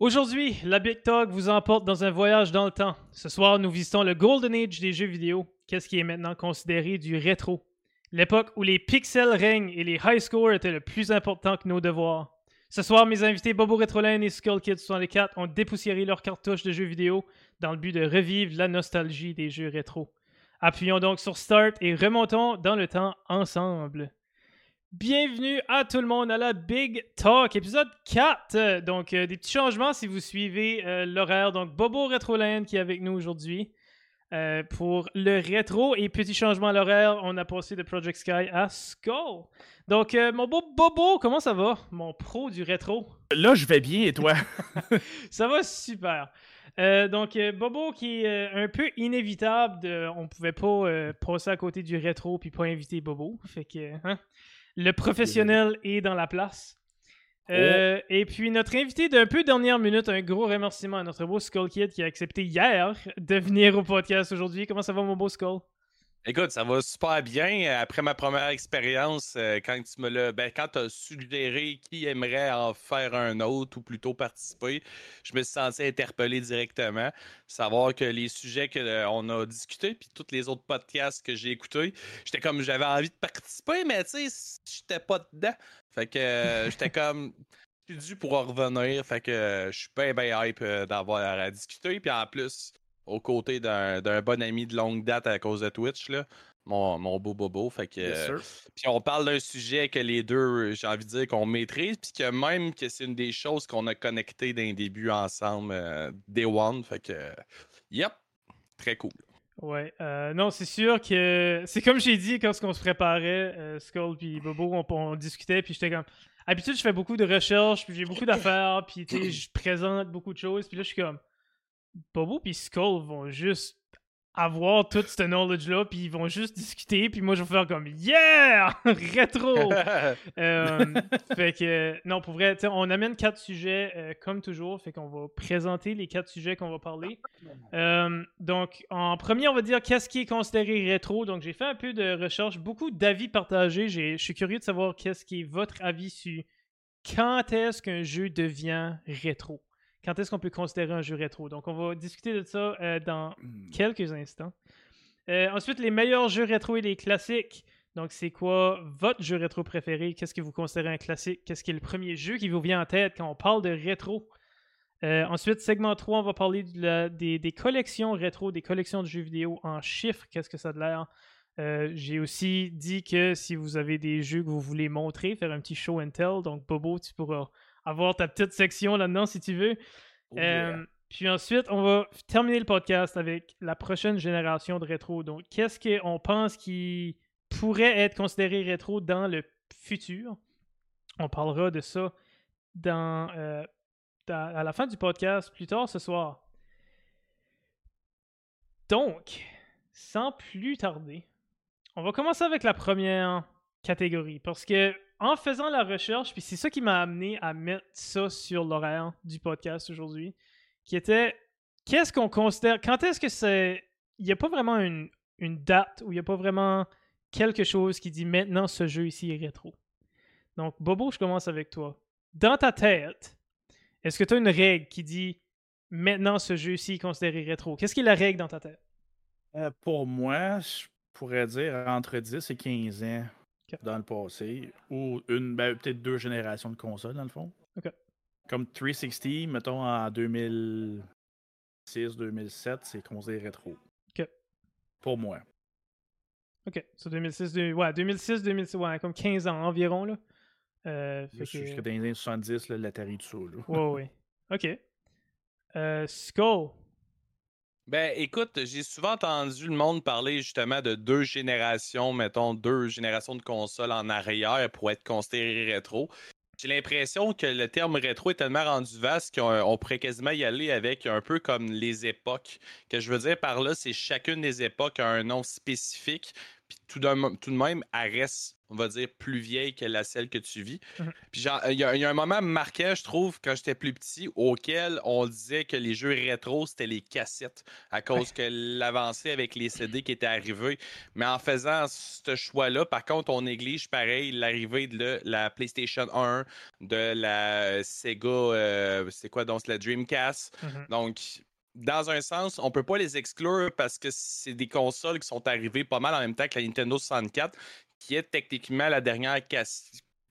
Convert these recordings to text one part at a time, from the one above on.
Aujourd'hui, la Big Talk vous emporte dans un voyage dans le temps. Ce soir, nous visitons le Golden Age des jeux vidéo. Qu'est-ce qui est maintenant considéré du rétro? L'époque où les pixels règnent et les high scores étaient le plus important que nos devoirs. Ce soir, mes invités Bobo Retroline et Skull Kid 64 ont dépoussiéré leurs cartouches de jeux vidéo dans le but de revivre la nostalgie des jeux rétro. Appuyons donc sur Start et remontons dans le temps ensemble. Bienvenue à tout le monde à la Big Talk, épisode 4. Donc, euh, des petits changements si vous suivez euh, l'horaire. Donc, Bobo Retroland qui est avec nous aujourd'hui euh, pour le rétro. Et petit changement à l'horaire, on a passé de Project Sky à Skull. Donc, mon beau Bobo, comment ça va? Mon pro du rétro. Là, je vais bien et toi? ça va super. donc, Bobo qui est un peu inévitable. De, on pouvait pas passer à côté du rétro puis pas inviter Bobo. Fait que, hein? Le professionnel est dans la place. Euh, oh. Et puis notre invité d'un peu dernière minute, un gros remerciement à notre beau Skull Kid qui a accepté hier de venir au podcast aujourd'hui. Comment ça va mon beau Skull? Écoute, ça va super bien. Après ma première expérience, euh, quand tu me l'as, ben, quand as suggéré qui aimerait en faire un autre ou plutôt participer, je me suis senti interpellé directement. Savoir que les sujets qu'on a discutés, puis tous les autres podcasts que j'ai écoutés, j'étais comme j'avais envie de participer, mais tu sais, j'étais pas dedans. Fait que euh, j'étais comme je suis dû pour revenir. Fait que je suis bien, bien hype euh, d'avoir à discuter. Puis en plus, aux côtés d'un bon ami de longue date à cause de Twitch, là. Mon, mon beau bobo. Fait que, puis on parle d'un sujet que les deux, j'ai envie de dire, qu'on maîtrise, puis que même que c'est une des choses qu'on a connectées d'un début ensemble, euh, Day One. Fait que, yep, très cool. Ouais, euh, non, c'est sûr que c'est comme j'ai dit quand on se préparait, euh, Skull puis Bobo, on, on discutait, puis j'étais comme. Habitude, je fais beaucoup de recherches, puis j'ai beaucoup d'affaires, puis je présente beaucoup de choses, puis là, je suis comme Bobo et Skull vont juste avoir tout ce knowledge-là, puis ils vont juste discuter, puis moi je vais faire comme Yeah! Rétro! Euh, fait que, non, pour vrai, on amène quatre sujets euh, comme toujours, fait qu'on va présenter les quatre sujets qu'on va parler. Euh, donc, en premier, on va dire qu'est-ce qui est considéré rétro. Donc, j'ai fait un peu de recherche, beaucoup d'avis partagés. Je suis curieux de savoir qu'est-ce qui est votre avis sur quand est-ce qu'un jeu devient rétro quand est-ce qu'on peut considérer un jeu rétro? Donc, on va discuter de ça euh, dans hmm. quelques instants. Euh, ensuite, les meilleurs jeux rétro et les classiques. Donc, c'est quoi votre jeu rétro préféré? Qu'est-ce que vous considérez un classique? Qu'est-ce qui est le premier jeu qui vous vient en tête quand on parle de rétro? Euh, ensuite, segment 3, on va parler des, collections rétro, des collections de jeux vidéo en chiffres. Qu'est-ce que ça a de l'air? J'ai aussi dit que si vous avez des jeux que vous voulez montrer, faire un petit show and tell. Donc, Bobo, tu pourras avoir ta petite section là-dedans si tu veux. Oh, euh, puis ensuite, on va terminer le podcast avec la prochaine génération de rétro. Donc, qu'est-ce qu'on pense qui pourrait être considéré rétro dans le futur? On parlera de ça dans, euh, à la fin du podcast plus tard ce soir. Donc, sans plus tarder, on va commencer avec la première catégorie parce que en faisant la recherche, puis c'est ça qui m'a amené à mettre ça sur l'horaire du podcast aujourd'hui, qui était qu'est-ce qu'on considère, quand est-ce que c'est, il n'y a pas vraiment une, date ou il n'y a pas vraiment quelque chose qui dit maintenant ce jeu ici est rétro. Donc, Bobo, je commence avec toi. Dans ta tête, est-ce que tu as une règle qui dit maintenant ce jeu ici est considéré rétro? Qu'est-ce qui est la règle dans ta tête? Euh, pour moi, je pourrais dire entre 10 et 15 ans dans le passé, ou une, ben, peut-être deux générations de consoles, dans le fond. Comme 360, mettons en 2006-2007, c'est considéré rétro. Pour moi. Ok, so 2006, ouais, 2006, 2006, ouais, comme 15 ans environ, là. Euh, Jusqu'à dans les années 70, l'Atari, ça, là. Ouais, ouais. Ok. Euh, Skull, ben, écoute, j'ai souvent entendu le monde parler justement de deux générations, mettons deux générations de consoles en arrière pour être considéré rétro. J'ai l'impression que le terme rétro est tellement rendu vaste qu'on pourrait quasiment y aller avec un peu comme les époques. Que je veux dire par là, c'est chacune des époques a un nom spécifique, puis tout tout de même, elle reste on va dire, plus vieille que la celle que tu vis. Mmh puis il y, a un moment marquant, je trouve, quand j'étais plus petit, auquel on disait que les jeux rétro, c'était les cassettes, à cause que l'avancée avec les CD qui était arrivée. Mais en faisant ce choix-là, par contre, on néglige pareil l'arrivée de la PlayStation 1, de la Sega, euh, c'est quoi donc, la Dreamcast. Mmh donc, dans un sens, on peut pas les exclure parce que c'est des consoles qui sont arrivées pas mal en même temps que la Nintendo 64, qui est techniquement la dernière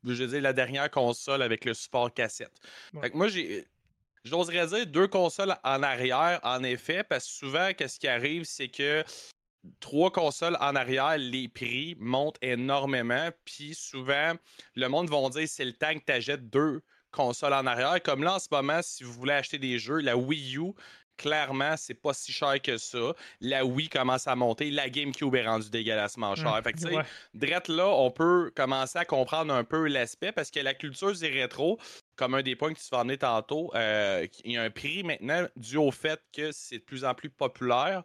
je veux la dernière console avec le support cassette. moi, j'ai. J'oserais dire deux consoles en arrière, en effet, parce que souvent, qu'est-ce qui arrive, c'est que trois consoles en arrière, les prix montent énormément. Puis souvent, le monde va dire c'est le temps que tu achètes deux consoles en arrière. Comme là, en ce moment, si vous voulez acheter des jeux, la Wii U clairement, c'est pas si cher que ça. La Wii commence à monter. La GameCube est rendue dégueulassement cher. Mmh, fait que, tu sais, drette là, on peut commencer à comprendre un peu l'aspect parce que la culture du rétro, comme un des points que tu vas emmener tantôt, euh, il y a un prix maintenant dû au fait que c'est de plus en plus populaire.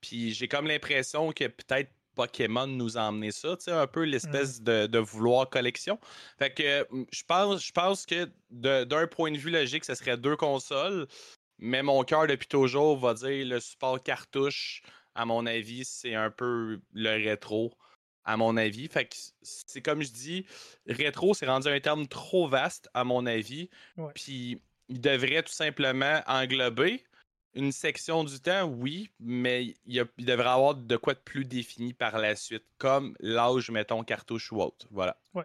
Puis j'ai comme l'impression que peut-être Pokémon nous a emmené ça, tu sais, un peu l'espèce mmh. de, de, vouloir collection. Fait que je pense, je pense que d'un point de vue logique, ce serait deux consoles. Mais mon cœur, depuis toujours, va dire le support cartouche, à mon avis, c'est un peu le rétro, à mon avis. Fait que c'est comme je dis, rétro, c'est rendu un terme trop vaste, à mon avis. Puis il devrait tout simplement englober une section du temps, oui, mais il, devrait avoir de quoi de plus défini par la suite, comme l'âge, mettons, cartouche ou autre. Voilà. Ouais.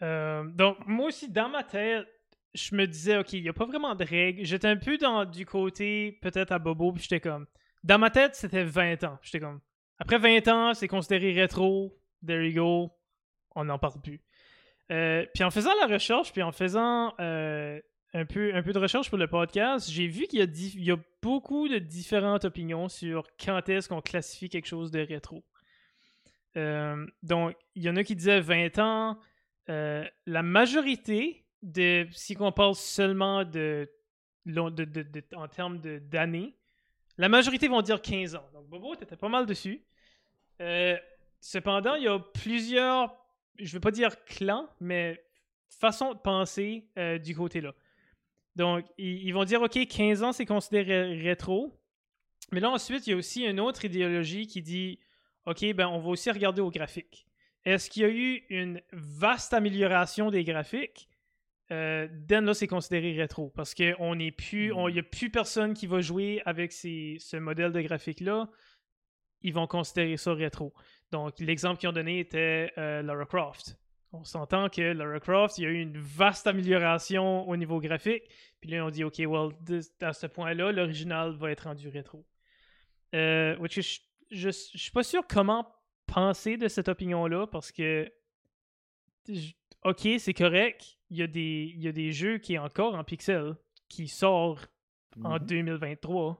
Euh, donc, moi aussi, dans ma tête, je me disais, OK, il n'y a pas vraiment de règles. J'étais un peu dans du côté, peut-être à Bobo, puis j'étais comme. Dans ma tête, c'était 20 ans. J'étais comme. Après 20 ans, c'est considéré rétro. There you go. On n'en parle plus. Euh, puis en faisant la recherche, puis en faisant euh, un, peu, un peu de recherche pour le podcast, j'ai vu qu'il y, y, a beaucoup de différentes opinions sur quand est-ce qu'on classifie quelque chose de rétro. Euh, donc, il y en a qui disaient 20 ans. la majorité de, si on parle seulement de, en termes d'années, la majorité vont dire 15 ans. Donc Bobo, tu étais pas mal dessus. Euh, cependant, il y a plusieurs, je veux pas dire clans, mais façons de penser euh, du côté-là. Donc, ils, vont dire, OK, 15 ans, c'est considéré rétro. Mais là, ensuite, il y a aussi une autre idéologie qui dit, OK, ben, on va aussi regarder aux graphiques. Est-ce qu'il y a eu une vaste amélioration des graphiques? Euh, Dan, là, c'est considéré rétro parce qu'on n'est plus, il n'y a plus personne qui va jouer avec ces, ce modèle de graphique-là. Ils vont considérer ça rétro. Donc, l'exemple qu'ils ont donné était euh, Lara Croft. On s'entend que Lara Croft, il y a eu une vaste amélioration au niveau graphique. Puis là, on dit, OK, well, à ce point-là, l'original va être rendu rétro. Euh, je, ne suis pas sûr comment penser de cette opinion-là parce que, OK, c'est correct, il y, a des, il y a des jeux qui est encore en pixel qui sort en 2023. Mm-hmm.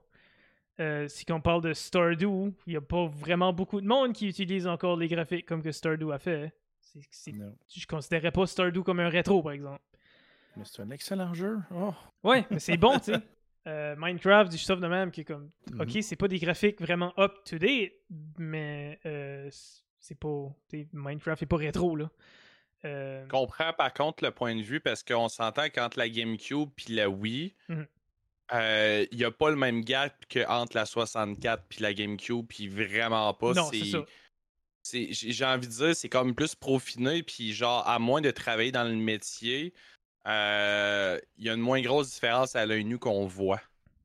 Euh, si on parle de Stardew, il n'y a pas vraiment beaucoup de monde qui utilise encore les graphiques comme que Stardew a fait. Je ne considérais pas Stardew comme un rétro, par exemple. Mais c'est un excellent jeu. Oh. Ouais, mais c'est bon, tu sais. Euh, Minecraft, du stuff de même qui est comme. Ok, mm-hmm. c'est pas des graphiques vraiment up to date, mais euh, c'est pas. Minecraft est pas rétro, là. Euh... Je comprends par contre le point de vue parce qu'on s'entend qu'entre la GameCube puis la Wii, mmh euh, il n'y a pas le même gap qu'entre la 64 puis la GameCube, puis vraiment pas. Non, c'est ça. J'ai envie de dire, c'est comme plus profiné, puis genre, à moins de travailler dans le métier, euh, il y a une moins grosse différence à l'œil nu qu'on voit.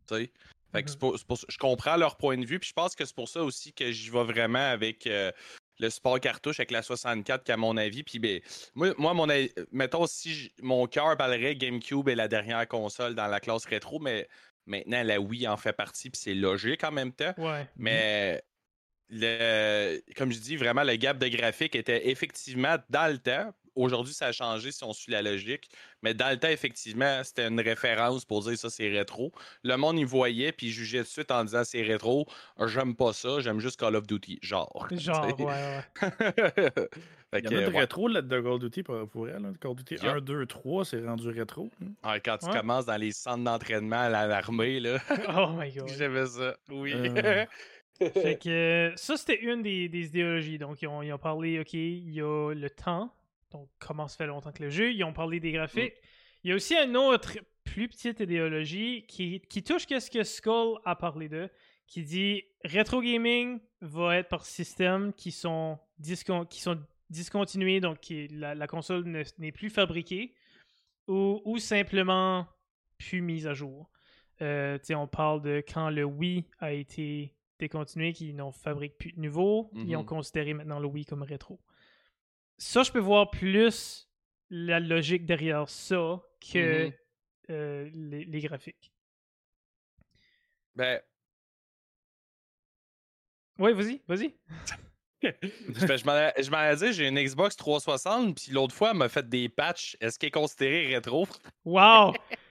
Fait que je comprends leur point de vue, puis je pense que c'est pour ça aussi que j'y vais vraiment avec euh, le support cartouche avec la 64 qu'à mon avis. Puis ben, moi, moi mon, mettons si mon cœur parlerait GameCube est la dernière console dans la classe rétro, mais maintenant la Wii en fait partie, puis c'est logique en même temps. Mais le, comme je dis, vraiment, le gap de graphique était effectivement dans le temps. Aujourd'hui, ça a changé si on suit la logique. Mais dans le temps, effectivement, c'était une référence pour dire ça, c'est rétro. Le monde y voyait, puis jugeait tout de suite en disant c'est rétro. J'aime pas ça, j'aime juste Call of Duty. Genre. Genre, ouais, ouais. Il y a de rétro là, de Call of Duty pour, pour elle. Call of Duty 1, 2, 3, c'est rendu rétro. Hein. quand tu commences dans les centres d'entraînement à l'armée, là. oh my god. J'aimais ça. Oui. Euh. fait que ça, c'était une des, idéologies. Donc, ils ont, parlé, OK, il y a le temps. Donc, comment ça fait longtemps que le jeu. Ils ont parlé des graphiques. Mm. Il y a aussi une autre plus petite idéologie qui, qui touche qu'est-ce que Skull a parlé de, qui dit rétro gaming va être par système qui sont, qui sont discontinués, donc qui, la, console n'est plus fabriquée, ou, ou simplement plus mise à jour. Euh, on parle de quand le Wii a été décontinué, qu'ils n'ont fabriqué plus de nouveau, ils ont mm-hmm. considéré maintenant le Wii comme rétro. Ça, je peux voir plus la logique derrière ça que mm-hmm. euh, les, graphiques. Ben. Oui, vas-y, vas-y. je m'en ai dit, j'ai une Xbox 360, puis l'autre fois, elle m'a fait des patchs. Est-ce qu'elle est considérée rétro? Wow!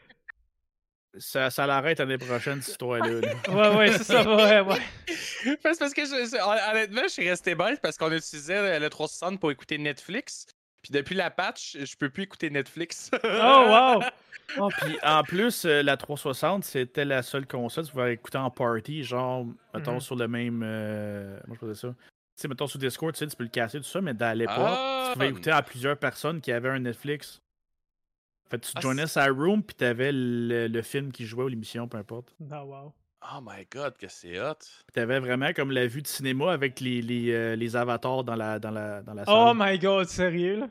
Ça, ça l'arrête l'année prochaine, cette histoire-là. ouais, ouais, c'est ça, ouais, ouais. parce, parce que, je, honnêtement, je suis resté bête parce qu'on utilisait le 360 pour écouter Netflix. Puis depuis la patch, je peux plus écouter Netflix. oh, wow! Oh, puis en plus, euh, la 360, c'était la seule console que tu pouvais écouter en party, genre, mettons, mm-hmm. sur le même. Euh, comment je faisais ça? Tu sais, mettons, sur Discord, tu, sais, tu peux le casser, tout ça, mais à l'époque, tu pouvais ah! écouter à plusieurs personnes qui avaient un Netflix. Fait tu ah, joignais sa room, puis t'avais le, le film qui jouait ou l'émission, peu importe. Oh, wow. Oh my god, que c'est hot! T'avais vraiment comme la vue de cinéma avec les, les, euh, les avatars dans la, dans, la, dans la salle. Oh my god, sérieux là?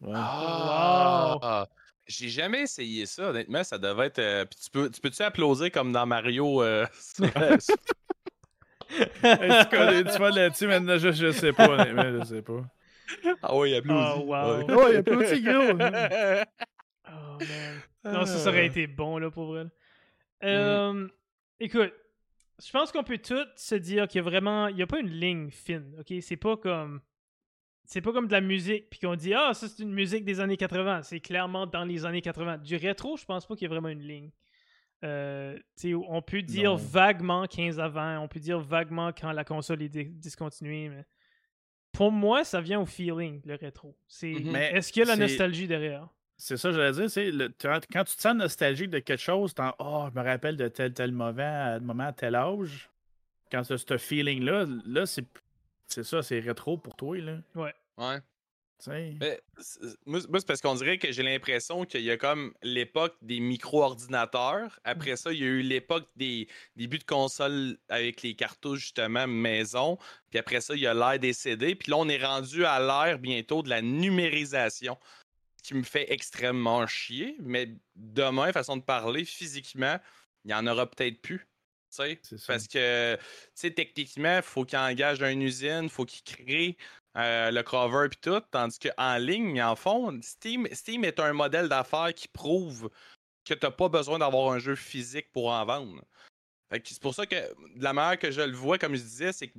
Ouais. Ah! J'ai jamais essayé ça, honnêtement, ça devait être. Euh, puis tu peux, tu peux-tu applaudir comme dans Mario? Euh... tu connais, tu vois là-dessus maintenant, je, je sais pas, honnêtement, je sais pas. Ah oui, applaudit. Oh wow! Ouais, ouais applaudit, gros! oh man. Non, ça, ça aurait été bon, là, pour vrai. Mm. Euh, Écoute, je pense qu'on peut tous se dire qu'il y a vraiment. Il n'y a pas une ligne fine, ok? C'est pas comme. C'est pas comme de la musique, puis qu'on dit Ah, ça c'est une musique des années 80. C'est clairement dans les années 80. Du rétro, je pense pas qu'il y ait vraiment une ligne. Euh, on peut dire vaguement 15 à 20, on peut dire vaguement quand la console est discontinuée, mais pour moi, ça vient au feeling, le rétro. C'est, mhm. Est-ce qu'il y a la nostalgie derrière? C'est ça, j'allais dire. C'est le, quand tu te sens nostalgique de quelque chose, tu Oh, je me rappelle de tel, tel mauvais moment à tel âge. Quand tu as ce feeling-là, là, c'est, c'est ça, c'est rétro pour toi. Là. Ouais. Ouais. Mais, moi, c'est parce qu'on dirait que j'ai l'impression qu'il y a comme l'époque des micro-ordinateurs. Après ça, il y a eu l'époque des débuts de consoles avec les cartouches, justement, maison. Puis après ça, il y a l'ère des CD. Puis là, on est rendu à l'ère bientôt de la numérisation qui me fait extrêmement chier. Mais demain, façon de parler, physiquement, il y en aura peut-être plus. Parce que, techniquement, il faut qu'il engage une usine, il faut qu'il crée euh, le cover et tout. Tandis qu'en ligne, en fond, Steam, Steam est un modèle d'affaires qui prouve que tu n'as pas besoin d'avoir un jeu physique pour en vendre. c'est pour ça que, de la manière que je le vois, comme je disais, c'est que,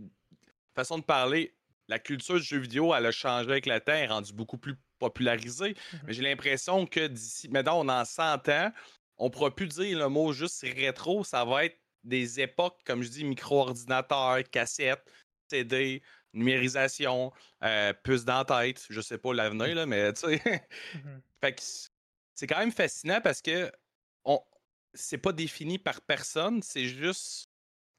façon de parler, la culture du jeu vidéo, elle a changé avec le temps, elle est rendue beaucoup plus popularisé. Mmh mais j'ai l'impression que d'ici, maintenant, on en 100 ans, on pourra plus dire le mot juste rétro, ça va être des époques, comme je dis, micro-ordinateurs, cassettes, CD, numérisation, euh, puce dans la tête, je sais pas l'avenir, là, mais tu sais. Mmh c'est quand même fascinant parce que on c'est pas défini par personne, c'est juste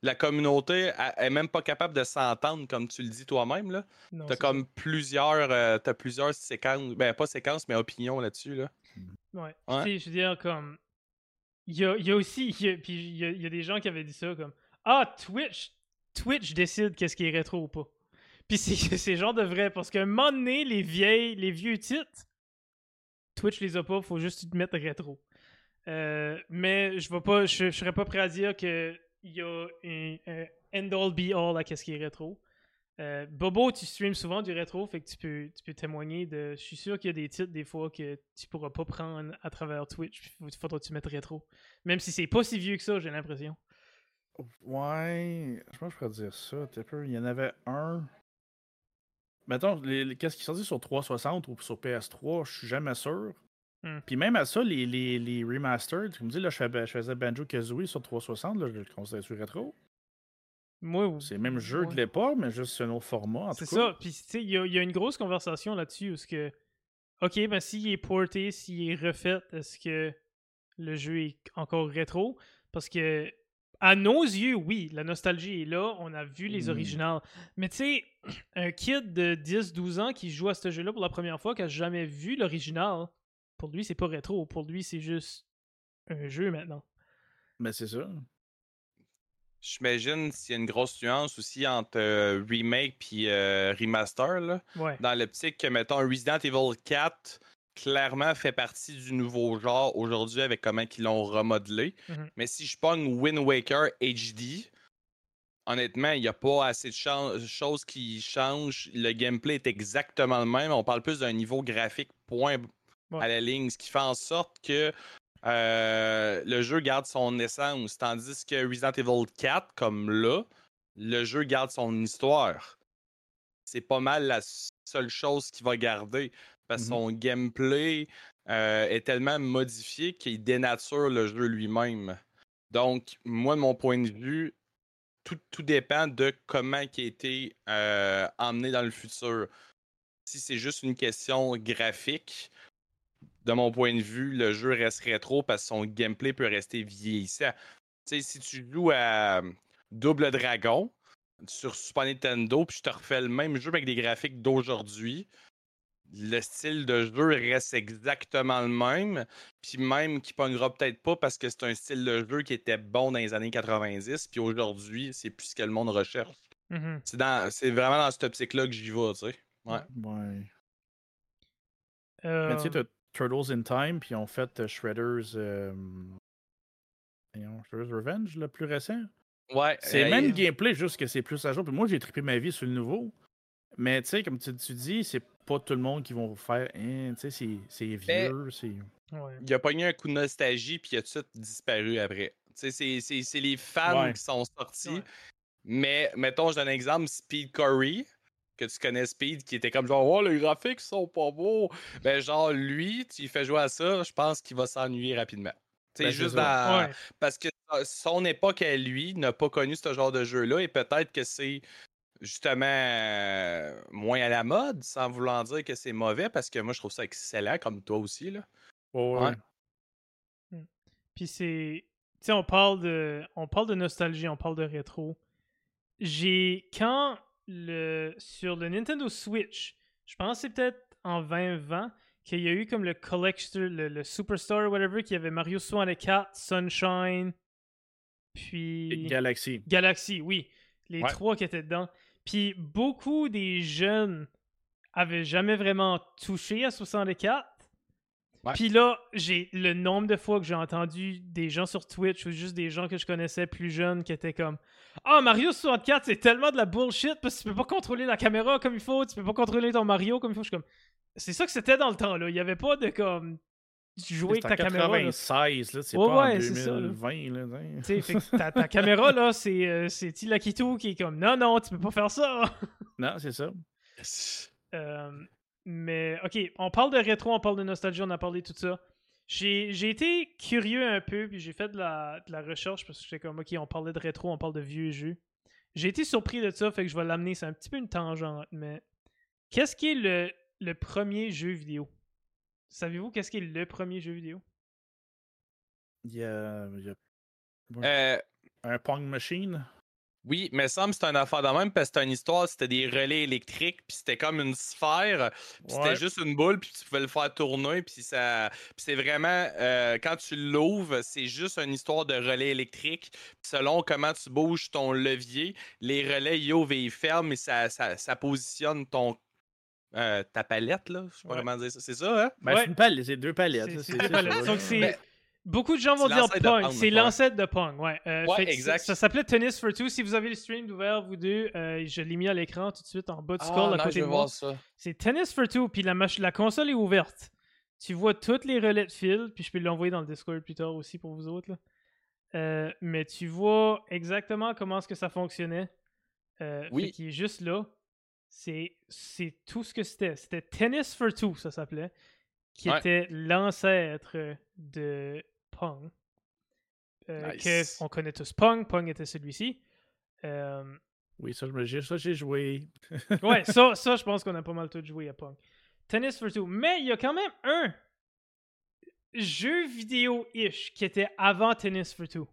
la communauté est même pas capable de s'entendre, comme tu le dis toi-même. Là. T'as comme plusieurs, euh, as plusieurs séquences, ben pas séquences, mais opinions là-dessus. Là. Ouais. Je veux dire, comme. Il y a, y a, aussi. puis il y a, y a, des gens qui avaient dit ça comme Ah, Twitch Twitch décide qu'est-ce qui est rétro ou pas. Puis c'est genre de vrai, parce qu'à un moment donné, les vieilles, les vieux titres, Twitch les a pas, faut juste mettre rétro. Euh, mais je ne pas, je, je serais pas prêt à dire que il y a un, end-all be-all à qu'est-ce qui est rétro. Euh, Bobo, tu streams souvent du rétro, fait que tu peux, tu peux témoigner de. Je suis sûr qu'il y a des titres des fois que tu pourras pas prendre à travers Twitch. Il faudra que tu mettes rétro. Même si c'est pas si vieux que ça, j'ai l'impression. Ouais, je pense que je pourrais dire ça. Il y en avait un. Mettons, qu'est-ce qui est sorti sur 360 ou sur PS3, je suis jamais sûr. Hmm. Puis même à ça, les, les, les remastered, tu me dis, là, je, faisais Banjo Kazooie sur 360, là, je le considère sur rétro. C'est le même jeu de l'époque, mais juste un autre format. C'est ça. Puis, tu sais, il y, y, a une grosse conversation là-dessus où ce que, ok, ben s'il est porté, s'il est refait, est-ce que le jeu est encore rétro? Parce que à nos yeux, oui, la nostalgie est là. On a vu les mmh. originales. Mais tu sais, un kid de 10-12 ans qui joue à ce jeu-là pour la première fois, qui a jamais vu l'original, pour lui, c'est pas rétro. Pour lui, c'est juste un jeu maintenant. Mais c'est ça. J'imagine s'il y a une grosse nuance aussi entre euh, remake et euh, remaster. Là, Dans l'optique que, mettons, Resident Evil 4 clairement fait partie du nouveau genre aujourd'hui avec comment ils l'ont remodelé. Mmh Mais si je pogne Wind Waker HD, honnêtement, il n'y a pas assez de choses qui changent. Le gameplay est exactement le même. On parle plus d'un niveau graphique point à la ligne, ce qui fait en sorte que euh, le jeu garde son essence. Tandis que Resident Evil 4, comme là, le jeu garde son histoire. C'est pas mal la seule chose qu'il va garder. Parce que mmh son gameplay euh, est tellement modifié qu'il dénature le jeu lui-même. Donc, moi, de mon point de vue, tout, tout dépend de comment il a été euh, emmené dans le futur. Si c'est juste une question graphique, de mon point de vue, le jeu reste rétro parce que son gameplay peut rester vieillissant. Tu sais, si tu joues à Double Dragon sur Super Nintendo, puis je te refais le même jeu avec des graphiques d'aujourd'hui, le style de jeu reste exactement le même, puis même qui pognera peut-être pas parce que c'est un style de jeu qui était bon dans les années 90, puis aujourd'hui, c'est plus ce que le monde recherche. Mmh c'est, vraiment dans cette optique-là que j'y vais, tu sais. Ouais. ouais. Mais tu sais, Turtles in Time, puis ont fait Shredder's, euh... Shredder's Revenge, le plus récent. Ouais. C'est le même gameplay, juste que c'est plus à jour. Puis moi, j'ai trippé ma vie sur le nouveau. Mais tu sais, comme tu, dis, c'est pas tout le monde qui vont faire. Hein, tu sais, c'est vieux. c'est... Il a pogné un coup de nostalgie, puis il a tout disparu après. Tu sais, c'est les fans qui sont sortis. Mais mettons, je donne un exemple Speed Curry, que tu connais Speed, qui était comme genre, oh, les graphiques sont pas beaux. Ben, genre, lui, tu fais jouer à ça, je pense qu'il va s'ennuyer rapidement. C'est ben, juste dans... Parce que son époque à lui n'a pas connu ce genre de jeu-là et peut-être que c'est justement euh, moins à la mode, sans vouloir dire que c'est mauvais, parce que moi, je trouve ça excellent, comme toi aussi. Là. ouais. Mmh. Puis c'est. Tu sais, on parle de. On parle de nostalgie, on parle de rétro. J'ai. Quand le. Sur le Nintendo Switch, je pense que c'est peut-être en 2020 qu'il y a eu comme le collector, le, le Superstar, whatever, qui avait Mario 64, Sunshine, puis. Galaxy. Galaxy, oui. Les trois qui étaient dedans. Puis beaucoup des jeunes avaient jamais vraiment touché à 64. Puis là, j'ai le nombre de fois que j'ai entendu des gens sur Twitch ou juste des gens que je connaissais plus jeunes qui étaient comme Ah, Mario 64, c'est tellement de la bullshit parce que tu peux pas contrôler la caméra comme il faut, tu peux pas contrôler ton Mario comme il faut. Je suis comme C'est ça que c'était dans le temps, là. Il y avait pas de comme jouer avec ta caméra. 96, là, c'est pas en 2020. Là, ta, caméra, là, c'est euh, Tilakitu qui est comme non, non, tu peux pas faire ça. non, c'est ça. Euh, mais, ok, on parle de rétro, on parle de nostalgie, on a parlé de tout ça. J'ai été curieux un peu, puis j'ai fait de la, de la, recherche parce que j'étais comme, ok, on parlait de rétro, on parle de vieux jeux. J'ai été surpris de ça, fait que je vais l'amener, c'est un petit peu une tangente, mais qu'est-ce qui est le, le premier jeu vidéo? Savez-vous qu'est-ce qui est le premier jeu vidéo? Il y a, euh, un Pong Machine? Oui, mais ça me c'est un affaire de même parce que c'était une histoire, c'était des relais électriques, puis c'était comme une sphère, puis c'était juste une boule, puis tu pouvais le faire tourner, puis ça. c'est vraiment. Euh, quand tu l'ouvres, c'est juste une histoire de relais électriques. selon comment tu bouges ton levier, les relais ils ouvrent et ils ferment, et ça, ça, ça positionne ton euh, ta palette, là. Je sais pas comment dire ça. C'est ça, hein? Ben, c'est une palette, c'est deux palettes. C'est deux palettes. Donc, c'est. Beaucoup de gens vont dire Pong. C'est l'ancêtre de Pong, ouais. Euh, exact. Ça, s'appelait Tennis for Two. Si vous avez le stream ouvert, vous deux, euh, je l'ai mis à l'écran tout de suite en bas du scroll ah, à côté de moi. C'est Tennis for Two, puis la, la console est ouverte. Tu vois toutes les relais de fil, puis je peux l'envoyer dans le Discord plus tard aussi pour vous autres. Là. mais tu vois exactement comment est-ce que ça fonctionnait. oui. Qui est juste là. C'est tout ce que c'était. C'était Tennis for Two, ça s'appelait, qui était l'ancêtre de Pong. Euh, on connaît tous Pong. Pong était celui-ci. Euh, oui, ça, j'ai joué. ouais, ça, ça, je pense qu'on a pas mal tout joué à Pong. Tennis for Two. Mais il y a quand même un jeu vidéo-ish qui était avant Tennis for Two.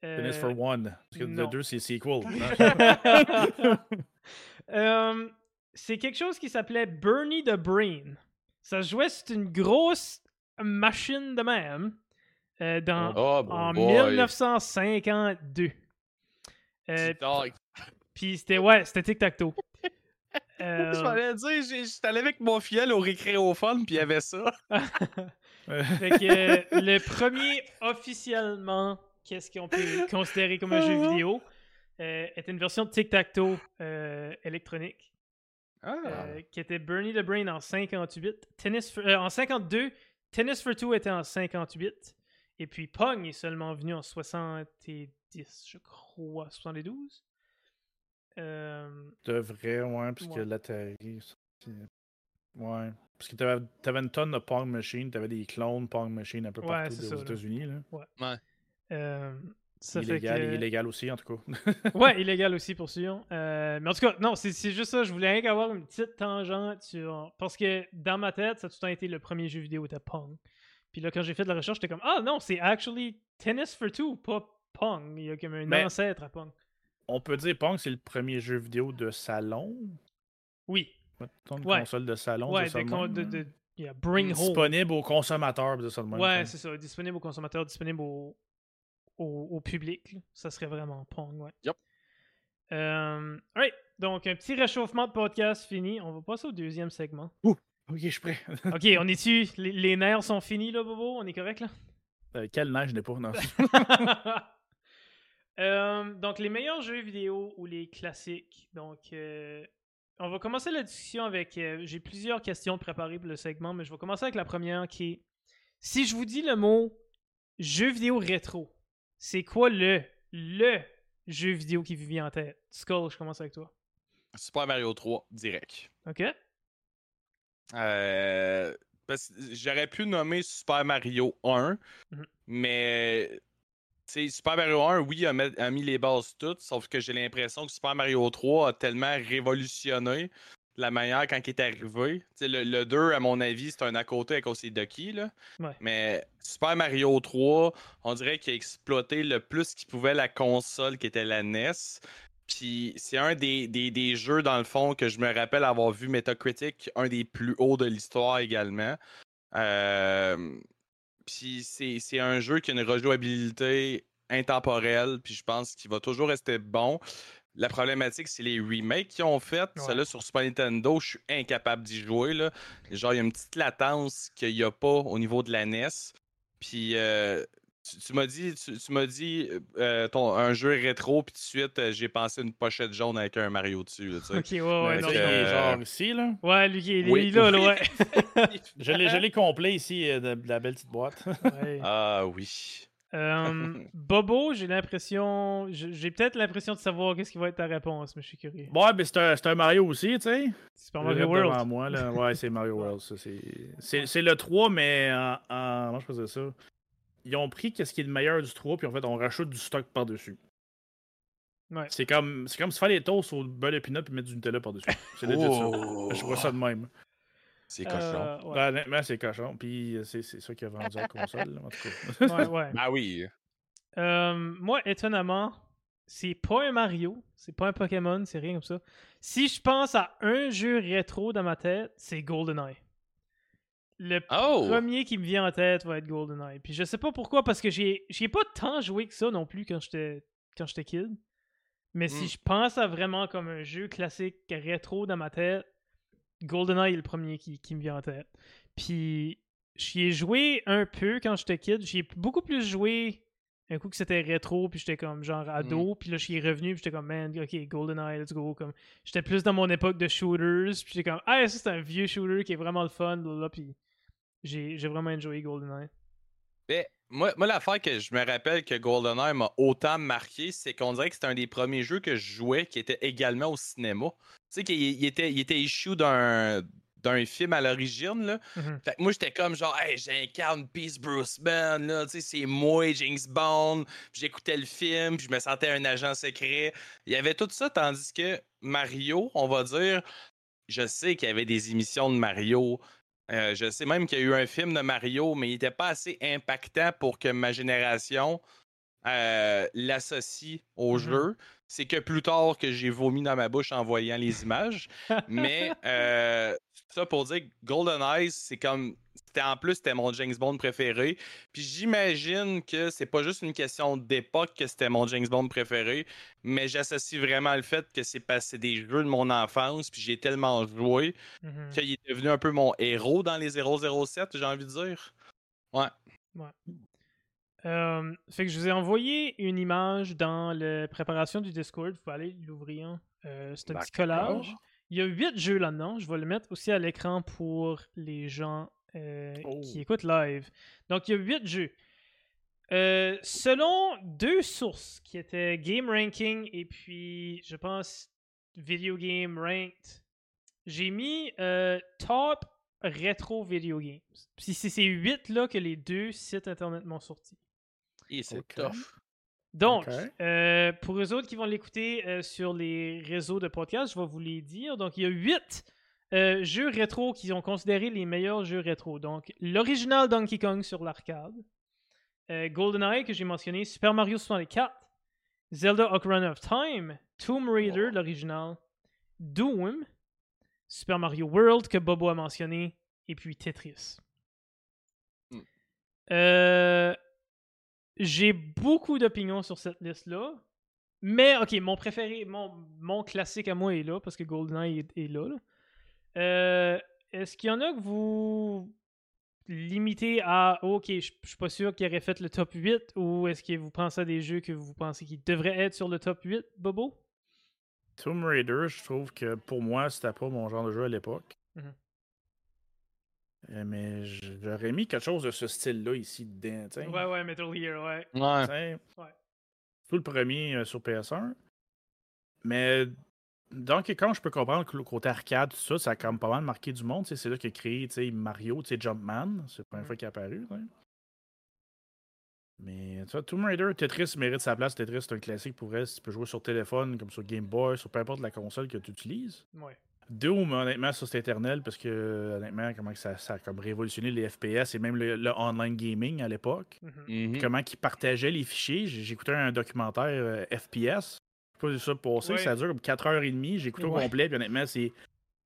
Tennis for One. Parce que le 2, c'est sequel. euh, c'est quelque chose qui s'appelait Bernie the Brain. Ça se jouait sur une grosse machine de même euh, dans, oh, en 1952. Euh, puis c'était ouais, c'était tic-tac-toe. Euh... Je m'allais dire, j'étais allé avec mon fiel au récréophone, puis il y avait ça. fait que le premier officiellement, qu'est-ce qu'on peut considérer comme un jeu vidéo, euh, était une version de tic-tac-toe euh, électronique. Ah. Euh, qui était Bernie the Brain en 58. Tennis en 52, Tennis for Two était en 58. Et puis Pong est seulement venu en 70, je crois, 72. Euh... De vrai, ouais, parce que l'Atari. Ouais. Parce que t'avais, avais une tonne de Pong Machine, t'avais des clones Pong Machine un peu partout aux États-Unis. Là. Ouais. ouais. Euh, ça illégal, fait que... illégal aussi, en tout cas. ouais, illégal aussi pour Sion. Euh, mais en tout cas, non, c'est, juste ça. Je voulais rien qu'avoir une petite tangente sur. Parce que dans ma tête, ça a tout le temps été le premier jeu vidéo de Pong. Puis là, quand j'ai fait de la recherche, j'étais comme Ah non, c'est actually Tennis for Two, pas Pong. Il y a comme un ancêtre à Pong. On peut dire Pong, c'est le premier jeu vidéo de salon? Oui. Une console de salon. Ouais, de, de, de, bring home. Disponible aux consommateurs. De ça, ouais, c'est ça. Disponible aux consommateurs, disponible au, au, public. Ça serait vraiment Pong, ouais. Yep. Euh, right. Donc, un petit réchauffement de podcast fini. On va passer au deuxième segment. Ouh, ok, je suis prêt. ok, on est-tu. Les, nerfs sont finis, là, Bobo? On est correct, là? Euh, quelle neige n'est pas? Non. Euh, donc, les meilleurs jeux vidéo ou les classiques. Donc, euh, on va commencer la discussion avec. Euh, j'ai plusieurs questions préparées pour le segment, mais je vais commencer avec la première qui est si je vous dis le mot jeu vidéo rétro, c'est quoi le, le jeu vidéo qui vous vient en tête? Skull, je commence avec toi. Super Mario 3, direct. Ok. J'aurais pu nommer Super Mario 1, mhm. mais Super Mario 1, oui, a, mis les bases toutes, sauf que j'ai l'impression que Super Mario 3 a tellement révolutionné la manière quand il est arrivé. Le, le, 2, à mon avis, c'est un à côté cause des Ducky. Là. Mais Super Mario 3, on dirait qu'il a exploité le plus qu'il pouvait la console qui était la NES. Puis c'est un des, des, jeux, dans le fond, que je me rappelle avoir vu Metacritic, un des plus hauts de l'histoire également. Euh, puis c'est un jeu qui a une rejouabilité intemporelle, puis je pense qu'il va toujours rester bon. La problématique, c'est les remakes qu'ils ont fait. Celle-là sur Super Nintendo, je suis incapable d'y jouer. Là. Genre, il y a une petite latence qu'il n'y a pas au niveau de la NES. Puis euh, tu, m'as dit, tu, m'as dit euh, ton, un jeu rétro, puis tout de suite, euh, j'ai pensé une pochette jaune avec un Mario dessus. ok, ouais, ouais. Non, genre ici, là. Ouais, lui, il est là, ouais. je, l'ai, je l'ai complet ici, de, la belle petite boîte. Ah oui. Bobo, j'ai l'impression. J'ai peut-être l'impression de savoir qu'est-ce qui va être ta réponse, mais je suis curieux. Ouais, mais c'est un, un, Mario aussi, tu sais. C'est pas Mario World. Moi, là. Ouais, c'est Mario World. C'est le 3, mais en. en... Comment je faisais ça? Ils ont pris qu'est-ce qui est le meilleur du 3, puis en fait, on rajoute du stock par-dessus. Ouais. C'est comme, c'est comme se faire les toasts au beurre de peanut puis mettre du Nutella par-dessus. C'est legit ça. Je vois ça de même. C'est cochon. Euh, ouais. ben, honnêtement, c'est cochon. Puis c'est, c'est ça qui a vendu la console, en tout cas. ouais, ouais. Ah oui. Euh, moi, étonnamment, c'est pas un Mario, c'est pas un Pokémon, c'est rien comme ça. Si je pense à un jeu rétro dans ma tête, c'est GoldenEye. Le oh! premier qui me vient en tête va être GoldenEye. Puis je sais pas pourquoi, parce que j'ai, j'ai pas tant joué que ça non plus quand j'étais, quand j'étais kid. Mais si hmm. je pense à vraiment comme un jeu classique rétro dans ma tête, GoldenEye est le premier qui, qui me vient en tête. Puis j'y ai joué un peu quand j'étais kid. J'y ai beaucoup plus joué un coup que c'était rétro, puis j'étais comme genre ado, hmm. puis là j'y ai revenu, puis j'étais comme man, ok, GoldenEye, let's go. Comme, j'étais plus dans mon époque de shooters, puis j'étais comme ah, ça c'est un vieux shooter qui est vraiment le fun, là, puis j'ai vraiment enjoyé GoldenEye. Ben, moi, moi l'affaire que je me rappelle que GoldenEye m'a autant marqué, c'est qu'on dirait que c'était un des premiers jeux que je jouais qui était également au cinéma. Tu sais, qu'il était, il était issue d'un d'un film à l'origine. Là. Mm-hmm. Fait que moi, j'étais comme genre, hey, j'incarne Peace Bruce Man, là, tu sais, c'est moi, James Bond. J'écoutais le film, puis je me sentais un agent secret. Il y avait tout ça, tandis que Mario, on va dire, je sais qu'il y avait des émissions de Mario, euh, je sais même qu'il y a eu un film de Mario, mais il n'était pas assez impactant pour que ma génération euh, l'associe au mm-hmm. jeu. C'est que plus tard que j'ai vomi dans ma bouche en voyant les images. Mais euh, ça pour dire que Golden Eyes, c'est comme. C'était en plus, c'était mon James Bond préféré. Puis j'imagine que c'est pas juste une question d'époque que c'était mon James Bond préféré, mais j'associe vraiment le fait que c'est passé des jeux de mon enfance, puis j'ai tellement joué mm-hmm. qu'il est devenu un peu mon héros dans les 007, j'ai envie de dire. Ouais. Ouais. Euh, fait que je vous ai envoyé une image dans la préparation du Discord. Vous pouvez aller l'ouvrir. Euh, c'est un petit collage. Il y a huit jeux là-dedans. Je vais le mettre aussi à l'écran pour les gens euh, qui oh. écoutent live. Donc, il y a huit jeux. selon deux sources qui étaient Game Ranking et puis, je pense, Video Game Ranked, j'ai mis Top Retro Video Games. C'est ces huit là que les deux sites internet m'ont sorti. Et c'est tough. Donc, euh, pour eux autres qui vont l'écouter euh, sur les réseaux de podcast, je vais vous les dire. Donc, il y a huit euh, jeux rétro qui ont considéré les meilleurs jeux rétro. Donc, l'original Donkey Kong sur l'arcade, GoldenEye que j'ai mentionné, Super Mario 64, Zelda Ocarina of Time, Tomb Raider, l'original, Doom, Super Mario World que Bobo a mentionné, et puis Tetris. Hmm. Euh, j'ai beaucoup d'opinions sur cette liste-là. Mais, ok, mon préféré, mon, mon classique à moi est là, parce que GoldenEye est, là. Euh, est-ce qu'il y en a que vous limitez à ok, je suis pas sûr qu'il aurait fait le top 8 ou est-ce que vous pensez à des jeux que vous pensez qui devraient être sur le top 8, Bobo? Tomb Raider, je trouve que pour moi, c'était pas mon genre de jeu à l'époque. Mhm. Euh, mais j'aurais mis quelque chose de ce style-là ici dedans. Ouais, ouais, Metal Gear, ouais. Ouais. Tout le premier euh, sur PS1. Mais donc, quand je peux comprendre que le côté arcade, tout ça, ça a quand même pas mal marqué du monde. C'est là qu'il a créé Mario, Jumpman. C'est la première mm-hmm. fois qu'il est apparu. Mais tu vois, Tomb Raider, Tetris mérite sa place. Tetris, c'est un classique pour reste. Tu peux jouer sur téléphone, comme sur Game Boy, sur peu importe la console que tu utilises. Ouais. Doom, honnêtement, ça c'est éternel parce que, honnêtement, comment ça, ça a comme révolutionné les FPS et même le, online gaming à l'époque. Mm-hmm. Mm-hmm. Comment ils partageaient les fichiers. J'écoutais un documentaire euh, FPS. Je pas ça passer. Ça dure comme 4h30. J'écoute au complet. Puis honnêtement, c'est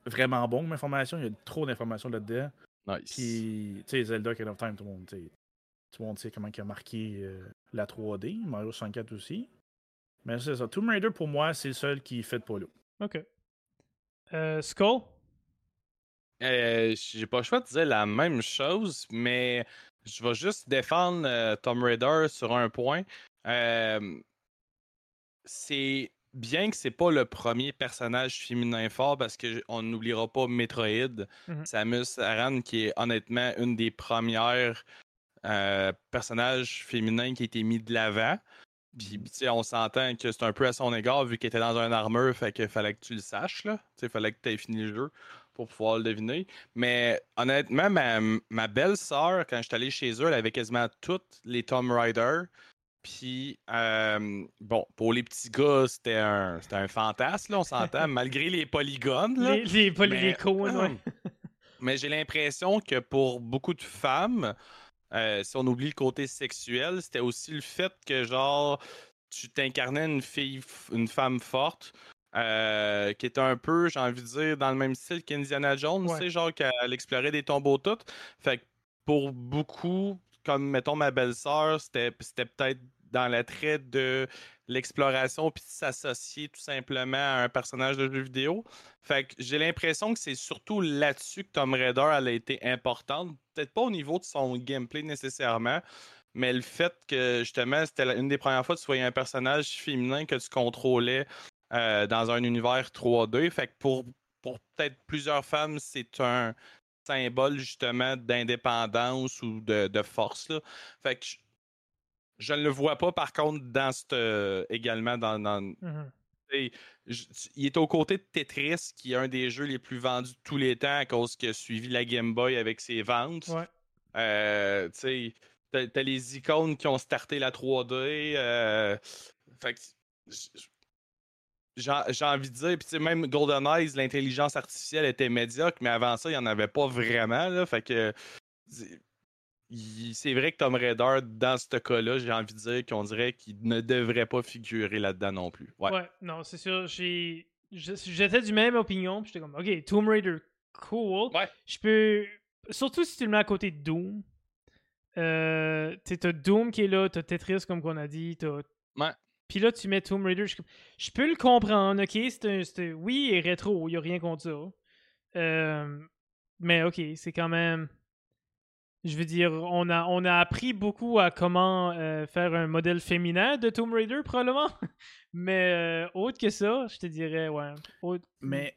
vraiment bon comme information. Il y a trop d'informations là-dedans. Nice. Puis, tu sais, Zelda Kind of Time, tout le monde, tout le monde sait comment il a marqué euh, la 3D. Mario 64 aussi. Mais c'est ça. Tomb Raider, pour moi, c'est le seul qui fait de polo. OK. Euh, Skull? Euh, j'ai pas le choix de dire la même chose, mais je vais juste défendre euh, Tom Raider sur un point. c'est bien que c'est pas le premier personnage féminin fort parce qu'on n'oubliera pas Metroid, mhm. Samus Aran, qui est honnêtement une des premières personnages féminins qui a été mis de l'avant. Puis, on s'entend que c'est un peu à son égard, vu qu'il était dans un armure, fait qu'il fallait que tu le saches, là. Il fallait que tu aies fini le jeu pour pouvoir le deviner. Mais honnêtement, ma, ma belle-sœur, quand j'étais allé chez eux, elle avait quasiment toutes les Tomb Raider. Puis, euh, bon, pour les petits gars, c'était un, un fantasme, là, on s'entend, malgré les polygones. Là. Les, les polygones, ouais. mais j'ai l'impression que pour beaucoup de femmes, euh, si on oublie le côté sexuel, c'était aussi le fait que, genre, tu t'incarnais une fille, une femme forte, euh, qui était un peu, j'ai envie de dire, dans le même style qu'Indiana Jones, tu sais, genre qu'elle explorait des tombeaux toutes. Fait que pour beaucoup, comme mettons ma belle-sœur, c'était peut-être dans l'attrait de l'exploration puis s'associer tout simplement à un personnage de jeu vidéo. Fait que j'ai l'impression que c'est surtout là-dessus que Tom Raider a été importante. Peut-être pas au niveau de son gameplay nécessairement, mais le fait que justement c'était une des premières fois que tu voyais un personnage féminin que tu contrôlais euh, dans un univers 3D. Fait que pour, pour peut-être plusieurs femmes, c'est un symbole justement d'indépendance ou de, de force. Là. Fait que je ne le vois pas, par contre, dans cette, euh, également dans. Mmh il est aux côtés de Tetris, qui est un des jeux les plus vendus de tous les temps à cause qu'il a suivi la Game Boy avec ses ventes. Ouais. Euh, tu sais, t'as les icônes qui ont starté la 3D. Euh, fait que j'ai envie de dire, puis même Golden Eyes, l'intelligence artificielle était médiocre, mais avant ça, il n'y en avait pas vraiment. Là, fait que c'est vrai que Tom Raider, dans ce cas-là, j'ai envie de dire qu'on dirait qu'il ne devrait pas figurer là-dedans non plus. Ouais, non, c'est sûr. J'ai... J'étais du même opinion, puis j'étais comme, ok, Tomb Raider, cool. Ouais. Je peux. Surtout si tu le mets à côté de Doom. Euh, t'as Doom qui est là, t'as Tetris, comme qu'on a dit, t'as. Ouais. Puis là, tu mets Tomb Raider. Je, peux le comprendre, ok? C'est oui, il est rétro, il n'y a rien contre ça. Euh, mais ok, c'est quand même. Je veux dire, on a, on a appris beaucoup à comment euh, faire un modèle féminin de Tomb Raider, probablement. Mais euh, autre que ça, je te dirais, ouais. Mais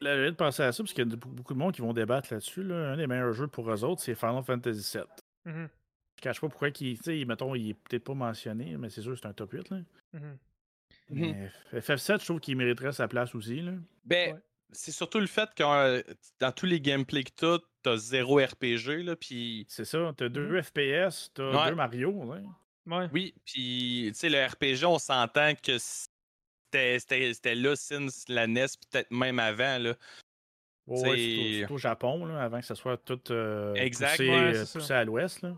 là, j'ai de penser à ça, parce qu'il y a beaucoup de monde qui vont débattre là-dessus. Un des meilleurs jeux pour eux autres, c'est Final Fantasy VII. Mm-hmm. Je cache pas pourquoi il, mettons, il est peut-être pas mentionné, mais c'est sûr c'est un top 8. Là. Mm-hmm. Mais FF7, je trouve qu'il mériterait sa place aussi. Là. Ben, c'est surtout le fait que euh, dans tous les gameplays que t'as, t'as zéro RPG, là, puis... C'est ça, t'as deux mmh FPS, t'as deux Mario, ouais. ouais. Oui, puis, tu sais, le RPG, on s'entend que c'était là since la NES, peut-être même avant, là. Ouais, surtout, au Japon, là, avant que ça soit tout euh, poussé, euh, poussé à l'ouest, là.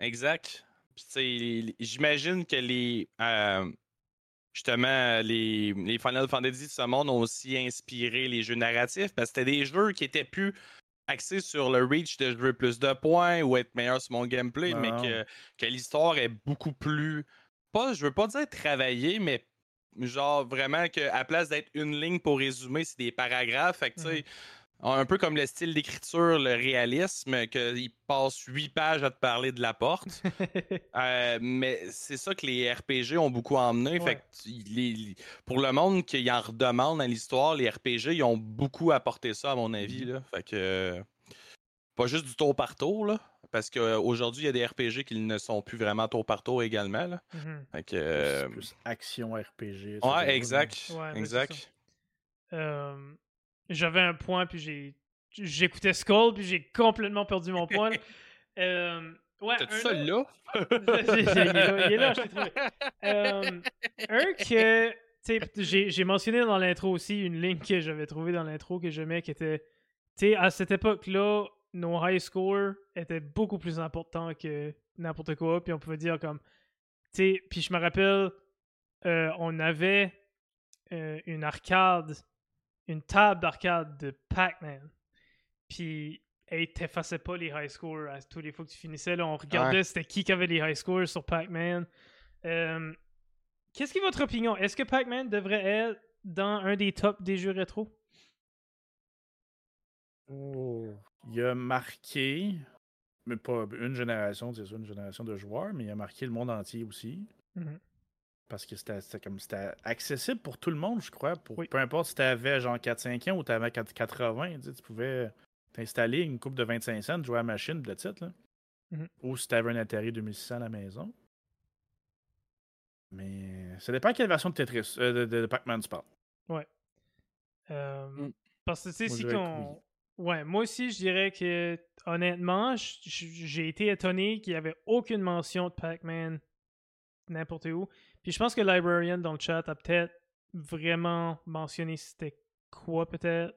Exact. Puis, tu sais, j'imagine que les justement, les, les Final Fantasy de ce monde ont aussi inspiré les jeux narratifs parce que c'était des jeux qui étaient plus axés sur le reach de jouer plus de points ou être meilleur sur mon gameplay, mais que, que l'histoire est beaucoup plus. Pas, je veux pas dire travailler, mais genre vraiment qu'à place d'être une ligne pour résumer, c'est des paragraphes. Fait que, tu sais, mmh un peu comme le style d'écriture, le réalisme, qu'il passe huit pages à te parler de la porte. Euh, mais c'est ça que les RPG ont beaucoup emmené. Fait pour le monde qui en redemande à l'histoire, les RPG, ils ont beaucoup apporté ça, à mon avis. Là. Fait que. Pas juste du tour par tour, là, parce qu'aujourd'hui, il y a des RPG qui ne sont plus vraiment tour par tour également. Là. Mm-hmm. fait que, plus action RPG. Ouais, exact. Ben, exact. Euh, j'avais un point, puis j'ai j'écoutais Skull, puis j'ai complètement perdu mon point. euh, ouais, ça là? il, est là, je t'ai trouvé. Euh, un que, j'ai, mentionné dans l'intro aussi une ligne que j'avais trouvée dans l'intro que j'aimais, qui était, sais, à cette époque-là, nos high scores étaient beaucoup plus importants que n'importe quoi, puis on pouvait dire comme, puis je me rappelle, euh, on avait euh, une arcade une table d'arcade de Pac-Man. Puis, hey, t'effaçais pas les high scores à tous les fois que tu finissais. Là, on regardait c'était qui qui avait les high scores sur Pac-Man. Euh, qu'est-ce qui est votre opinion? Est-ce que Pac-Man devrait être dans un des tops des jeux rétro? Oh. Il a marqué, mais pas une génération, c'est ça, une génération de joueurs, mais il a marqué le monde entier aussi. Mm-hmm. Parce que c'était comme c'était accessible pour tout le monde, je crois. Pour, Peu importe si tu avais genre 4-5 ans ou tu avais 80, tu, pouvais t'installer une coupe de 25 cents, jouer à la machine, de titre. Là. Mm-hmm. Ou si tu avais un Atari 2600 à la maison. Mais ça dépend quelle version de Tetris, euh, de, Pac-Man tu parles. Ouais. Euh, mm. Parce que tu sais, si qu'on. Ouais, moi aussi, je dirais que honnêtement, j'ai été étonné qu'il n'y avait aucune mention de Pac-Man n'importe où. Puis je pense que Librarian dans le chat a peut-être vraiment mentionné c'était quoi peut-être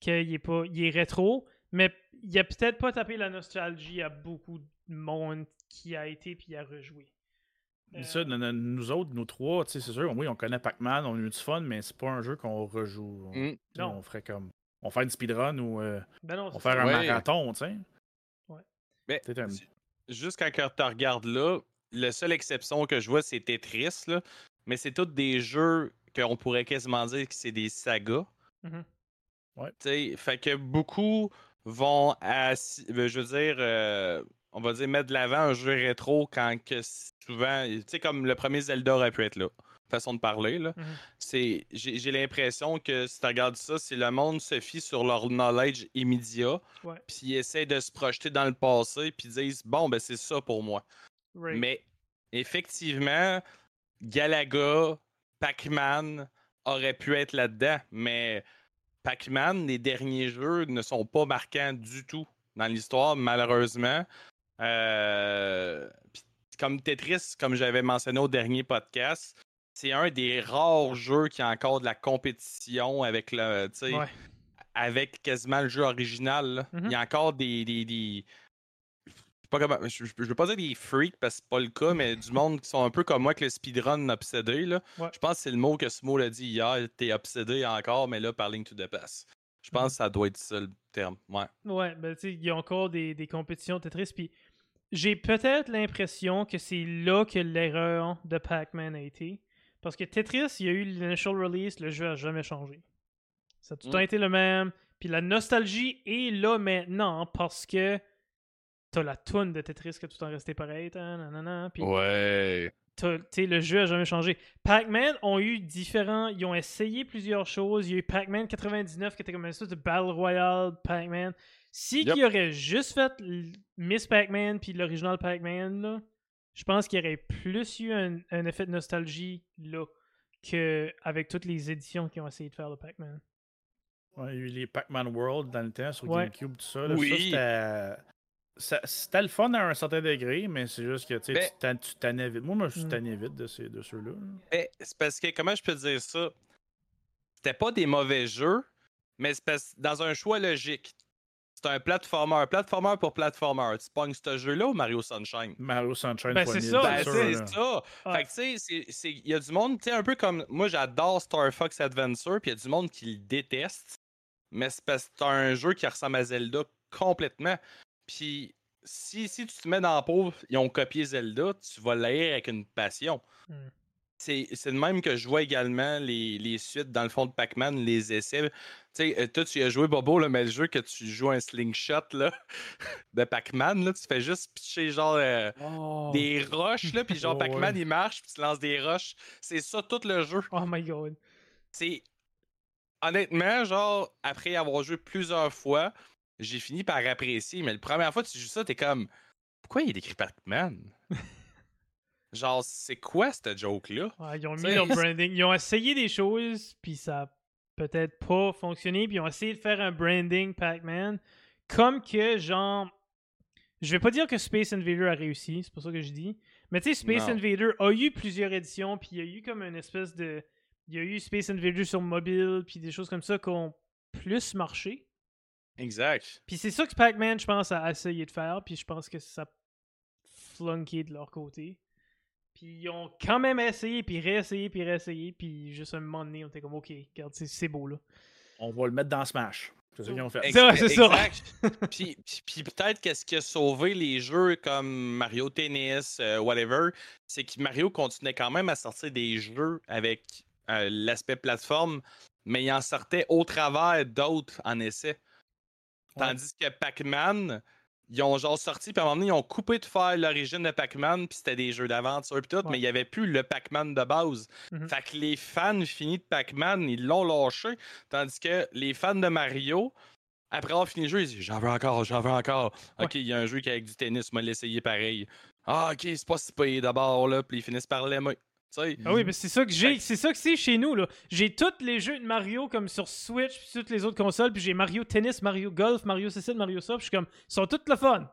qu'il est pas il est rétro, mais il a peut-être pas tapé la nostalgie à beaucoup de monde qui a été puis a rejoué. Ça, euh, nous autres, nous trois, c'est sûr, oui, on connaît Pac-Man, on a eu du fun, mais c'est pas un jeu qu'on rejoue. On, mm. non. on ferait comme. On fait une speedrun ou euh, ben on fait un marathon, tu sais. Ouais. Mais juste quand tu regardes là, la seule exception que je vois, c'est Tetris, là. Mais c'est tous des jeux qu'on pourrait quasiment dire que c'est des sagas. Ouais. fait que beaucoup vont, ben, je veux dire, euh, on va dire mettre de l'avant un jeu rétro quand que souvent, tu sais, comme le premier Zelda aurait pu être là. Façon de parler, là. C'est, j'ai, l'impression que si tu regardes ça, c'est le monde se fie sur leur knowledge immédiat. Puis ils essaient de se projeter dans le passé, puis disent, bon, ben c'est ça pour moi. Mais effectivement, Galaga, Pac-Man auraient pu être là-dedans, mais Pac-Man, les derniers jeux ne sont pas marquants du tout dans l'histoire, malheureusement. Euh, comme Tetris, comme j'avais mentionné au dernier podcast, c'est un des rares jeux qui a encore de la compétition avec le, avec quasiment le jeu original. Il y a mm-hmm. encore des, pas comment, je, veux pas dire des freaks parce que c'est pas le cas, mais du monde qui sont un peu comme moi que le speedrun obsédé. Là. Je pense que c'est le mot que ce mot l'a dit hier. T'es obsédé encore, mais là, par Link to the Past. Je pense que ça doit être ça le terme. Ouais. Ouais, ben tu sais, il y a encore des, des compétitions Tetris. Puis j'ai peut-être l'impression que c'est là que l'erreur de Pac-Man a été. Parce que Tetris, il y a eu l'initial release, le jeu a jamais changé. Ça a tout le temps mm. été le même. Puis la nostalgie est là maintenant parce que t'as la toune de Tetris qui a tout le temps resté pareil. Puis ouais. le jeu a jamais changé. Pac-Man ont eu différents. Ils ont essayé plusieurs choses. Il y a eu Pac-Man 99 qui était comme une sorte de Battle Royale Pac-Man. Si yep. aurait juste fait Miss Pac-Man puis l'original Pac-Man, je pense qu'il y aurait plus eu un, effet de nostalgie là qu'avec toutes les éditions qui ont essayé de faire le Pac-Man. Ouais, il y a eu les Pac-Man World dans le temps sur GameCube, tout ça. oui. Ça, c'était le fun à un certain degré, mais c'est juste que tu ben t'en vite. Moi, moi, je suis mm. tanné vite de, ces, de ceux-là. Ben, c'est parce que, comment je peux dire ça? C'était pas des mauvais jeux, mais c'est parce, dans un choix logique c'est un platformer. Platformer pour platformer. Tu pognes ce jeu-là ou Mario Sunshine? Mario Sunshine, ben, c'est ça. Ben, c'est ça. Fait que, tu sais, il y a du monde, tu sais, un peu comme. Moi, j'adore Star Fox Adventure, puis il y a du monde qui le déteste. Mais c'est parce que c'est un jeu qui ressemble à Zelda complètement. Puis, si, si tu te mets dans la peau, ils ont copié Zelda, tu vas l'air avec une passion. Hmm c'est le même que je vois également les, les suites dans le fond de Pac-Man, les essais. Tu sais, euh, toi, tu as joué Bobo, là, mais le jeu que tu joues un slingshot là, de Pac-Man, tu fais juste pitcher genre euh, oh. des roches, là, puis genre Pac-Man il marche, puis tu lances des roches. C'est ça tout le jeu. Oh my god. C'est. Honnêtement, genre, après avoir joué plusieurs fois, j'ai fini par apprécier, mais la première fois que tu joues ça, t'es comme. Pourquoi il est écrit Pac-Man? Genre, c'est quoi cette joke-là? ils ont mis leur branding. Ils ont essayé des choses, puis ça a peut-être pas fonctionné, puis ils ont essayé de faire un branding Pac-Man. Comme que, genre. Je vais pas dire que Space Invader a réussi, c'est pas ça que je dis. Mais tu sais, Space Invader a eu plusieurs éditions, puis il y a eu comme une espèce de. Il y a eu Space Invader sur mobile, puis des choses comme ça qui ont plus marché. Exact. Puis c'est ça que Pac-Man, je pense, a essayé de faire, puis je pense que ça a flunké de leur côté. Puis ils ont quand même essayé, puis réessayé, puis réessayé, puis juste un moment donné, on était comme, OK, regarde, c'est beau, là. On va le mettre dans Smash. C'est ça qu'ils ont fait. C'est ça. puis, puis, peut-être qu'est-ce qui a sauvé les jeux comme Mario Tennis, euh, whatever, c'est que Mario continuait quand même à sortir des jeux avec euh, l'aspect plateforme, mais il en sortait au travers d'autres en essai. Tandis que Pac-Man, ils ont genre sorti, puis à un moment donné, ils ont coupé de faire l'origine de Pac-Man, puis c'était des jeux d'aventure, puis tout, mais il n'y avait plus le Pac-Man de base. Mm-hmm. Fait que les fans finis de Pac-Man, ils l'ont lâché, tandis que les fans de Mario, après avoir fini le jeu, ils disent J'en veux encore, j'en veux encore. Ok, il y a un jeu qui est avec du tennis, moi l'essayer pareil. Ah, ok, c'est pas si payé d'abord, là, puis ils finissent par l'aimer. Ah oui, mais c'est ça que j'ai. C'est ça que c'est chez nous, là. J'ai tous les jeux de Mario comme sur Switch, puis toutes les autres consoles, puis j'ai Mario Tennis, Mario Golf, Mario Cécile, Mario ça, puis je suis comme, ils sont tous le fun.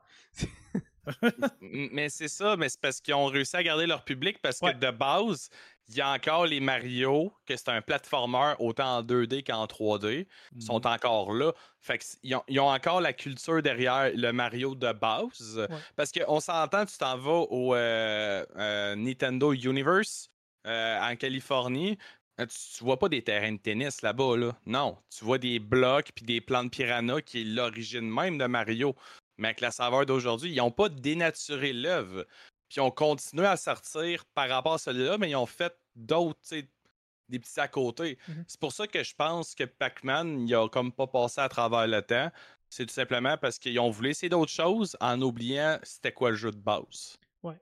mais c'est ça, mais c'est parce qu'ils ont réussi à garder leur public parce que de base, il y a encore les Mario, que c'est un platformer autant en 2D qu'en 3D, sont mhm. encore là. Fait ont, ils ont, encore la culture derrière le Mario de base. Parce qu'on s'entend, tu t'en vas au euh, euh, Nintendo Universe euh, en Californie. Tu, vois pas des terrains de tennis là-bas, là. Non. Tu vois des blocs puis des plans de piranha qui est l'origine même de Mario. Mais avec la saveur d'aujourd'hui, ils n'ont pas dénaturé l'œuvre. Puis ils ont continué à sortir par rapport à celui-là, mais ils ont fait d'autres, des petits à côté. Mmh c'est pour ça que je pense que Pac-Man, il a comme pas passé à travers le temps. C'est tout simplement parce qu'ils ont voulu essayer d'autres choses en oubliant c'était quoi le jeu de base. Ouais.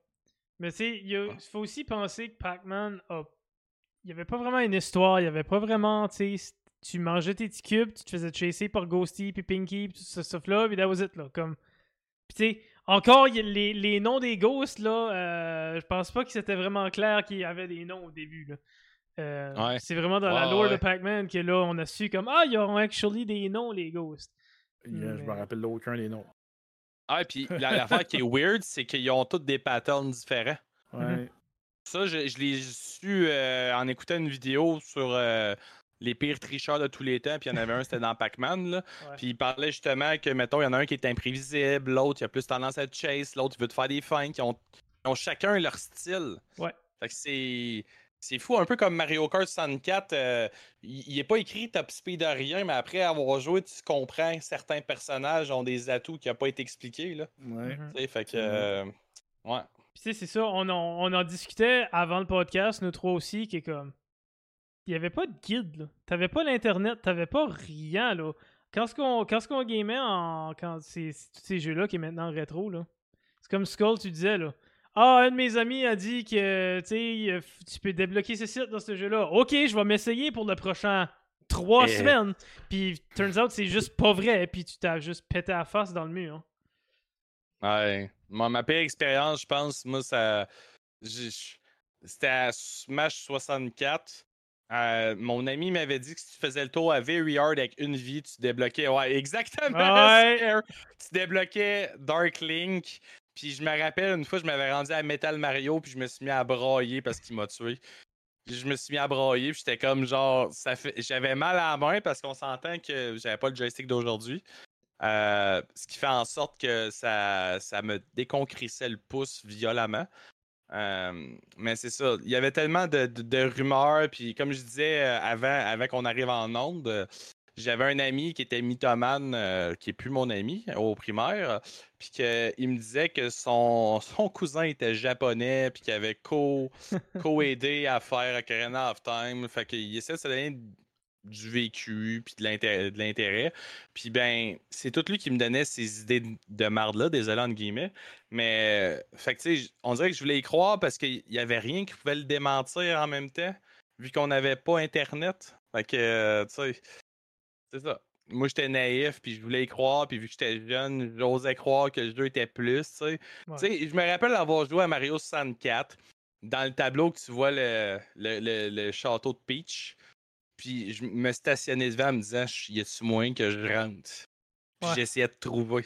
Mais tu sais, il faut aussi penser que Pac-Man a. Il n'y avait pas vraiment une histoire, il n'y avait pas vraiment, tu sais, tu mangeais tes petits cubes, tu te faisais chasser par Ghosty, puis Pinky, puis tout ce stuff-là, puis that was it, là. Comme... Puis tu sais, encore, les, les, noms des ghosts, là, euh, je pense pas que c'était vraiment clair qu'il y avait des noms au début, là. Euh, c'est vraiment dans la lore de Pac-Man que là, on a su comme Ah, ils ont actually des noms, les ghosts. Je me rappelle aucun des noms. Ah, et puis l'affaire qui est weird, c'est qu'ils ont tous des patterns différents. Ouais. Ça, je, je l'ai su euh, en écoutant une vidéo sur les pires tricheurs de tous les temps, puis il y en avait un, c'était dans Pac-Man. Puis il parlait justement que, mettons, il y en a un qui est imprévisible, l'autre, il a plus tendance à être chase, l'autre, il veut te faire des fins, qui ont, ont chacun leur style. Ouais. Fait que c'est. C'est fou, un peu comme Mario Kart 64. Euh, il n'est pas écrit top speed de rien, mais après avoir joué, tu comprends que certains personnages ont des atouts qui n'ont pas été expliqués. Là. Ouais. Mhm. Fait que. Euh, ouais. Puis c'est ça, on en, on en discutait avant le podcast, nous trois aussi, qui est comme il n'y avait pas de guide. Là. T'avais pas l'Internet, t'avais pas rien. là. Quand ce qu'on, qu'on gamait en. Quand tous ces jeux-là qui est maintenant rétro, là. C'est comme Skull, tu disais, là. Ah, un de mes amis a dit que tu peux débloquer ce site dans ce jeu-là. Ok, je vais m'essayer pour le prochain trois eh. semaines. Puis, turns out, c'est juste pas vrai. Puis, tu t'as juste pété la face dans le mur. Ouais. ma pire expérience, je pense, moi, ça. C'était à Smash 64. Euh, mon ami m'avait dit que si tu faisais le tour à Very Hard avec une vie, tu débloquais. Ouais, exactement. Tu débloquais Dark Link. Puis je me rappelle une fois, je m'avais rendu à Metal Mario, puis je me suis mis à brailler parce qu'il m'a tué. je me suis mis à brailler, puis j'étais comme genre. ça fait... J'avais mal à la main parce qu'on s'entend que j'avais pas le joystick d'aujourd'hui. Euh, ce qui fait en sorte que ça, ça me déconcrissait le pouce violemment mais c'est ça. Il y avait tellement de, rumeurs. Puis comme je disais euh, avant, avant qu'on arrive en onde, euh, j'avais un ami qui était mythomane, euh, qui est plus mon ami au primaire. Puis qu'il me disait que son, son cousin était japonais. Puis qu'il avait co-aidé à faire Ocarina of Time. Fait qu'il essaie de se donner du vécu, puis de l'intérêt. Puis ben, c'est tout lui qui me donnait ces idées de marde-là, désolé entre guillemets. Mais, fait que tu sais, on dirait que je voulais y croire parce qu'il n'y avait rien qui pouvait le démentir en même temps, vu qu'on n'avait pas Internet. Fait que, tu sais, c'est ça. Moi, j'étais naïf, puis je voulais y croire, puis vu que j'étais jeune, j'osais croire que le jeu était plus, tu sais. Tu sais, je me rappelle avoir joué à Mario 64. Dans le tableau que tu vois le, le, le château de Peach, puis je me stationnais devant en me disant y a-tu moyen que je rentre? Puis j'essayais de trouver.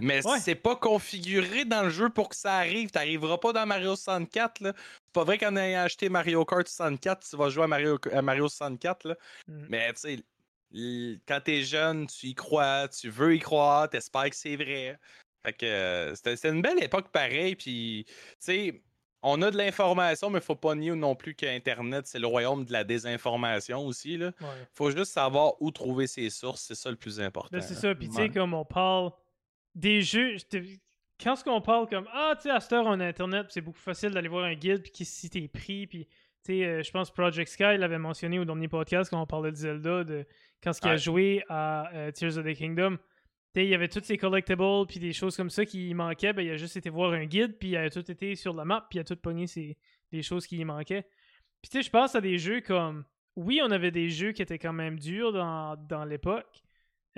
Mais c'est pas configuré dans le jeu pour que ça arrive. T'arriveras pas dans Mario 64. Là. C'est pas vrai qu'en ayant acheté Mario Kart 64, tu vas jouer à Mario, à Mario 64. Là. Mmh. Mais tu sais, quand t'es jeune, tu y crois, tu veux y croire, t'espères que c'est vrai. Fait que euh, c'était une belle époque pareil. Puis, tu sais, on a de l'information, mais il faut pas nier non plus qu'Internet, c'est le royaume de la désinformation aussi. Il faut juste savoir où trouver ses sources, c'est ça le plus important. Ben, c'est ça, puis tu sais, comme on parle des jeux, quand ce qu'on parle comme Ah, tu sais, à cette heure, on a Internet, c'est beaucoup facile d'aller voir un guide, puis si t'es pris, puis tu sais, euh, je pense Project Sky l'avait mentionné au dernier podcast quand on parlait de Zelda, de quand ce qu'il a joué à euh, Tears of the Kingdom il y avait tous ces collectibles puis des choses comme ça qui manquaient, ben, il a juste été voir un guide, puis il a tout été sur la map, puis il a tout pogné ces, des choses qui manquaient. Puis tu sais, je pense à des jeux comme... Oui, on avait des jeux qui étaient quand même durs dans, dans l'époque,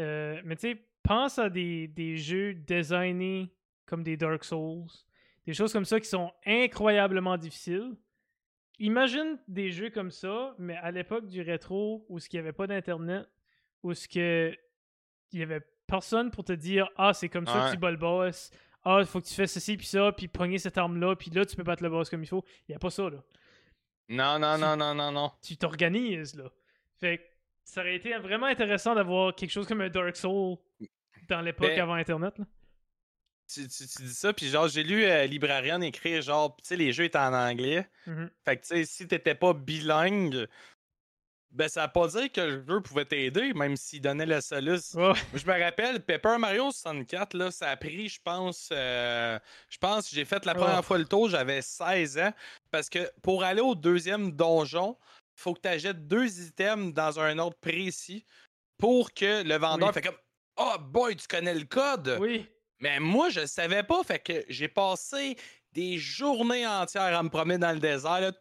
euh, mais tu sais, pense à des, des jeux designés comme des Dark Souls, des choses comme ça qui sont incroyablement difficiles. Imagine des jeux comme ça, mais à l'époque du rétro, où ce qu'il n'y avait pas d'internet, où ce il y avait personne pour te dire Ah, c'est comme ça que tu bats le boss. Ah, il faut que tu fasses ceci, puis ça, puis pogner cette arme-là, puis là, tu peux battre le boss comme il faut. Il n'y a pas ça, là. Non, non, non, non, non, non. Tu t'organises, là. Fait que ça aurait été vraiment intéressant d'avoir quelque chose comme un Dark Soul dans l'époque ben avant Internet, là. Tu, tu, dis ça, puis genre, j'ai lu euh, Librarian écrire, genre, tu sais, les jeux étaient en anglais. Mm-hmm. Fait que, tu sais, si t'étais pas bilingue, ben, ça veut pas dire que le jeu pouvait t'aider, même s'il donnait la soluce. Je me rappelle, Paper Mario 64, là, ça a pris, je pense, euh, je pense, j'ai fait la première fois le tour, j'avais 16 ans, parce que pour aller au deuxième donjon, il faut que tu achètes deux items dans un ordre précis pour que le vendeur fait comme Oh boy, tu connais le code! Oui. Mais moi, je savais pas, fait que j'ai passé des journées entières à me promener dans le désert.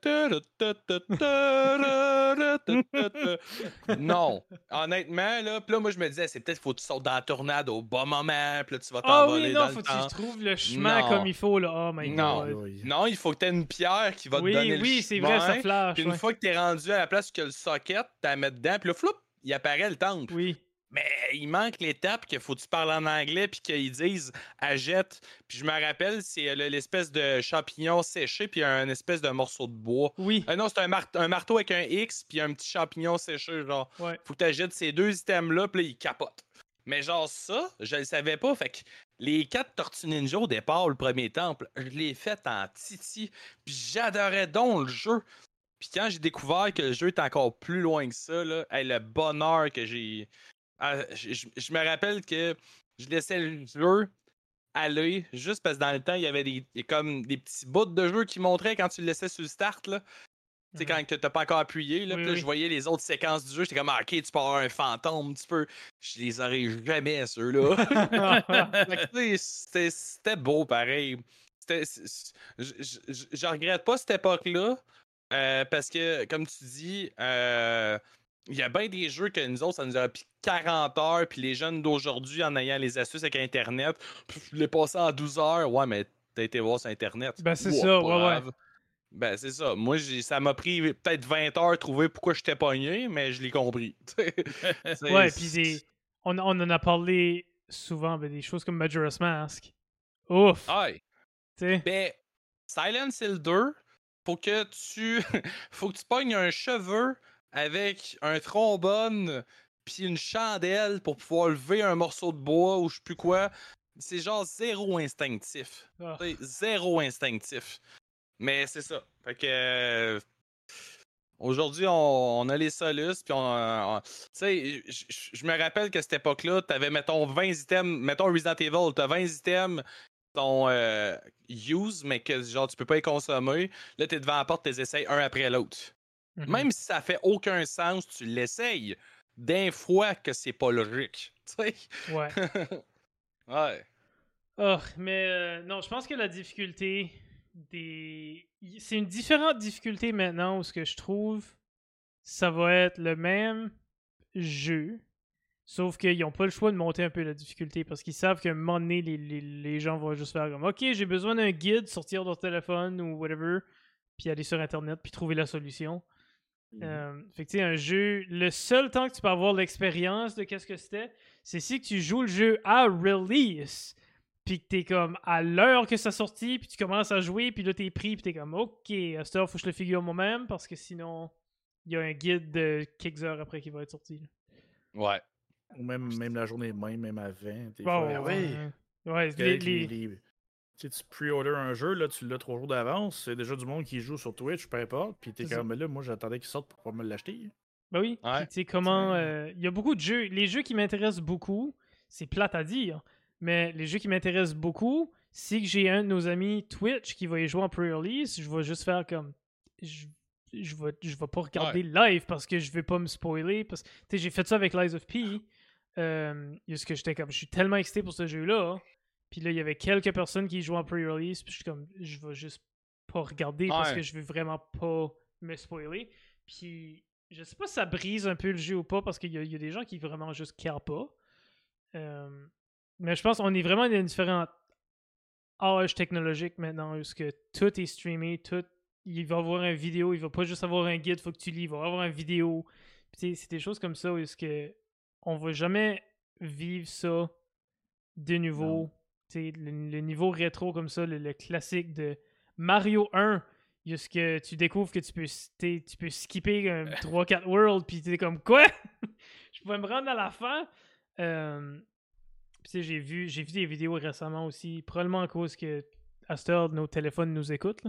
non, honnêtement, là, puis là, moi, je me disais, c'est peut-être faut que tu sautes dans la tornade au bon moment, puis là, tu vas t'envoler ah oui, non, faut que tu trouves le chemin comme il faut, là. Oh my non. god. Non, il faut que tu aies une pierre qui va te donner le chemin. Oui, c'est vrai, ça flash. Puis une fois que tu es rendu à la place que le socket, tu la mets dedans, puis là, floup, il apparaît le temple. Oui. Mais il manque l'étape qu'il faut que tu parles en anglais puis qu'ils disent agette. Puis je me rappelle, c'est l'espèce de champignon séché puis un espèce de morceau de bois. Oui. Euh, non, c'est un, un, marteau avec un X puis un petit champignon séché. Genre, faut que tu achètes ces deux items-là puis là, ils capotent. Mais genre ça, je le savais pas. Fait que les quatre Tortues Ninja au départ, le premier temple, je l'ai fait en titi. Puis j'adorais donc le jeu. Puis quand j'ai découvert que le jeu est encore plus loin que ça, là, le bonheur que j'ai. Ah, je, me rappelle que je laissais le jeu aller juste parce que dans le temps, il y avait des, comme des petits bouts de jeu qui montraient quand tu le laissais sur le start. Là. Tu sais, quand tu n'as pas encore appuyé, là, je voyais les autres séquences du jeu, j'étais comme, ah, ok, tu peux avoir un fantôme, tu peux. Je les aurais jamais, ceux-là. c'était beau, pareil. Je, je, regrette pas cette époque-là, euh, parce que, comme tu dis, euh, il y a bien des jeux que nous autres, ça nous aurait pris 40 heures, puis les jeunes d'aujourd'hui, en ayant les astuces avec Internet, les passer en 12 heures. Ouais, mais t'as été voir sur Internet. Ben, c'est ça, ouais, ouais. Ben, c'est ça. Moi, ça m'a pris peut-être 20 heures de trouver pourquoi j'étais pogné, mais je l'ai compris. ouais, puis on, on, en a parlé souvent, ben, des choses comme Majora's Mask. Ouf! Aïe! Ben, Silent Hill 2, faut que tu faut que tu pognes un cheveu avec un trombone puis une chandelle pour pouvoir lever un morceau de bois ou je sais plus quoi. C'est genre zéro instinctif. Ah. Zéro instinctif. Mais c'est ça. Fait que. Euh, aujourd'hui, on, a les solus, puis on. tu sais, je me rappelle qu'à cette époque-là, t'avais, mettons, 20 items. Mettons Resident Evil, t'as 20 items ton euh, use, mais que genre tu peux pas les consommer. Là, t'es devant la porte, t'es essayes un après l'autre. Mm-hmm. Même si ça fait aucun sens, tu l'essayes. D'un fois que c'est pas logique. Ouais. ouais. Oh, mais euh, non, je pense que la difficulté des. C'est une différente difficulté maintenant où ce que je trouve, ça va être le même jeu. Sauf qu'ils n'ont pas le choix de monter un peu la difficulté parce qu'ils savent qu'à un moment donné, les, les, les, gens vont juste faire comme Ok, j'ai besoin d'un guide, sortir leur téléphone ou whatever, puis aller sur Internet, puis trouver la solution. Mmh. Euh, fait que tu sais, un jeu, le seul temps que tu peux avoir l'expérience de qu'est-ce que c'était, c'est si tu joues le jeu à release puis que t'es comme à l'heure que ça sortit, puis tu commences à jouer, puis là t'es pris, puis t'es comme ok, à cette heure faut que je le figure moi-même parce que sinon il y a un guide de quelques heures après qui va être sorti. Ouais. Ou même, même la journée même, même avant. Bon, ouais. Ouais, les, les... Tu pre-order un jeu, là, tu l'as trois jours d'avance, c'est déjà du monde qui joue sur Twitch, peu importe, puis t'es comme, là, moi j'attendais qu'il sorte pour pouvoir me l'acheter. Ben oui, tu sais comment. Euh, il y a beaucoup de jeux. Les jeux qui m'intéressent beaucoup, c'est plate à dire, mais les jeux qui m'intéressent beaucoup, si j'ai un de nos amis Twitch qui va y jouer en pre-release, je vais juste faire comme. Je, je, vais, je vais pas regarder live parce que je vais pas me spoiler. Parce que j'ai fait ça avec Lies of P. Euh, ce que j'étais comme. Je suis tellement excité pour ce jeu-là. Puis là, il y avait quelques personnes qui jouaient en pre-release. Puis je suis comme. Je vais juste pas regarder parce que je veux vraiment pas me spoiler. Puis je sais pas si ça brise un peu le jeu ou pas parce qu'il y, y, a des gens qui vraiment juste carent pas. Euh, mais je pense qu'on est vraiment dans une différente âge technologique maintenant, où que tout est streamé, tout. Il va avoir une vidéo, il va pas juste avoir un guide, faut que tu lis, il va avoir une vidéo. C'est des choses comme ça où est-ce que on va jamais vivre ça de nouveau. Le, le, niveau rétro comme ça, le, classique de Mario 1, il y a ce que tu découvres que tu peux, tu peux skipper 3-4 worlds, puis tu es comme quoi? Je pourrais me rendre à la fin. Euh, j'ai vu, j'ai vu des vidéos récemment aussi, probablement à cause que à cette heure, nos téléphones nous écoutent.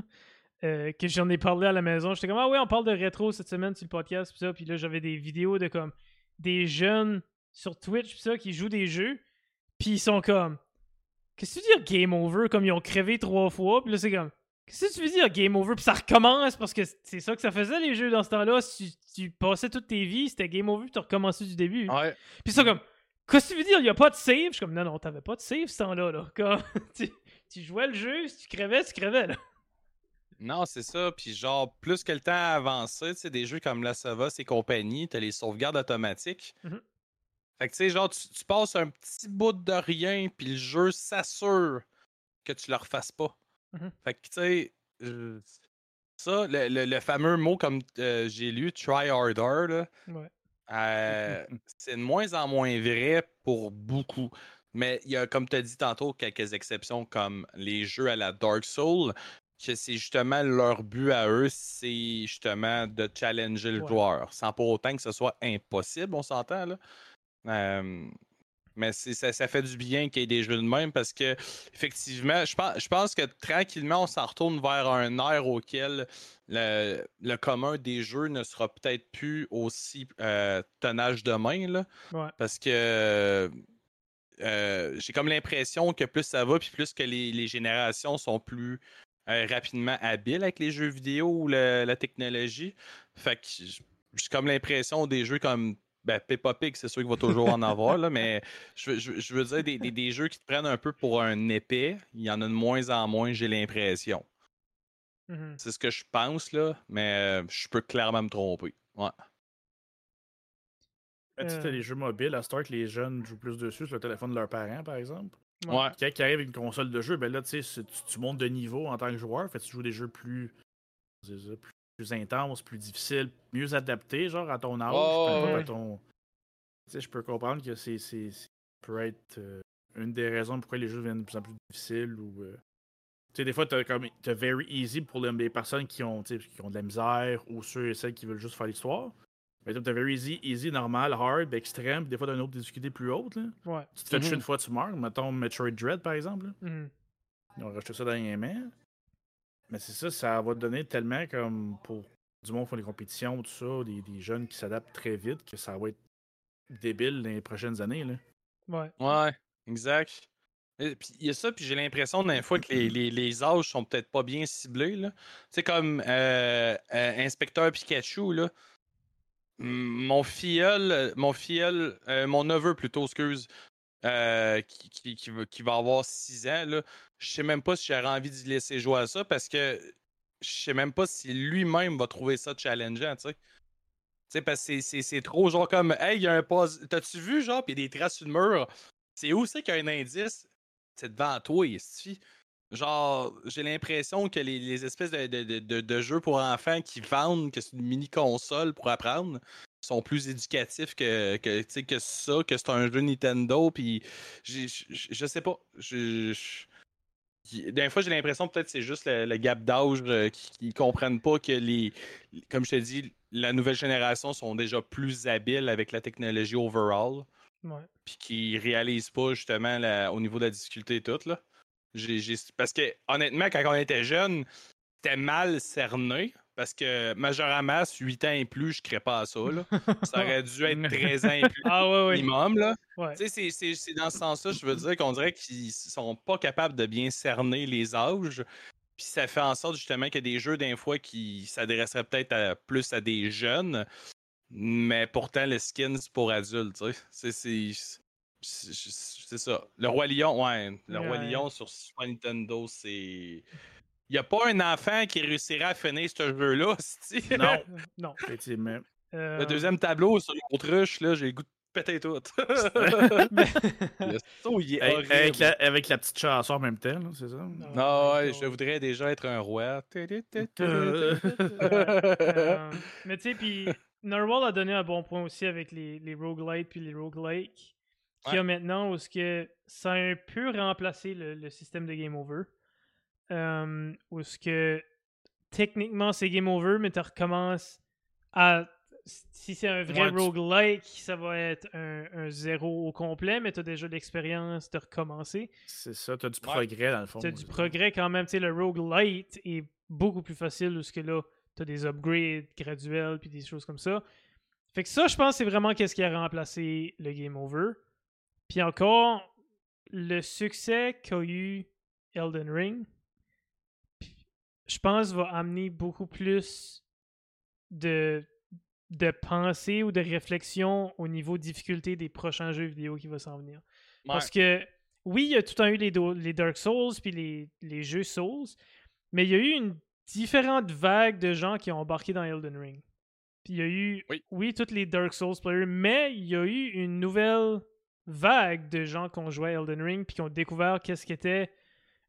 Euh, que j'en ai parlé à la maison. J'étais comme, ah oui, on parle de rétro cette semaine sur le podcast. Puis, ça. puis là, j'avais des vidéos de comme des jeunes sur Twitch puis ça, qui jouent des jeux. Puis ils sont comme, qu'est-ce que tu veux dire game over? Comme ils ont crevé trois fois. Puis là, c'est comme, qu'est-ce que tu veux dire game over? Puis ça recommence parce que c'est ça que ça faisait les jeux dans ce temps-là. Si tu, passais toute tes vies, c'était game over puis tu recommençais du début. Ouais. Puis ça, comme, Qu'est-ce que tu veux dire? Il n'y a pas de save? Je suis comme, non, non, t'avais pas de save ce temps-là. Là. tu, jouais le jeu, si tu crevais, tu crevais. Là. Non, c'est ça. Puis genre, plus que le temps a avancé, tu sais, des jeux comme La Sava et compagnie, t'as les sauvegardes automatiques. Mm-hmm. Fait que tu sais, genre, tu, passes un petit bout de rien, puis le jeu s'assure que tu le refasses pas. Mm-hmm. Fait que tu sais, ça, le, fameux mot comme euh, j'ai lu, try harder, là. Ouais. Euh, c'est de moins en moins vrai pour beaucoup. Mais il y a, comme tu as dit tantôt, quelques exceptions comme les jeux à la Dark Souls, que c'est justement leur but à eux, c'est justement de challenger le joueur, sans pour autant que ce soit impossible, on s'entend là. Mais ça, ça, fait du bien qu'il y ait des jeux de même parce que effectivement, je pense, je pense que tranquillement, on s'en retourne vers un air auquel le, le, commun des jeux ne sera peut-être plus aussi euh, tonnage de main. Là, Parce que euh, j'ai comme l'impression que plus ça va, puis plus que les, les générations sont plus euh, rapidement habile avec les jeux vidéo ou la, technologie. Fait que j'ai comme l'impression des jeux comme ben, Peppa Pig, c'est sûr qu'il va toujours en avoir, là, mais je, veux dire des, jeux qui te prennent un peu pour un épée, il y en a de moins en moins, j'ai l'impression. Mm-hmm. C'est ce que je pense, là, mais euh, je peux clairement me tromper. Ouais. Ben, tu sais, les jeux mobiles, à Start, les jeunes jouent plus dessus sur le téléphone de leurs parents, par exemple. Ouais. Quand il arrive une console de jeu, ben là, tu sais, tu montes de niveau en tant que joueur. Fait tu joues des jeux plus, plus, intenses, plus difficiles, mieux adaptés, genre à ton âge. ton... Tu sais, je peux comprendre que c'est, c'est, peut être euh, une des raisons pourquoi les jeux deviennent de plus en plus difficiles ou. Euh, tu sais, des fois, t'as comme t'as very easy pour les, personnes qui ont, qui ont de la misère ou ceux et celles qui veulent juste faire l'histoire. Mais t'as very easy, easy, normal, hard, extrême, puis des fois t'as une autre difficulté plus haute. Là. Ouais. Tu te fais tuer mhm. une fois, tu meurs. Mettons Metroid Dread, par exemple. Mm Ils ont rajouté ça dernièrement. Mais c'est ça, ça va te donner tellement comme pour du monde qui font des compétitions, tout ça, des, des jeunes qui s'adaptent très vite, que ça va être débile dans les prochaines années. Là. Ouais. Ouais, exact. Il y a ça, puis j'ai l'impression d'un fois que les, les, les, âges sont peut-être pas bien ciblés. C'est comme euh, euh, Inspecteur Pikachu, là mon filleul, mon filleul, euh, mon neveu plutôt, excuse, euh, qui, qui, qui, va avoir 6 ans, là, je sais même pas si j'aurais envie de laisser jouer à ça parce que je sais même pas si lui-même va trouver ça challengeant, tu sais. Tu sais, parce que c'est trop genre comme Hey, il y a un pause. T'as-tu vu, genre, pis y a des traces sur le mur? C'est où c'est qu'il y a un indice? C'est devant toi, ici. Genre, j'ai l'impression que les, espèces de, jeux pour enfants qui vendent que c'est une mini-console pour apprendre sont plus éducatifs que, que, que ça, que c'est un jeu Nintendo. Puis, je sais pas. D'un fois, j'ai l'impression peut-être que c'est juste le, gap d'âge euh, qui, comprennent pas que les. Comme je te dis, la nouvelle génération sont déjà plus habiles avec la technologie overall. Puis qui réalisent pas justement au niveau de la difficulté et tout. Là. Parce que, honnêtement, quand on était jeune, c'était mal cerné. Parce que Majorama, 8 ans et plus, je ne crée pas à ça. Là. Ça aurait dû être 13 ans et plus ah, minimum. Là. C'est dans ce sens-là, je veux dire qu'on dirait qu'ils sont pas capables de bien cerner les âges. Puis ça fait en sorte justement qu'il y a des jeux d'un fois qui s'adresseraient peut-être plus à des jeunes, mais pourtant le skin c'est pour adultes. C'est c'est ça. Le Roi Lion, ouais. Le Roi Lion sur Super Nintendo, c'est. Il n'y a pas un enfant qui réussira à finir ce jeu-là, Non. non. Effectivement. Le deuxième tableau sur l'autruche, là, j'ai le goût de péter tout. le saut, il est avec, la, avec, la, petite chanson en même temps, c'est ça? Non, ouais, je voudrais déjà être un roi. Euh, mais tu sais, puis Narwhal a donné un bon point aussi avec les, les roguelites puis les roguelikes qu'il y a maintenant où ce que ça a un peu remplacé le, système de game over. Euh, où ce que techniquement c'est game over, mais tu recommences à. Si c'est un vrai roguelike, ça va être un, zéro au complet, mais tu as déjà l'expérience de recommencer. C'est ça, tu as du progrès dans le fond. Tu as du progrès quand même. Tu sais, le roguelite est beaucoup plus facile où ce que là, tu as des upgrades graduels puis des choses comme ça. Fait que ça, je pense, c'est vraiment qu'est-ce qui a remplacé le game over. Puis encore, le succès qu'a eu Elden Ring, je pense, va amener beaucoup plus de, de pensée ou de réflexion au niveau de difficulté des prochains jeux vidéo qui vont s'en venir. Parce que, oui, il y a tout le temps eu les, les Dark Souls puis les, les, jeux Souls, mais il y a eu une différente vague de gens qui ont embarqué dans Elden Ring. Puis il y a eu, oui, oui toutes les Dark Souls players, mais il y a eu une nouvelle vague de gens qui ont joué à Elden Ring puis qui ont découvert qu'est-ce qu'était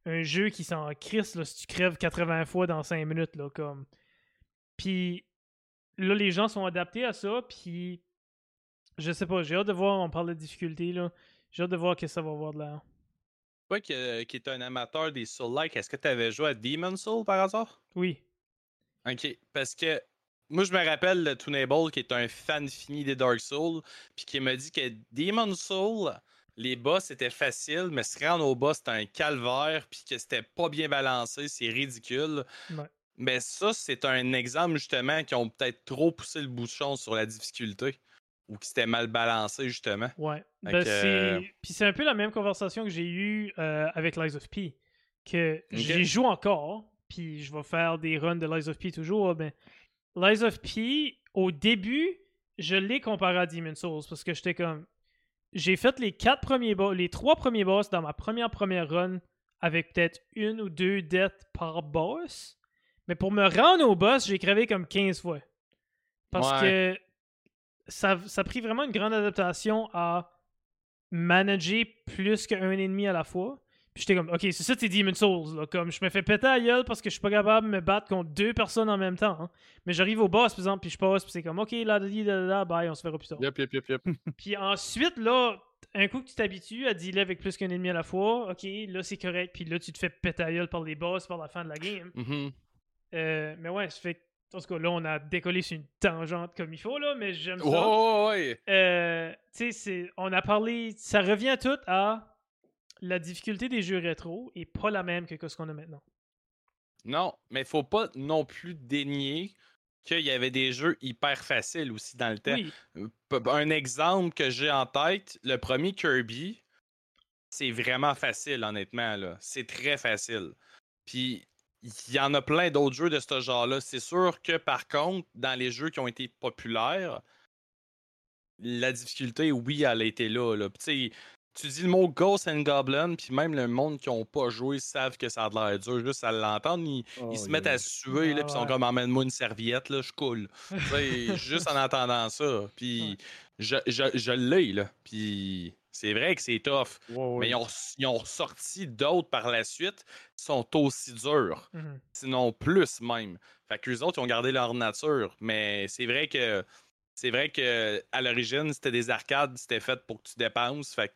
un jeu qui s'en crisse là, si tu crèves 80 fois dans 5 minutes là comme puis là les gens sont adaptés à ça puis Je sais pas, j'ai hâte de voir, on parle de difficulté, là. J'ai hâte de voir que ça va avoir de l'air. Toi qui, qui est un amateur des Soul-like, est-ce que tu avais joué à Demon Soul par hasard? Oui. Ok, parce que moi je me rappelle de Toonable qui est un fan fini des Dark Souls, puis qui m'a dit que Demon Soul, les boss étaient faciles, mais se rendre au boss c'était un calvaire, puis que c'était pas bien balancé, c'est ridicule. Mais ça, c'est un exemple justement qui ont peut-être trop poussé le bouchon sur la difficulté ou qui c'était mal balancé justement. Ouais. Ben, euh, Puis c'est un peu la même conversation que j'ai eue euh, avec Lies of P. Que j'y joue encore, puis je vais faire des runs de Lies of P toujours. Mais Lies of P, au début, je l'ai comparé à Demon Souls parce que j'étais comme. J'ai fait les quatre premiers boss, les trois premiers boss dans ma première première run avec peut-être une ou deux deaths par boss. Mais pour me rendre au boss, j'ai crevé comme 15 fois. Parce que ça, ça a pris vraiment une grande adaptation à manager plus qu'un ennemi à la fois. J'étais comme, ok, c'est ça, c'est Demon Souls. Là. Comme je me fais péter à gueule parce que je suis pas capable de me battre contre deux personnes en même temps. Hein. Mais j'arrive au boss, par exemple, puis je passe, puis c'est comme, ok, là, là, là, bye, on se verra plus tard. Yep, yep, yep, yep. puis ensuite, là, un coup que tu t'habitues à dealer avec plus qu'un ennemi à la fois, ok, là, c'est correct. Puis là, tu te fais péter à gueule par les boss par la fin de la game. Mm-hmm. euh, mais ouais, ça fait en tout cas, là, on a décollé sur une tangente comme il faut, là, mais j'aime ça. Oh, ouais. Euh, tu sais, on a parlé. Ça revient tout à la difficulté des jeux rétro et pas la même que ce qu'on a maintenant. Non, mais faut pas non plus dénier qu'il y avait des jeux hyper faciles aussi dans le temps. Un exemple que j'ai en tête, le premier Kirby, c'est vraiment facile, honnêtement. là. C'est très facile. Puis il y en a plein d'autres jeux de ce genre-là. C'est sûr que par contre, dans les jeux qui ont été populaires, la difficulté, oui, elle a été là. là. Tu dis le mot Ghost and Goblin, puis même le monde qui n'ont pas joué savent que ça a l'air dur. Juste à l'entendre, ils, oh, se mettent à suer, là, puis ils sont comme emmène-moi une serviette, là, je coule. juste en entendant ça. Puis je, je, je l'ai, là. Puis c'est vrai que c'est tough. Mais ils ont, ils ont ressorti d'autres par la suite qui sont aussi durs. Mmh sinon plus même. Fait qu'eux autres, ils ont gardé leur nature. Mais c'est vrai que c'est vrai que à l'origine, c'était des arcades, c'était fait pour que tu dépenses. Fait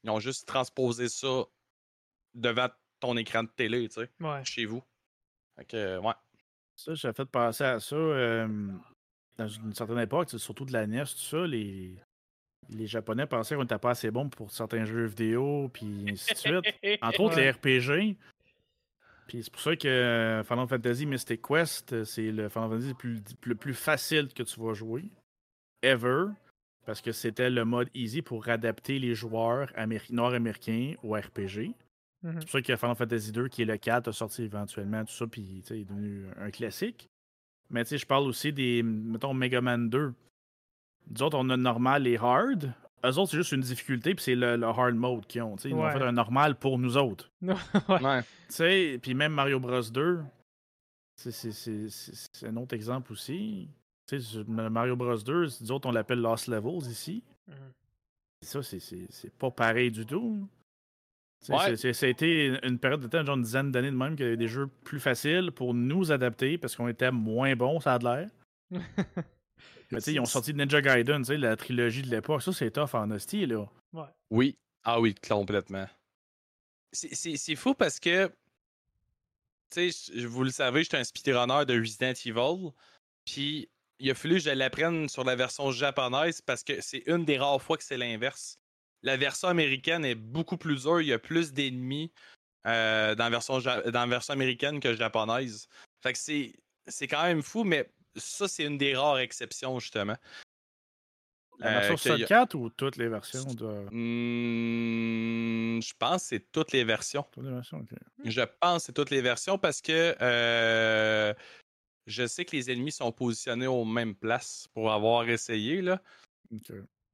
qu'ils ont juste transposé ça devant ton écran de télé, tu sais, chez vous. Fait que, ouais. Ça, j'ai fait penser à ça dans une certaine époque, surtout de la NES, tout ça, les, les Japonais pensaient qu'on n'était pas assez bon pour certains jeux vidéo, puis ainsi de suite. Entre autres, les RPG. Puis c'est pour ça que euh, Final Fantasy Mystic Quest, c'est le Final Fantasy le plus, facile que tu vas jouer. Ever. Parce que c'était le mode easy pour adapter les joueurs nord-américains au RPG. Mhm. C'est pour ça que Final Fantasy 2, qui est le 4, a sorti éventuellement tout ça, puis est devenu un classique. Mais tu sais, je parle aussi des, mettons, Mega Man 2. Nous autres, on a normal et hard. Eux autres, c'est juste une difficulté, puis c'est le, hard mode qu'ils ont. Ils ont fait un normal pour nous autres. ouais. Puis même Mario Bros 2, c'est un autre exemple aussi. Mario Bros 2, nous autres, on l'appelle Lost Levels ici. Mhm. Ça, c'est pas pareil du tout. Ouais. Ça a été une période de temps, genre une dizaine d'années de même, qu'il y avait des jeux plus faciles pour nous adapter parce qu'on était moins bons, ça a l'air. Mais tu sais, ils ont sorti Ninja Gaiden, tu sais, la trilogie de l'époque. Ça, c'est tough en hostie, là. Ouais. Oui. Ah oui, complètement. C'est fou parce que, tu sais, vous le savez, j'étais un speedrunner de Resident Evil. Puis, il a fallu que je l'apprenne sur la version japonaise parce que c'est une des rares fois que c'est l'inverse. La version américaine est beaucoup plus dure, il y a plus d'ennemis euh, dans, la version dans la version américaine que japonaise. Fait que c'est quand même fou, mais ça, c'est une des rares exceptions, justement. La version euh, 4 ou toutes les versions de... Mmh, je pense que c'est toutes les versions. Toutes les versions, ok. Je pense que c'est toutes les versions parce que euh, je sais que les ennemis sont positionnés aux mêmes places pour avoir essayé. Là. Ils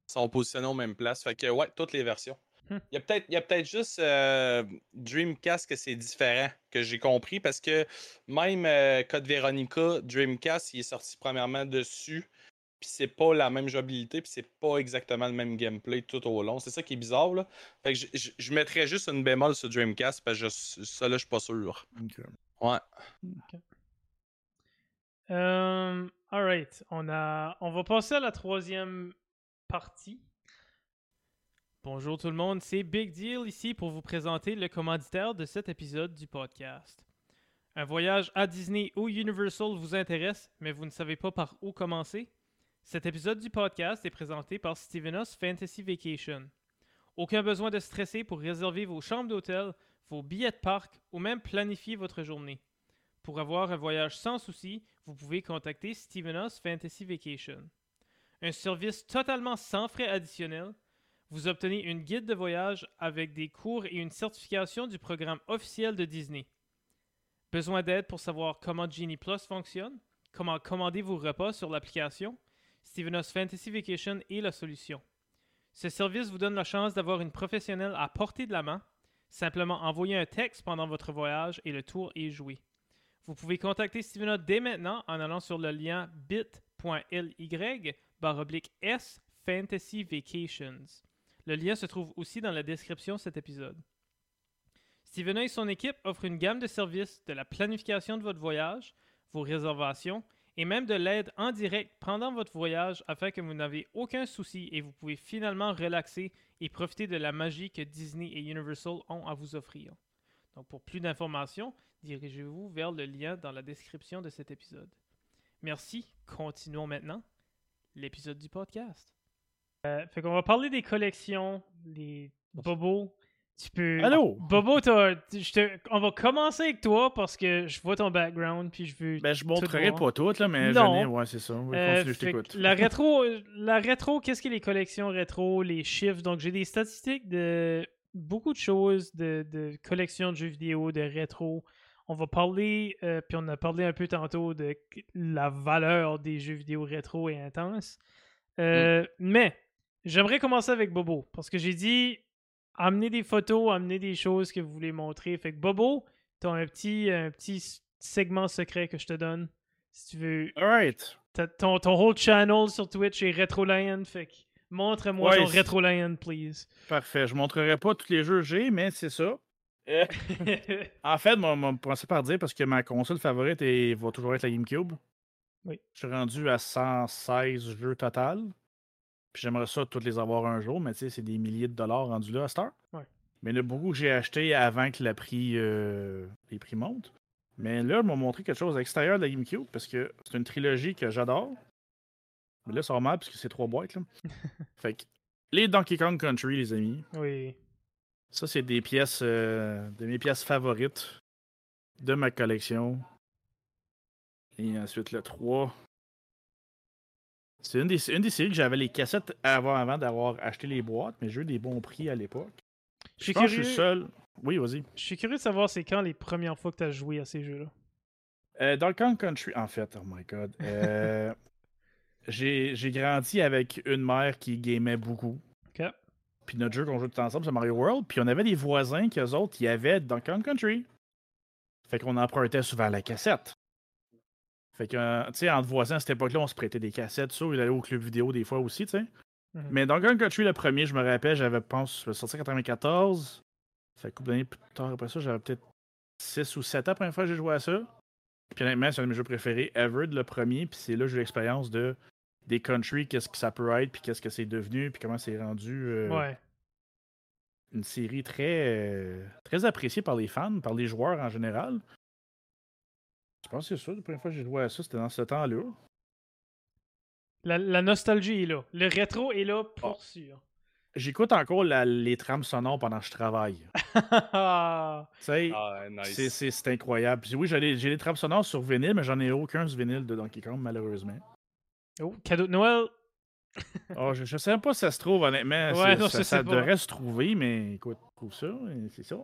sont positionnés aux mêmes places. Fait que, ouais, toutes les versions. Hmm. Il y a peut-être juste euh, Dreamcast que c'est différent, que j'ai compris, parce que même euh, Code Veronica, Dreamcast, il est sorti premièrement dessus, puis c'est pas la même jouabilité, puis c'est pas exactement le même gameplay tout au long. C'est ça qui est bizarre, là. Fait que je, mettrais juste une bémol sur Dreamcast, parce que ça, là, je suis pas sûr. Ouais. Euh, alright, on, a... on va passer à la troisième parti. Bonjour tout le monde, c'est Big Deal ici pour vous présenter le commanditaire de cet épisode du podcast. Un voyage à Disney ou Universal vous intéresse, mais vous ne savez pas par où commencer? Cet épisode du podcast est présenté par Stevenos Fantasy Vacation. Aucun besoin de stresser pour réserver vos chambres d'hôtel, vos billets de parc ou même planifier votre journée. Pour avoir un voyage sans souci, vous pouvez contacter Stevenos Fantasy Vacation. Un service totalement sans frais additionnels. Vous obtenez une guide de voyage avec des cours et une certification du programme officiel de Disney. Besoin d'aide pour savoir comment Genie Plus fonctionne? Comment commander vos repas sur l'application? Stevenos Fantasy Vacation est la solution. Ce service vous donne la chance d'avoir une professionnelle à portée de la main. Simplement envoyez un texte pendant votre voyage et le tour est joué. Vous pouvez contacter Stevenos dès maintenant en allant sur le lien bit.ly S Fantasy Vacations. Le lien se trouve aussi dans la description de cet épisode. Steven et son équipe offrent une gamme de services de la planification de votre voyage, vos réservations et même de l'aide en direct pendant votre voyage afin que vous n'avez aucun souci et vous pouvez finalement relaxer et profiter de la magie que Disney et Universal ont à vous offrir. Donc pour plus d'informations, dirigez-vous vers le lien dans la description de cet épisode. Merci, continuons maintenant l'épisode du podcast. Euh, fait qu'on va parler des collections, les bobos tu peux. Allô? Bobo, te... on va commencer avec toi parce que je vois ton background puis je veux. Ben, je montrerai pas toutes, là, mais j'en ai, ouais, c'est ça. Euh, je t'écoute. La rétro, la rétro qu'est-ce que les collections rétro, les chiffres? Donc, j'ai des statistiques de beaucoup de choses, de, de collections de jeux vidéo, de rétro. On va parler, euh, puis on a parlé un peu tantôt de la valeur des jeux vidéo rétro et intense. Euh, mm. Mais, j'aimerais commencer avec Bobo parce que j'ai dit amenez des photos, amenez des choses que vous voulez montrer. Fait que Bobo, t'as un petit, un petit segment secret que je te donne. Si tu veux. Alright. Ton, ton whole channel sur Twitch est Retrolion. Fait que montre-moi ton Retrolion, please. Parfait. Je montrerai pas tous les jeux que j'ai, mais c'est ça. Euh, en fait, moi, je commencer par dire parce que ma console favorite va toujours être la GameCube. Oui. Je suis rendu à 116 jeux total. Puis j'aimerais ça toutes les avoir un jour, mais tu sais, c'est des milliers de dollars rendus là à Star. Mais il y en a beaucoup que j'ai acheté avant que la prix, euh, les prix montent. Mais là, ils m'ont montré quelque chose à l'extérieur de la GameCube parce que c'est une trilogie que j'adore. Mais là, ça va mal parce que c'est trois boîtes. Là. fait que les Donkey Kong Country, les amis. Oui. Ça, c'est des pièces, euh, de mes pièces favorites de ma collection. Et ensuite, le 3. C'est une des, séries que j'avais les cassettes avant, avant d'avoir acheté les boîtes, mais j'ai eu des bons prix à l'époque. Je suis curieux. je suis seul. Oui, vas-y. Je suis curieux de savoir c'est quand les premières fois que tu as joué à ces jeux-là. Euh, le Kong Country, en fait, oh my god. Euh, j'ai grandi avec une mère qui gamait beaucoup. OK. Puis notre jeu qu'on jouait tout ensemble, c'est Mario World. Puis on avait des voisins qu'eux autres, y avaient dans Kong Country. Fait qu'on empruntait souvent la cassette. Fait que, euh, tu sais, entre voisins à cette époque-là, on se prêtait des cassettes, ça. Il allait au club vidéo des fois aussi, tu sais. Mhm. Mais dans Gun Country, le premier, je me rappelle, j'avais, pense, sorti en 94. Fait couple d'années plus tard après ça, j'avais peut-être 6 ou 7 ans la première fois que j'ai joué à ça. Puis honnêtement, c'est un de mes jeux préférés ever, le premier. Puis c'est là que j'ai eu l'expérience de des country, qu'est-ce que ça peut être, puis qu'est-ce que c'est devenu, puis comment c'est rendu. Euh, ouais. Une série très, euh, très appréciée par les fans, par les joueurs en général. Je pense que c'est ça. La première fois que j'ai joué à ça, c'était dans ce temps-là. La, nostalgie est là. Le rétro est là pour ah. sûr. J'écoute encore les trames sonores pendant que je travaille. ah, c'est incroyable. Puis oui, j'ai les trames sonores sur vinyle, mais j'en ai aucun sur vinyle de Donkey Kong, malheureusement. Oh, cadeau de Noël! oh, je, ne sais pas si ça se trouve, honnêtement. Ouais, ça, ça devrait se trouver, mais écoute, trouve ça, c'est ça.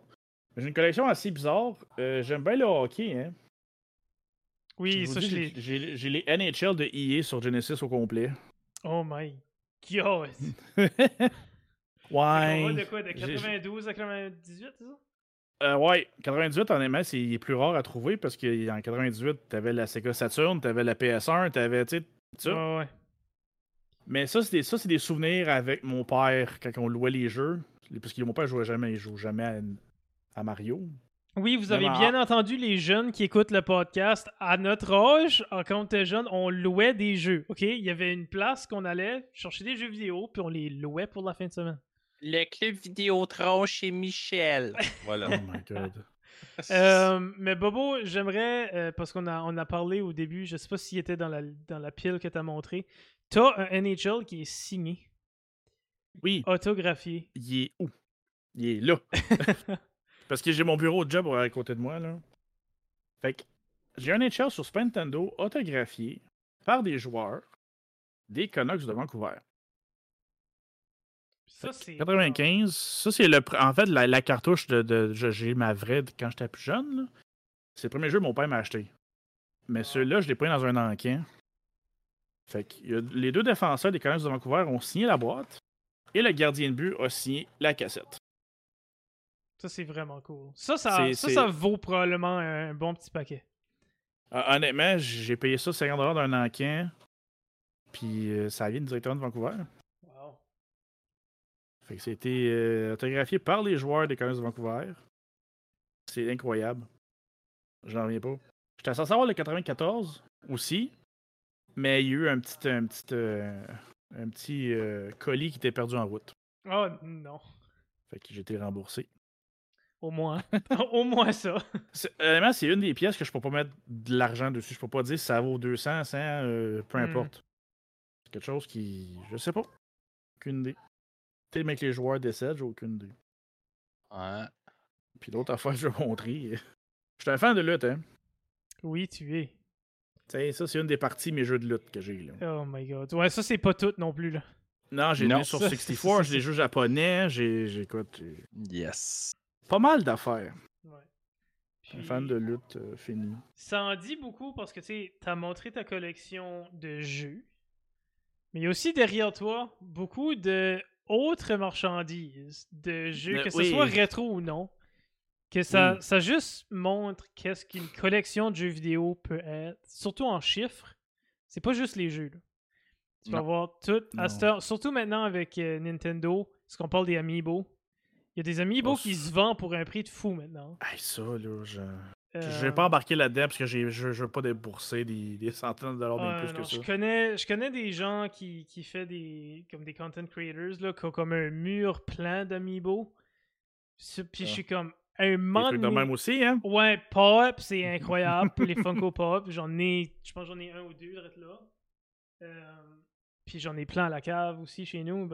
J'ai une collection assez bizarre. Euh, j'aime bien le hockey, hein. Oui, ça, je l'ai. J'ai les NHL de EA sur Genesis au complet. Oh my god! ouais. de quoi De 92 à 98, c'est ça? Euh, ouais, 98, honnêtement, c'est plus rare à trouver parce qu'en 98, t'avais la Sega Saturn, t'avais la PS1, t'avais, tu ça. Ouais, ouais. Mais ça, c'est des, des souvenirs avec mon père quand on louait les jeux. Parce que mon père jouait jamais, il jouait jamais à, Mario. Oui, vous avez bien entendu les jeunes qui écoutent le podcast. À notre âge, quand on était jeune, on louait des jeux. OK? Il y avait une place qu'on allait chercher des jeux vidéo, puis on les louait pour la fin de semaine. Le club Vidéotron chez Michel. voilà. oh my god. Euh, mais Bobo, j'aimerais, euh, parce qu'on a, on a parlé au début, je sais pas s'il était dans la, dans la pile que tu as montré. Tu as un NHL qui est signé. Oui. Autographié. Il est où? Il est là. Parce que j'ai mon bureau de job à côté de moi, là. Fait que j'ai un NHL sur Super Nintendo autographié par des joueurs des Canucks de Vancouver. Ça, c'est. 95, ça, c'est le. En fait, la, cartouche de. de j'ai ma vraie quand j'étais plus jeune, C'est le premier jeu que mon père m'a acheté. Mais ah. celui-là, je l'ai pris dans un encan. Fait que les deux défenseurs des Canucks de Vancouver ont signé la boîte et le gardien de but a signé la cassette. Ça, c'est vraiment cool. Ça, ça, ça, vaut probablement un bon petit paquet. Ah, honnêtement, j'ai payé ça 50$ d'un encan. Puis euh, ça vient directement de Vancouver. C'était euh, autographié par les joueurs des Canucks de Vancouver. C'est incroyable. J'en reviens pas. J'étais censé avoir le 94 aussi. Mais il y a eu un petit, un petit, euh, un petit colis qui était perdu en route. Oh non. Fait que j'ai été remboursé. Au moins. Au moins ça. Honnêtement, c'est une des pièces que je peux pas mettre de l'argent dessus. Je peux pas dire si ça vaut 200, 100, euh, peu hmm. importe. C'est quelque chose qui. Je sais pas. Aucune idée. Peut-être que les joueurs décèdent, j'ai aucune idée. Ouais. Puis l'autre affaire que je vais montrer. Je suis un fan de lutte, hein. Oui, tu es. sais, ça, c'est une des parties de mes jeux de lutte que j'ai. là. Oh my god. Ouais, ça, c'est pas tout non plus, là. Non, j'ai lu sur 64, j'ai des jeux japonais, j'ai. J'écoute. Yes pas mal d'affaires. Ouais. Un fan de lutte euh, fini. Ça en dit beaucoup parce que tu as montré ta collection de jeux, mais il y a aussi derrière toi beaucoup de autres marchandises, de jeux, que ce soit rétro ou non, que ça, ça juste montre qu'est-ce qu'une collection de jeux vidéo peut être, surtout en chiffres. C'est pas juste les jeux. Tu vas voir tout, surtout maintenant avec euh, Nintendo, ce qu'on parle des Amiibo. Il y a des amiibo qui se vendent pour un prix de fou maintenant. Hey, ça, là, je. Je vais euh, pas embarquer là-dedans parce que je, je veux pas débourser des, des centaines de dollars de plus que ça. Je connais, je connais des gens qui, qui font des, comme des content creators là, qui ont comme un mur plein d'amiibo. Puis je suis comme un man. de même aussi, hein? Ouais, pop, c'est incroyable. les Funko Pop, j'en ai, je pense j'en ai un ou deux là. Euh, puis j'en ai plein à la cave aussi chez nous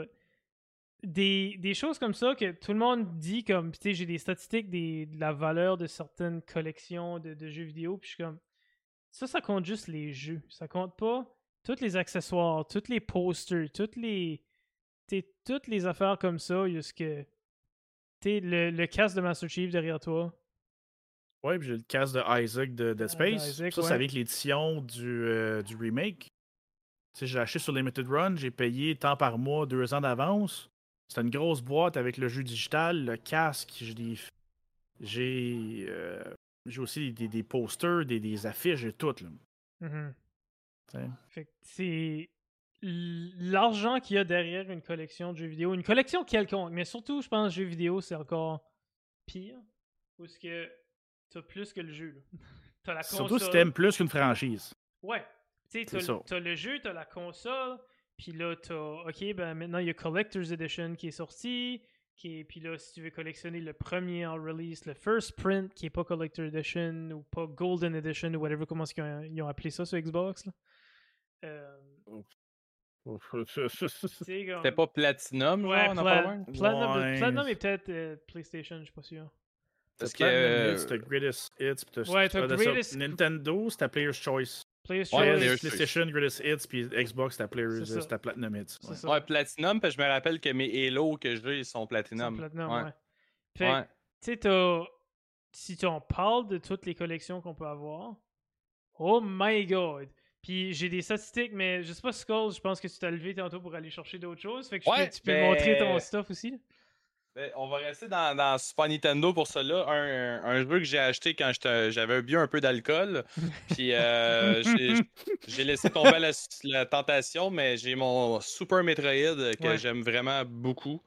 des, des, choses comme ça que tout le monde dit comme, tu sais, j'ai des statistiques des, de la valeur de certaines collections de, de, jeux vidéo, puis je suis comme, ça, ça compte juste les jeux. Ça compte pas tous les accessoires, tous les posters, toutes les, toutes les affaires comme ça, que tu le, le casque de Master Chief derrière toi. Ouais, puis j'ai le casque de Isaac de Dead Space. ça, c'est avec l'édition du, euh, du remake. J'ai acheté sur Limited Run, j'ai payé tant par mois, deux ans d'avance. C'est une grosse boîte avec le jeu digital, le casque. J'ai euh, j'ai aussi des, des posters, des, des, affiches et tout. Là. Mm-hmm. c'est l'argent qu'il y a derrière une collection de jeux vidéo, une collection quelconque, mais surtout, je pense, jeux vidéo, c'est encore pire. Parce que t'as plus que le jeu. As la Surtout si t'aimes plus qu'une franchise. Ouais. T'as le jeu, t'as la console, puis là, t'as, ok, ben maintenant il y a Collector's Edition qui est sorti. Qui est, puis là, si tu veux collectionner le premier en release, le first print qui est pas Collector Edition ou pas Golden Edition ou whatever, comment ils ont, ils ont appelé ça sur Xbox. Là? Euh... C'était pas Platinum, ouais, genre, Platinum, ouais. Platinum est peut-être euh, PlayStation, je suis pas sûr. Parce que. C'était Greatest Hits. Ouais, Greatest... Nintendo, c'était Player's Choice. PlayStation, Greatest Hits, puis Xbox, c'était euh, Platinum Hits. Ouais. Platinum, puis je me rappelle que mes Halo que j'ai, ils sont Platinum. Platinum, ouais. Tu sais, si on parle de toutes les collections qu'on peut avoir, oh my god! Puis j'ai des statistiques, mais je sais pas, Skull, je pense que tu t'as levé tantôt pour aller chercher d'autres choses. Fait que tu peux, montrer ton stuff aussi. Ben, on va rester dans, dans, Super Nintendo pour cela. Un, un jeu que j'ai acheté quand j'avais bu un peu d'alcool. Puis euh, j'ai laissé tomber la, tentation, mais j'ai mon Super Metroid que j'aime vraiment beaucoup.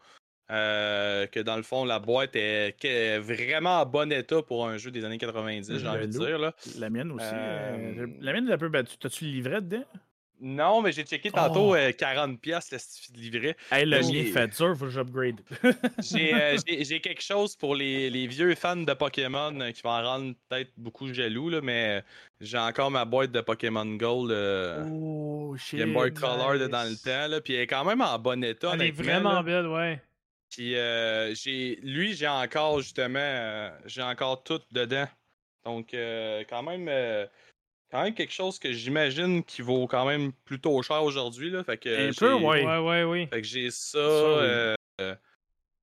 Euh, que dans le fond, la boîte est, vraiment en bon état pour un jeu des années 90, j'ai envie de dire. Là. La mienne aussi. Euh, la mienne est un peu battue. T'as-tu le livret dedans? Non, mais j'ai checké tantôt 40$ oh. le livret. Hey, le mien fait dur, faut que j'upgrade. j'ai quelque chose pour les, les, vieux fans de Pokémon qui vont en rendre peut-être beaucoup jaloux, là, mais j'ai encore ma boîte de Pokémon Gold oh, Game Boy Color dans le temps, là, puis elle est quand même en bon état. Elle est vraiment belle, ouais. Puis euh, j'ai, lui, j'ai encore justement, euh, j'ai encore tout dedans. Donc euh, quand même, quand même quelque chose que j'imagine qui vaut quand même plutôt cher aujourd'hui là. Fait que un peu, ouais. ouais, ouais, oui. Fait que j'ai ça.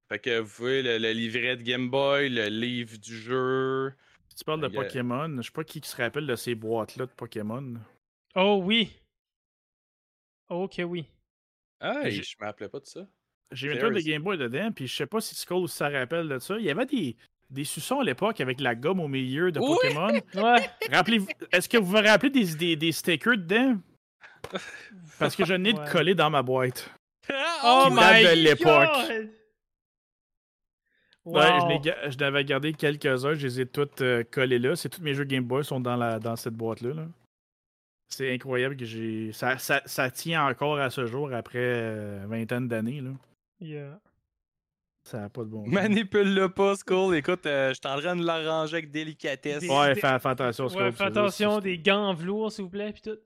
fait que vous voyez le, livret de Game Boy, le livre du jeu. Tu parles de Pokémon, je sais pas qui se rappelle de ces boîtes-là de Pokémon. Oh oui. ok, oui. Ah, je me rappelais pas de ça. J'ai une tonne de Game Boy dedans, puis je sais pas si Skull ça rappelle de ça. Il y avait des, des suçons à l'époque avec la gomme au milieu de Pokémon. Ouais. Rappelez est-ce que vous vous rappelez des, des, des stickers dedans? Parce que je n'ai de coller dans ma boîte. oh my de l'époque. Ouais, je n'avais gardé quelques-uns, je les ai toutes euh, collés là. C'est tous mes jeux Game Boy sont dans, la, dans cette boîte-là. Là. C'est incroyable que j'ai. Ça, ça, ça, tient encore à ce jour après euh, vingtaine d'années. Là. Yeah. Ça n'a pas de bon Manipule-le pas, Skull. Écoute, euh, je suis en train de l'arranger avec délicatesse. ouais, fais, attention, Skull. Ouais, fais attention, des gants en velours, s'il vous plaît, puis tout.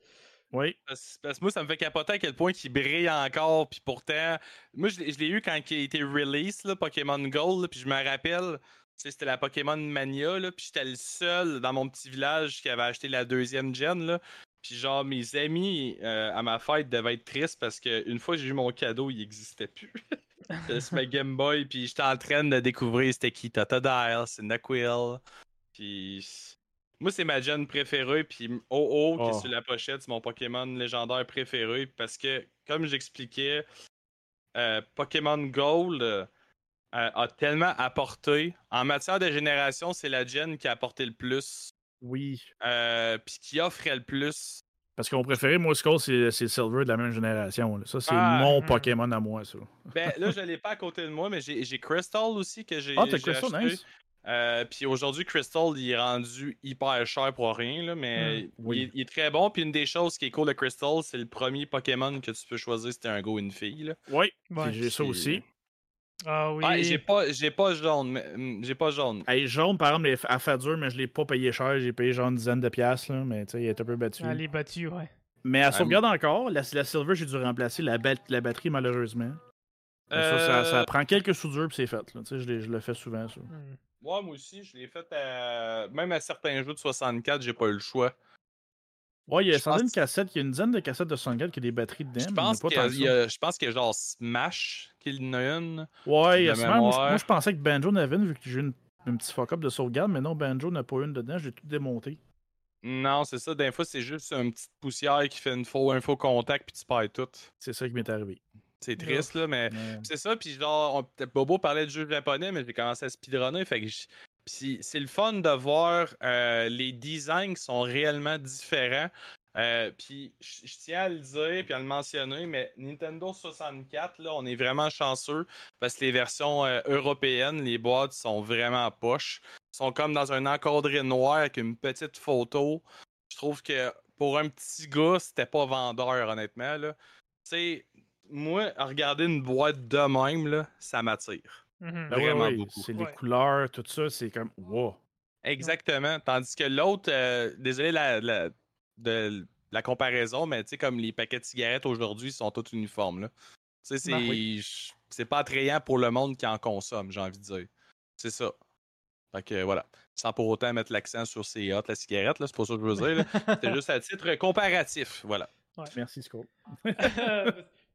Oui. Parce, que moi, ça me fait capoter à quel point il brille encore, puis pourtant, moi, je, l'ai eu quand il a été release, là, Pokémon Gold, puis je me rappelle, c'était la Pokémon Mania, là, puis j'étais le seul dans mon petit village qui avait acheté la deuxième gen, là. Puis genre, mes amis euh, à ma fête devaient être tristes parce qu'une fois que j'ai eu mon cadeau, il n'existait plus. c'est ma Game Boy, puis j'étais en train de découvrir c'était qui Totodile, c'est Naquil. Puis moi, c'est ma gen préférée, puis OO qui est oh. sur la pochette, c'est mon Pokémon légendaire préféré parce que, comme j'expliquais, euh, Pokémon Gold euh, a tellement apporté. En matière de génération, c'est la gen qui a apporté le plus oui. Euh, puis qui offrait le plus. Parce que mon préféré, moi, Skull, c'est Silver de la même génération. Ça, c'est ah, mon hmm. Pokémon à moi, ça. Ben là, je l'ai pas à côté de moi, mais j'ai Crystal aussi que j'ai. Ah, t'as Crystal, nice. Euh, puis aujourd'hui, Crystal, il est rendu hyper cher pour rien, là, mais hmm, il, est très bon. Puis une des choses qui est cool de Crystal, c'est le premier Pokémon que tu peux choisir, c'était un go une fille. Là. Oui, j'ai ça aussi. Ah oui. j'ai pas, j'ai pas jaune. Mais, j'ai pas jaune. Hey, jaune, par exemple, elle fait dur, mais je l'ai pas payé cher. J'ai payé genre une dizaine de piastres, là, mais tu sais, il est un peu battu. Elle est battue, ouais. Mais elle sauvegarde encore. La, la Silver, j'ai dû remplacer la, la batterie, malheureusement. Ça, ça, euh, prend quelques soudures, puis c'est fait. Là. Je, je le fais souvent, ça. Hmm. moi aussi, je l'ai fait Même à certains jeux de 64, j'ai pas eu le choix. Ouais, il y a sans une cassette, il y a une dizaine de cassettes de 64 qui a des batteries dedans. Je pense qu'il y, a, je pense qu'il y a genre Smash qui en a une. Ouais, a. Moi, je pensais que Banjo en avait une vu que j'ai une, un petit fuck-up de sauvegarde, mais non, Banjo n'a pas une dedans, j'ai tout démonté. Non, c'est ça. Des fois, c'est juste une petite poussière qui fait une faux, un faux contact puis tu perds tout. C'est ça qui m'est arrivé. C'est triste, là, mais c'est ça. Puis genre, Bobo parlait de jeux japonais, mais j'ai commencé à speedrunner. Fait que c'est le fun de voir euh, les designs qui sont réellement différents. Euh, puis je tiens à le dire puis à le mentionner, mais Nintendo 64, là, on est vraiment chanceux parce que les versions euh, européennes, les boîtes sont vraiment poches. sont comme dans un encadré noir avec une petite photo. Je trouve que pour un petit gars, c'était pas vendeur, honnêtement. Tu sais, moi, regarder une boîte de même, là, ça m'attire. Mhm. Ben vraiment beaucoup. C'est les couleurs, tout ça, c'est comme wow. Exactement. Tandis que l'autre, euh, désolé la, de la comparaison, mais tu sais, comme les paquets de cigarettes aujourd'hui sont tous uniformes. Tu sais, ben c'est pas attrayant pour le monde qui en consomme, j'ai envie de dire. C'est ça. Fait que voilà. Sans pour autant mettre l'accent sur ces hot, la cigarette, c'est pas ça que je veux dire. C'était juste à titre comparatif. Voilà. Merci, Scott.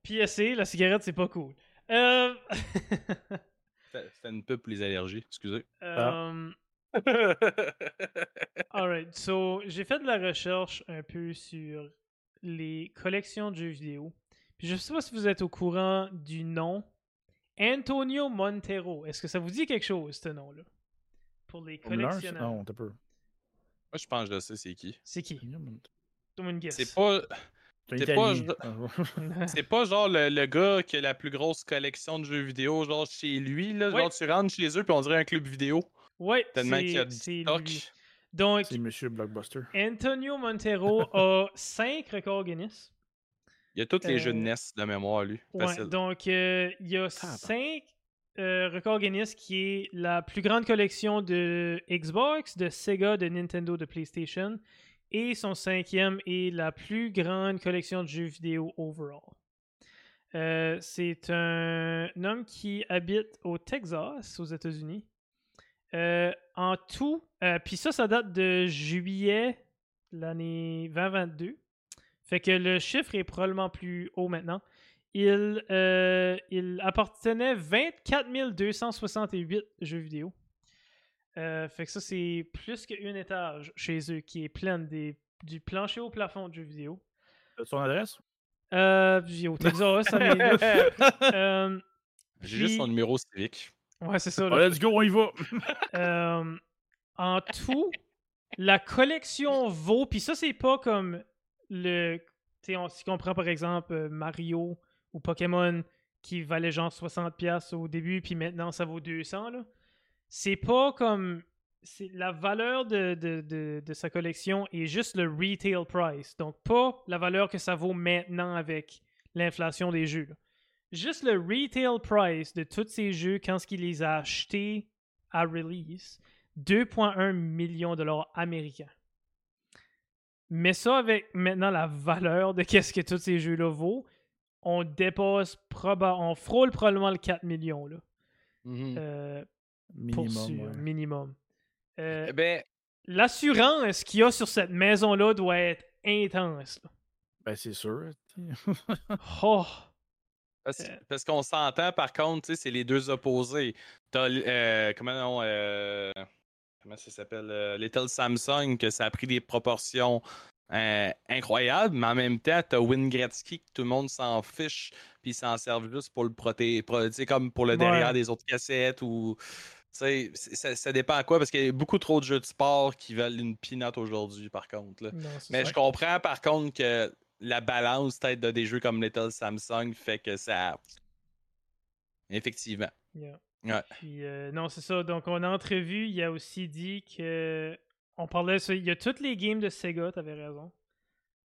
PSC, la cigarette, c'est pas cool. Euh... C'était une pub pour les allergies, excusez. Euh... Alright, so j'ai fait de la recherche un peu sur les collections de jeux vidéo. Puis je sais pas si vous êtes au courant du nom Antonio Montero. Est-ce que ça vous dit quelque chose, ce nom-là? Pour les collectionneurs. Non, t'as peu. Moi, je pense que je sais c'est qui. C'est qui? C'est pas. C'est pas, pas, genre le, gars qui a la plus grosse collection de jeux vidéo, genre chez lui, là. Genre, tu rentres chez eux, puis on dirait un club vidéo. Ouais, Tellement qu'il y a du Donc, c'est Monsieur Blockbuster. Antonio Montero a 5 records Guinness. Il y a tous les jeux de euh, NES de mémoire, lui. Ouais, donc, euh, il y a 5 euh, records Guinness qui est la plus grande collection de Xbox, de Sega, de Nintendo, de PlayStation. Et son cinquième est la plus grande collection de jeux vidéo overall. Euh, c'est un homme qui habite au Texas, aux États-Unis. Euh, en tout, euh, puis ça, ça date de juillet l'année 2022. Fait que le chiffre est probablement plus haut maintenant. Il, il appartenait 24 268 jeux vidéo. Euh, fait que ça, c'est plus qu'un étage chez eux qui est plein des, du plancher au plafond de jeux vidéo. Son adresse? Euh, ça euh, J'ai juste son numéro civique. Ouais, c'est ça. let's go, on y va. euh, en tout, la collection vaut, puis ça, c'est pas comme le. Tu sais, si on prend par exemple euh, Mario ou Pokémon qui valait genre 60$ au début, puis maintenant ça vaut 200$. Là c'est pas comme. La valeur de, de, de, sa collection est juste le retail price. Donc, pas la valeur que ça vaut maintenant avec l'inflation des jeux. Juste le retail price de tous ces jeux quand il les a achetés à release, 2,1 millions de dollars américains. Mais ça avec maintenant la valeur de qu'est-ce que tous ces jeux-là vaut, on dépasse probablement, on frôle probablement le 4 millions. Là. Mm-hmm. Euh, Minimum. minimum. Euh, eh ben... L'assurance qu'il y a sur cette maison-là doit être intense. Ben, c'est sûr. oh. Parce, euh. qu'on s'entend, par contre, c'est les deux opposés. T'as, euh, comment non, comment ça s'appelle? Little Samsung, que ça a pris des proportions incroyables, mais en même temps, t'as Win Gretzky, que tout le monde s'en fiche, puis s'en servent juste pour le protéger, comme pour le derrière des autres cassettes ou ça, ça, dépend à quoi, parce qu'il y a beaucoup trop de jeux de sport qui valent une pinote aujourd'hui, par contre. Mais je comprends, par contre, que la balance peut-être de des jeux comme Little Samsung fait que ça. Effectivement. Puis, euh, non, c'est ça. Donc, on a entrevu, il a aussi dit que. On parlait. Il y a toutes les games de Sega, t'avais raison.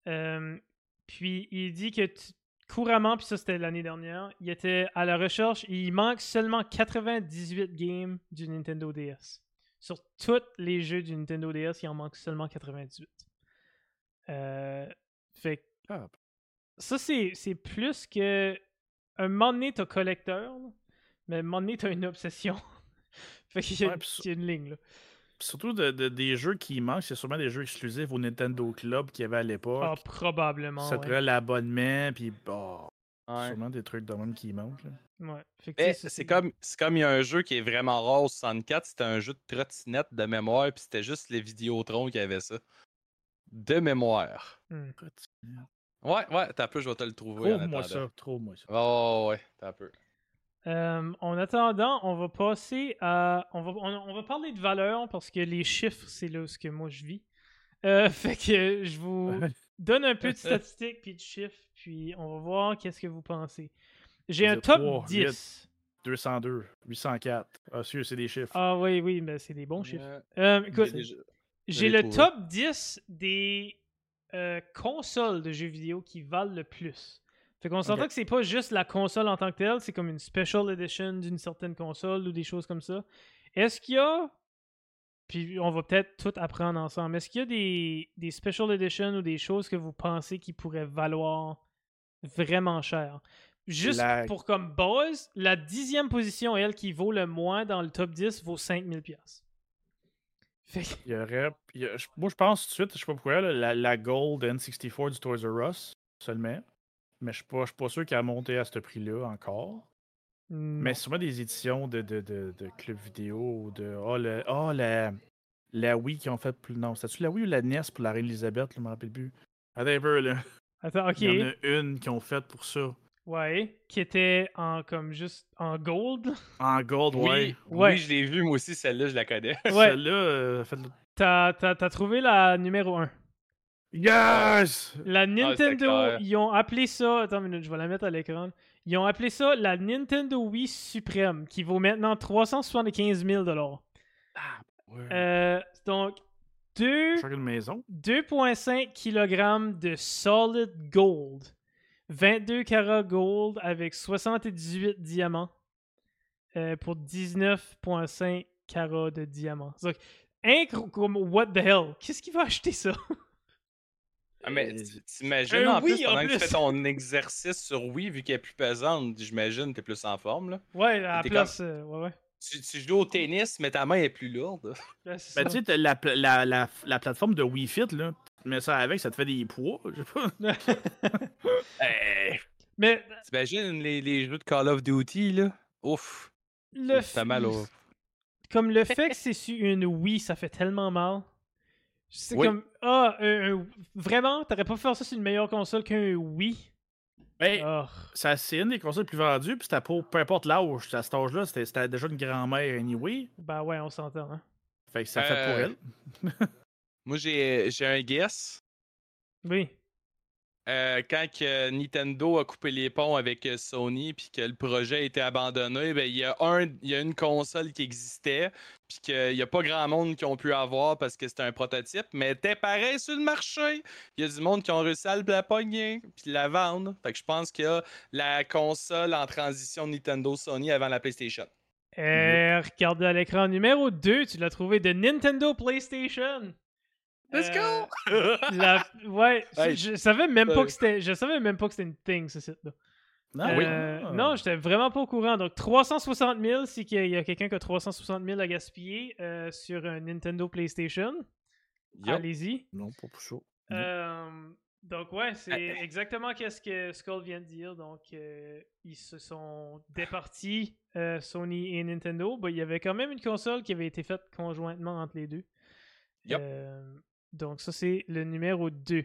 Euh, puis, il dit que couramment, puis ça c'était l'année dernière, il était à la recherche, il manque seulement 98 games du Nintendo DS. Sur tous les jeux du Nintendo DS, il en manque seulement 98. Euh, fait ah. ça c'est, plus que un moment donné t'as collecteur, mais un moment donné t'as une obsession. fait qu'il y a, une ligne là. Surtout de, des jeux qui manquent, c'est sûrement des jeux exclusifs au Nintendo Club qu'il y avait à l'époque. Ah, probablement. Ça ouais. l'abonnement, puis bah, sûrement des trucs de même qui manquent. Ouais, c'est comme comme il y a un jeu qui est vraiment rare au 64, c'était un jeu de trottinette de mémoire, puis c'était juste les Vidéotrons qui avaient ça. De mémoire. Hmm. Ouais, ouais, t'as peu, je vais te le trouver. Trouve-moi ça, trouve-moi ça. Oh, ouais, t'as peu. Euh, en attendant, on va passer à. On va, on, va parler de valeur parce que les chiffres, c'est là ce que moi je vis. Euh, fait que je vous donne un peu de statistiques puis de chiffres, puis on va voir qu'est-ce que vous pensez. J'ai un top 10. 202, 804. Ah, sûr, c'est des chiffres. Ah oui, oui, mais c'est des bons chiffres. Euh, écoute, j'ai le top 10 des consoles de jeux vidéo qui valent le plus. Fait qu'on s'entend que c'est pas juste la console en tant que telle, c'est comme une special edition d'une certaine console ou des choses comme ça. Est-ce qu'il y a. Puis on va peut-être tout apprendre ensemble. Est-ce qu'il y a des, des special editions ou des choses que vous pensez qui pourraient valoir vraiment cher? Juste pour comme buzz, la dixième position, elle, qui vaut le moins dans le top 10, vaut 5000$. Il y aurait. moi, je pense tout de suite, je sais pas pourquoi, la, la Gold N64 du Toys R Us seulement. Mais je ne suis, pas sûr qu'elle a monté à ce prix-là encore. Mais sûrement des éditions de, de, de, de clubs vidéo ou de. Oh, le, oh la, la Wii qui ont fait plus. Non, c'était-tu la Wii ou la NES pour la Reine Elisabeth Je ne me rappelle plus. Attends un peu, là. Attends, ok. Il y en a une qui ont fait pour ça. Ouais, qui était en comme juste en gold. En gold, ouais. Oui, ouais. je l'ai vu, moi aussi, celle-là, je la connais. Ouais. Celle-là, euh, fait... T'as, t'as, t'as trouvé la numéro 1. Yes! La Nintendo, ils ont appelé ça. Attends une minute, je vais la mettre à l'écran. Ils ont appelé ça la Nintendo Wii Supreme, qui vaut maintenant 375 000 Ah, ouais. Euh, donc, 2,5 kg de solid gold. 22 carats gold avec 78 diamants euh, pour 19,5 carats de diamants. Donc, comme what the hell? Qu'est-ce qui va acheter ça? Ah, mais euh, t'imagines en plus, pendant que tu fais ton exercice sur Wii, vu qu'elle est plus pesante, j'imagine t'es plus en forme. Là. Ouais, à la place. Euh, ouais, ouais. Tu, joues au tennis, mais ta main est plus lourde. ben, tu sais, la, la, la, la, plateforme de Wii Fit, là, mets ça avec, ça te fait des poids. Je sais pas. hey. Mais. T'imagines les, les jeux de Call of Duty, là? Ouf. Le fait mal au. Comme le fait que c'est sur une Wii, ça fait tellement mal. C'est comme. Ah, vraiment, t'aurais pas fait ça sur une meilleure console qu'un Wii? Ben, ah. c'est une des consoles les plus vendues, puis c'était pour peu importe l'âge. À cet âge-là, c'était déjà une grand-mère anyway. Ben ouais, on s'entend. Hein? Fait que ça fait pour euh, elle. Moi, j'ai un guess. Oui. Euh, quand que Nintendo a coupé les ponts avec euh, Sony puis que le projet a été abandonné, ben, il y, a un, y a une console qui existait puis qu'il n'y a pas grand monde qui ont pu avoir parce que c'était un prototype, mais t'es pareil sur le marché. Il y a du monde qui ont réussi à le pogner puis la vendre. Fait que je pense qu'il y a la console en transition Nintendo Sony avant la PlayStation. Euh, regarde à l'écran numéro 2, tu l'as trouvé de Nintendo PlayStation. Let's go! Euh, la... Ouais, je, savais même pas que c'était. Je savais même pas que c'était une thing, ce site-là. Non, oui. Euh, non, j'étais vraiment pas au courant. Donc 360 000, si il y a, quelqu'un qui a 360 000 à gaspiller euh, sur un Nintendo PlayStation. Allez-y. Non, pas pour chaud. donc ouais, c'est exactement ce que Skull vient de dire. Donc ils se sont départis Sony et Nintendo. il y avait quand même une console qui avait été faite conjointement entre les deux. Yep. Donc, ça, c'est le numéro 2.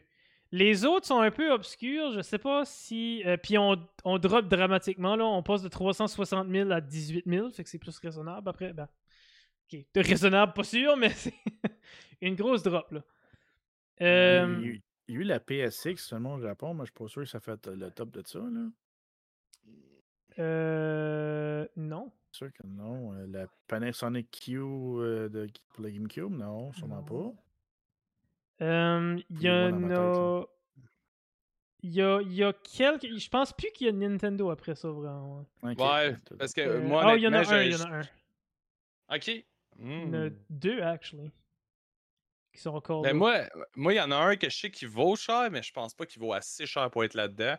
Les autres sont un peu obscurs. Je sais pas si. Euh, puis on, on drop dramatiquement. Là. On passe de 360 000 à 18 000. Fait que c'est plus raisonnable. Après, ben. Ok. De raisonnable, pas sûr, mais c'est une grosse drop. Là. Euh... Il, y a eu la PSX seulement au Japon. Moi, je suis pas sûr que ça fait le top de ça. Là. Euh. Non. Sûr que non. Euh, la Panasonic Q euh, de, pour la GameCube, non, sûrement pas. Euh, il y en a. Il y a, y a quelques. Je pense plus qu'il y a Nintendo après ça, vraiment. Ouais, parce que euh, moi. Oh, il y en a un, il y en a un. Ok. Il y en a hmm. deux, actually. Qui sont encore. Ben moi, moi, il y en a un que je sais qui vaut cher, mais je pense pas qu'il vaut assez cher pour être là-dedans.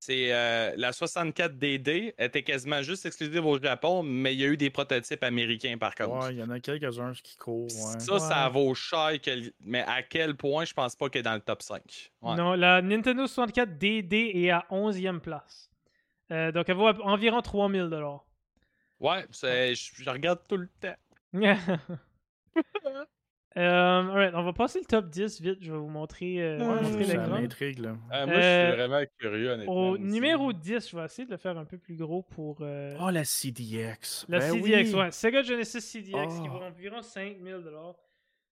C'est euh, la 64DD était quasiment juste exclusive au Japon, mais il y a eu des prototypes américains par contre. Ouais, il y en a quelques-uns qui courent. Ça, ça vaut cher, mais à quel point je pense pas qu'elle est dans le top 5. Non, la Nintendo 64DD est à 11e place. Euh, donc elle vaut environ 3000 Ouais, je, je regarde tout le temps. Euh, on va passer le top 10 vite. Je vais vous montrer, euh, montrer l'écran. intrigue, là. Ah, moi, je suis euh, vraiment curieux, Au numéro 10, je vais essayer de le faire un peu plus gros pour. Euh, oh, la CDX. La ben CDX, ouais. Sega Genesis CDX qui vaut oh. environ 5000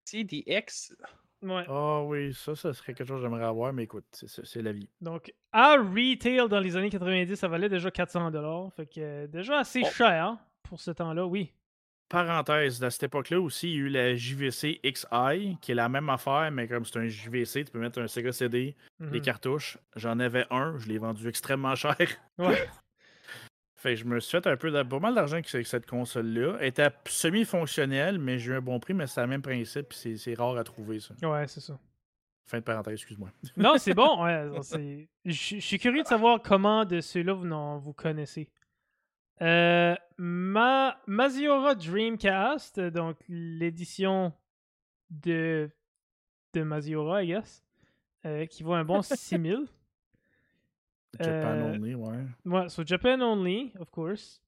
CDX Ouais. Ah oh, oui, ça, ça serait quelque chose que j'aimerais avoir, mais écoute, c'est la vie. Donc, à retail dans les années 90, ça valait déjà 400 Fait que déjà assez oh. cher pour ce temps-là, oui. Parenthèse, à cette époque-là aussi, il y a eu la JVC XI, qui est la même affaire, mais comme c'est un JVC, tu peux mettre un Sega CD, des mhm. cartouches. J'en avais un, je l'ai vendu extrêmement cher. Ouais. fait je me suis fait un peu de, pas mal d'argent avec cette console-là. Elle était semi-fonctionnelle, mais j'ai eu un bon prix, mais c'est le même principe, puis c'est rare à trouver, ça. Ouais, c'est ça. Fin de parenthèse, excuse-moi. non, c'est bon. je suis curieux de savoir comment de ceux-là vous, vous connaissez. Euh, Ma Maziora Dreamcast, donc l'édition de, de Maziora, I guess, euh, qui vaut un bon 6000. Japan euh, only, ouais. Ouais, so Japan only, of course.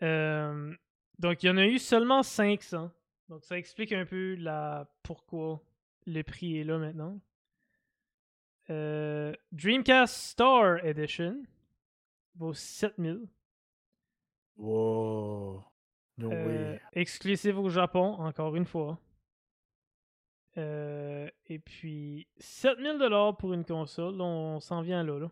Donc il y en a eu seulement 500. Donc ça explique un peu la pourquoi le prix est là maintenant. Dreamcast Star Edition vaut 7000. Wow. No euh, exclusive au Japon, encore une fois. Euh, et puis 7000$ pour une console, on, s'en vient là. là.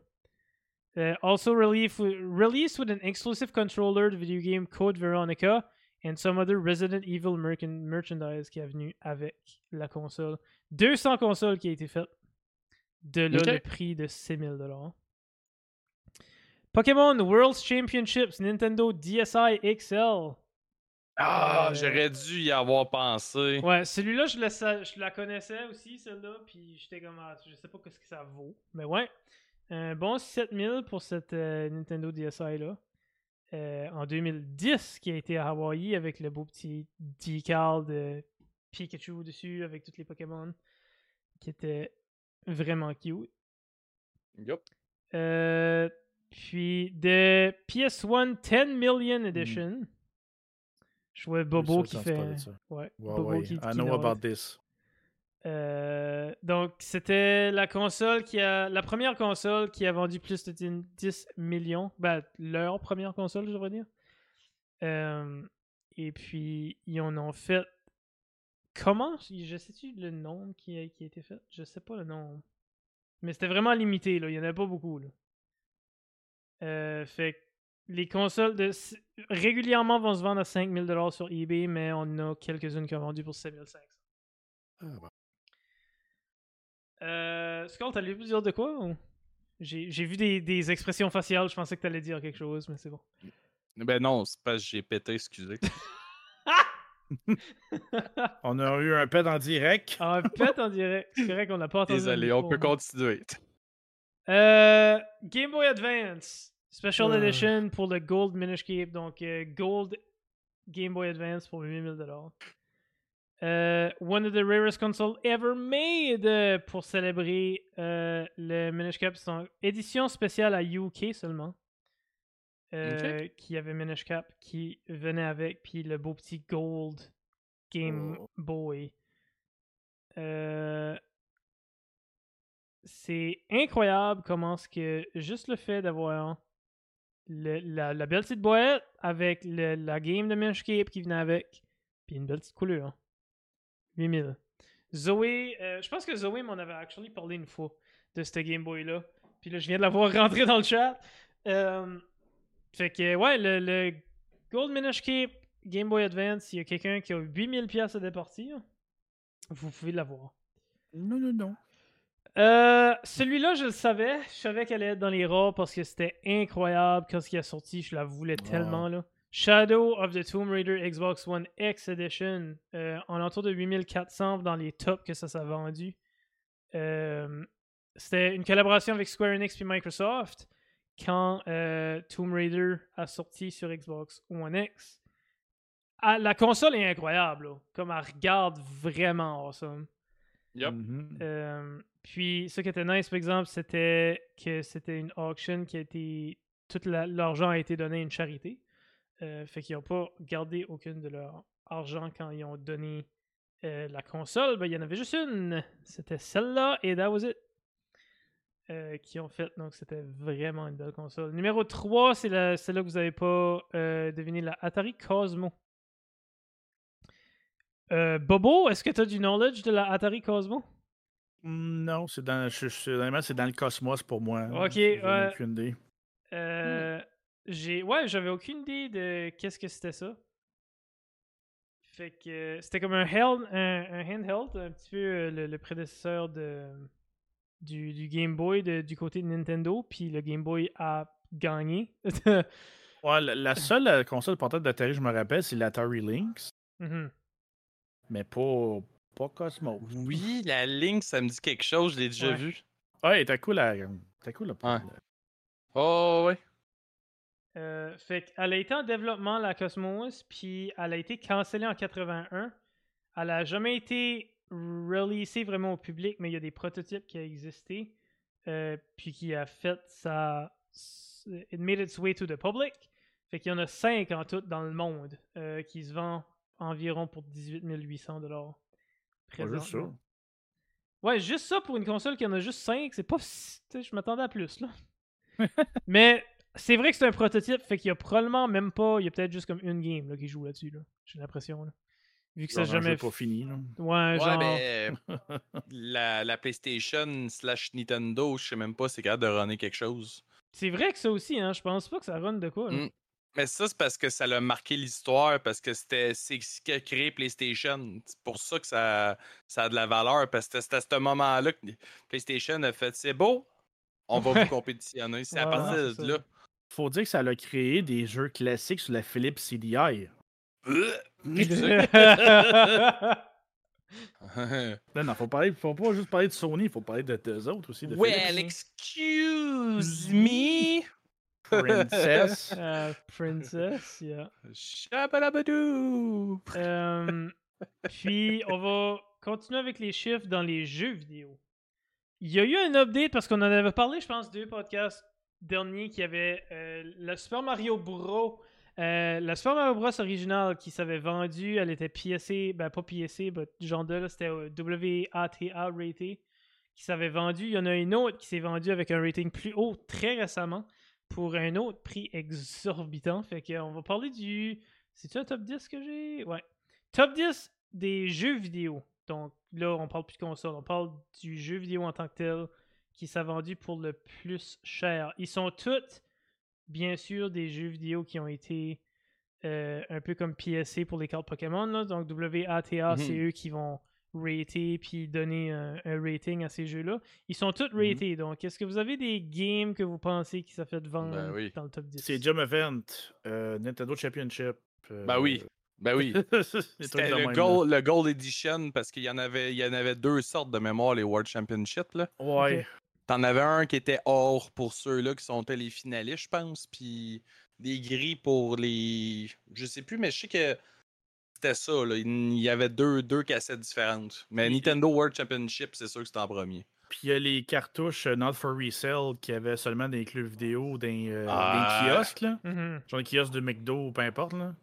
Uh, also released released with an exclusive controller, the video game Code Veronica, and some other Resident Evil merchandise qui est venu avec la console. 200 consoles qui a été faites. De là le prix de 6000$. Pokémon World Championships Nintendo DSi XL. Ah, euh, j'aurais dû y avoir pensé. Ouais, celui-là, je, je, la connaissais aussi, celle-là, puis j'étais comme, ah, je sais pas ce que ça vaut. Mais ouais, un bon 7000 pour cette euh, Nintendo DSi-là. Euh, en 2010, qui a été à Hawaii avec le beau petit decal de Pikachu dessus, avec tous les Pokémon, qui était vraiment cute. Yup. Puis de PS1 10 Million hmm. Edition. Je vois Bobo qui fait. Ouais, Bobo qui, I know about this. Euh, donc, c'était la console qui a. La première console qui a vendu plus de 10 millions. Ben, leur première console, je devrais dire. Euh, et puis, ils en ont fait. Comment? Je sais-tu le nom qui a, qui a été fait? Je sais pas le nom. Mais c'était vraiment limité, là. Il y en avait pas beaucoup, là. Euh, fait les consoles de, régulièrement vont se vendre à 5000$ sur eBay, mais on a quelques-unes qui ont vendu pour 7500$. Ah, bah. euh, Skull, t'allais dire de quoi J'ai vu des, des, expressions faciales, je pensais que t'allais dire quelque chose, mais c'est bon. Ben non, c'est parce que j'ai pété, excusez. on a eu un pet en direct. Ah, un pet en direct. C'est correct qu'on n'a pas entendu. Désolé, on peut continuer. Euh, Game Boy Advance. Special Edition pour le Gold Minish donc euh, Gold Game Boy Advance pour 8000$. Euh, one of the rarest consoles ever made euh, pour célébrer euh, le Minish Cap. C'est une édition spéciale à UK seulement. Qui avait Minish Cap qui venait avec, puis le beau petit Gold Game oh. Boy. c'est incroyable comment ce que juste le fait d'avoir la, belle petite boîte avec la game de Meshcape qui venait avec. Puis une belle petite couleur. 8000. Zoé, euh, je pense que Zoé m'en avait actually parlé une fois de ce Game Boy là. Puis là, je viens de la voir rentrer dans le chat. Euh, fait que, ouais, le, Gold Minish Game Boy Advance, il y a quelqu'un qui a 8000$ à départir. Vous pouvez l'avoir. Non, non, non. Euh, celui-là, je le savais. Je savais qu'elle allait être dans les rares parce que c'était incroyable quand il est sorti. Je la voulais tellement. là. Shadow of the Tomb Raider Xbox One X Edition, euh, en entour de 8400 dans les tops que ça s'est vendu. Euh, c'était une collaboration avec Square Enix et Microsoft quand Tomb Raider a sorti sur Xbox One X. Ah, la console est incroyable, comme elle regarde vraiment awesome. Yep. Mm-hmm. Puis, ce qui était nice, par exemple, c'était que c'était une auction qui a été. Tout l'argent a été donné à une charité. Euh, fait qu'ils n'ont pas gardé aucune de leur argent quand ils ont donné euh, la console. Ben, il y en avait juste une. C'était celle-là et that was it. Euh, qui ont fait. Donc, c'était vraiment une belle console. Numéro 3, c'est celle-là que vous n'avez pas deviné, la Atari Cosmo. Bobo, est-ce que tu as du knowledge de la Atari Cosmo? Non, c'est dans, c'est dans le cosmos pour moi. Ok, ouais. aucune idée. Euh, j'ai, ouais, j'avais aucune idée de qu'est-ce que c'était ça. Fait que c'était comme un, un, handheld, un petit peu euh, le, prédécesseur de, du, du Game Boy du côté de Nintendo, puis le Game Boy a gagné. ouais, la, seule euh, console portable d'Atari, je me rappelle, c'est l'Atari Lynx. Mm-hmm. Mais pas, pas Cosmos. Oui, la Link, ça me dit quelque chose, je l'ai déjà vu. Ouais, t'as cool à. T'as cool. Ouais. Oh, ouais. Euh, fait qu'elle a été en développement, la Cosmos, puis elle a été cancellée en 81. Elle a jamais été releasée vraiment au public, mais il y a des prototypes qui ont existé, euh, puis qui a fait sa. It made its way to the public. Fait qu'il y en a 5 en tout dans le monde euh, qui se vendent environ pour 18 800 juste ça. Ouais, juste ça pour une console qui en a juste 5, c'est pas. Je m'attendais à plus, là. Mais c'est vrai que c'est un prototype, fait qu'il y a probablement même pas. Il y a peut-être juste comme une game là, qui joue là-dessus, là. J'ai l'impression, là. Vu que ça n'a jamais. pas fini. Ouais, genre. Ben, la, la, PlayStation slash Nintendo, je sais même pas si c'est capable de runner quelque chose. C'est vrai que ça aussi, hein. Je pense pas que ça run de quoi. Mmh. Mais ça, c'est parce que ça l'a marqué l'histoire, parce que c'était c'est ce qui a créé PlayStation. C'est pour ça que ça, ça a de la valeur, parce que c'était à ce moment-là que PlayStation a fait c'est beau, on va vous compétitionner. C'est à partir de là. Faut dire que ça a créé des jeux classiques sur la Philips CDI. non, non, faut, parler, faut pas juste parler de Sony, il faut parler de deux autres aussi. De well, excuse me. Princess. Uh, princess, yeah. Shabalabadoo. Euh, puis, on va continuer avec les chiffres dans les jeux vidéo. Il y a eu un update parce qu'on en avait parlé, je pense, deux podcasts derniers qui avait euh, la Super Mario Bros. Euh, la Super Mario Bros. originale qui s'avait vendue, elle était PSA, ben pas PSA, mais genre de là, c'était WATA rated qui s'avait vendu. Il y en a une autre qui s'est vendue avec un rating plus haut très récemment pour un autre prix exorbitant. Fait qu'on va parler du. C'est-tu un top 10 que j'ai? Ouais. Top 10 des jeux vidéo. Donc là, on parle plus de console, on parle du jeu vidéo en tant que tel qui s'est vendu pour le plus cher. Ils sont tous, bien sûr, des jeux vidéo qui ont été euh, un peu comme PSC pour les cartes Pokémon. Là. Donc WATA, c'est mhm. eux qui vont rater puis donner un, rating à ces jeux-là. Ils sont tous mhm. ratés. Donc, est-ce que vous avez des games que vous pensez qui s'est fait vendre ben dans le top 10 C'est Jump Event, euh, Nintendo Championship. Euh, ben oui. Ben oui. C'était le, gold, le Gold Edition parce qu'il y en avait il y en avait deux sortes de mémoire, les World Championship. Là. Ouais. T'en avais un qui était or pour ceux-là qui sont les finalistes, je pense, puis des gris pour les. Je sais plus, mais je sais que c'était ça. Là. Il y avait deux, deux cassettes différentes. Mais Nintendo World Championship, c'est sûr que c'était en premier. Puis il y a les cartouches euh, Not for Resale qui avaient seulement des clubs vidéo, des, euh, ah. kiosques, là. Mm-hmm. Genre des kiosques de McDo ou peu importe, là.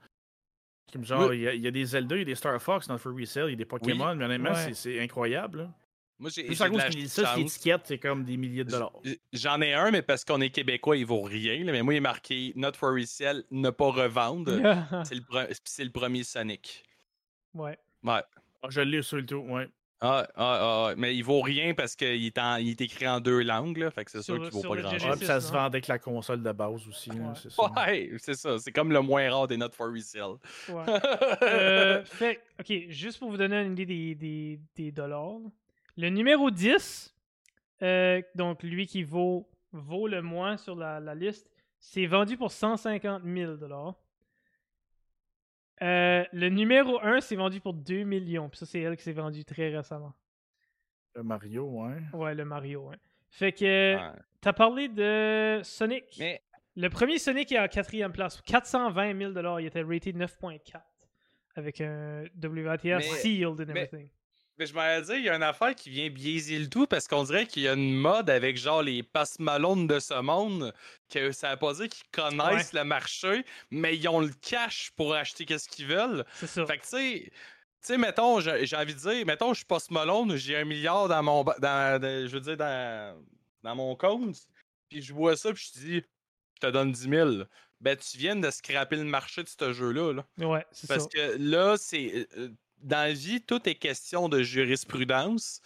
Comme genre, il y, a des Zelda, il y a des Star Fox Not for Resale, il y a des Pokémon, mais honnêtement, c'est incroyable, là. Moi, j'ai. Ça, l'étiquette, c'est comme des milliers de dollars. J'en ai un, mais parce qu'on est québécois, il vaut rien. Mais moi, il est marqué Not for Resale, ne pas revendre. c'est le, le, premier Sonic. Ouais. Ouais. Ah, je l'ai sur le tout, ouais. Ah, ah, ah, mais il vaut rien parce qu'il est, il est écrit en deux langues, là, fait que c'est sûr qu'il vaut pas grand-chose. Ah, ça se vend avec la console de base aussi, c'est ça. Ouais, c'est ça. C'est comme le moins rare des Not for Resale. Ouais. euh, fait, ok, juste pour vous donner une idée des, des, des dollars. Le numéro 10, euh, donc lui qui vaut, vaut le moins sur la, la liste, c'est vendu pour 150 000 dollars. Euh, le numéro 1, c'est vendu pour 2 millions. Puis ça, c'est elle qui s'est vendue très récemment. Le Mario, ouais. Ouais, le Mario, ouais. Fait que t'as parlé de Sonic. Mais... Le premier Sonic est à quatrième place. 420 000 Il était rated 9.4 avec un WATS sealed and everything. Mais je m'allais dire, il y a une affaire qui vient biaiser le tout parce qu'on dirait qu'il y a une mode avec genre les passe malones de ce monde que ça veut pas dire qu'ils connaissent le marché, mais ils ont le cash pour acheter qu'est-ce qu'ils veulent. C'est ça. Fait que tu sais. Tu sais, mettons, j'ai envie de dire, mettons, je suis pas Malone, j'ai un milliard dans mon, dans, je veux dire, dans, dans mon compte, puis je vois ça, puis je te dis, je te donne 10 000. Ben, tu viens de scraper le marché de ce jeu-là. Là. Ouais, c'est ça. Parce que là, c'est euh, dans la vie, tout est question de jurisprudence.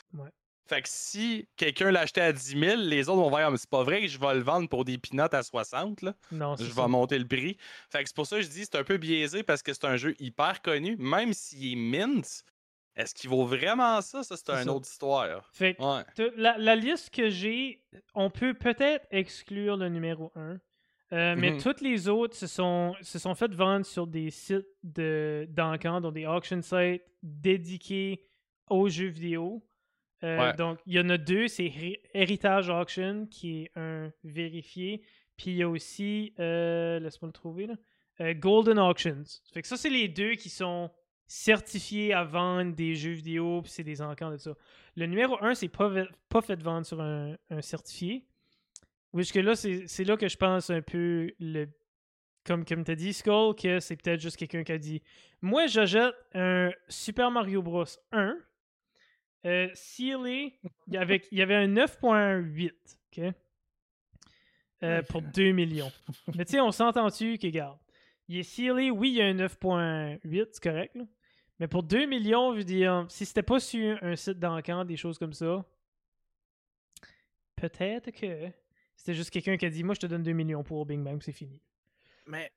Fait que si quelqu'un l'achetait à 10 000, les autres vont voir, ah, mais c'est pas vrai que je vais le vendre pour des pinottes à 60. Là. Non, je vais monter le prix. Fait que c'est pour ça que je dis c'est un peu biaisé parce que c'est un jeu hyper connu, même s'il est mint. Est-ce qu'il vaut vraiment ça? Ça, c'est une autre histoire. Fait la, la, liste que j'ai, on peut peut-être exclure le numéro 1. Euh, mais mhm. toutes les autres se sont, se sont faites vendre sur des sites d'encans, de, donc des auction sites dédiés aux jeux vidéo. Euh, donc, il y en a deux, c'est Heritage Auction, qui est un vérifié. Puis il y a aussi, euh, laisse-moi le trouver, là, Golden Auctions. Fait que ça, c'est les deux qui sont certifiés à vendre des jeux vidéo, puis c'est des encans de ça. Le numéro 1, c'est pas, pas fait vendre sur un, un certifié. Oui, que là, c'est là que je pense un peu le. Comme, comme tu as dit, Skull, que c'est peut-être juste quelqu'un qui a dit Moi, j'achète un Super Mario Bros. 1. Euh, Sealy, il y avait, il y avait un 9.8, OK? Euh, pour 2 millions. Mais tu sais, on s'entend-tu que, regarde, il est Sealy, oui, il y a un 9.8, c'est correct, là. Mais pour 2 millions, je veux dire, si c'était pas sur un site d'encan, des choses comme ça, peut-être que c'était juste quelqu'un qui a dit Moi, je te donne 2 millions pour Bing Bang, c'est fini. Mais,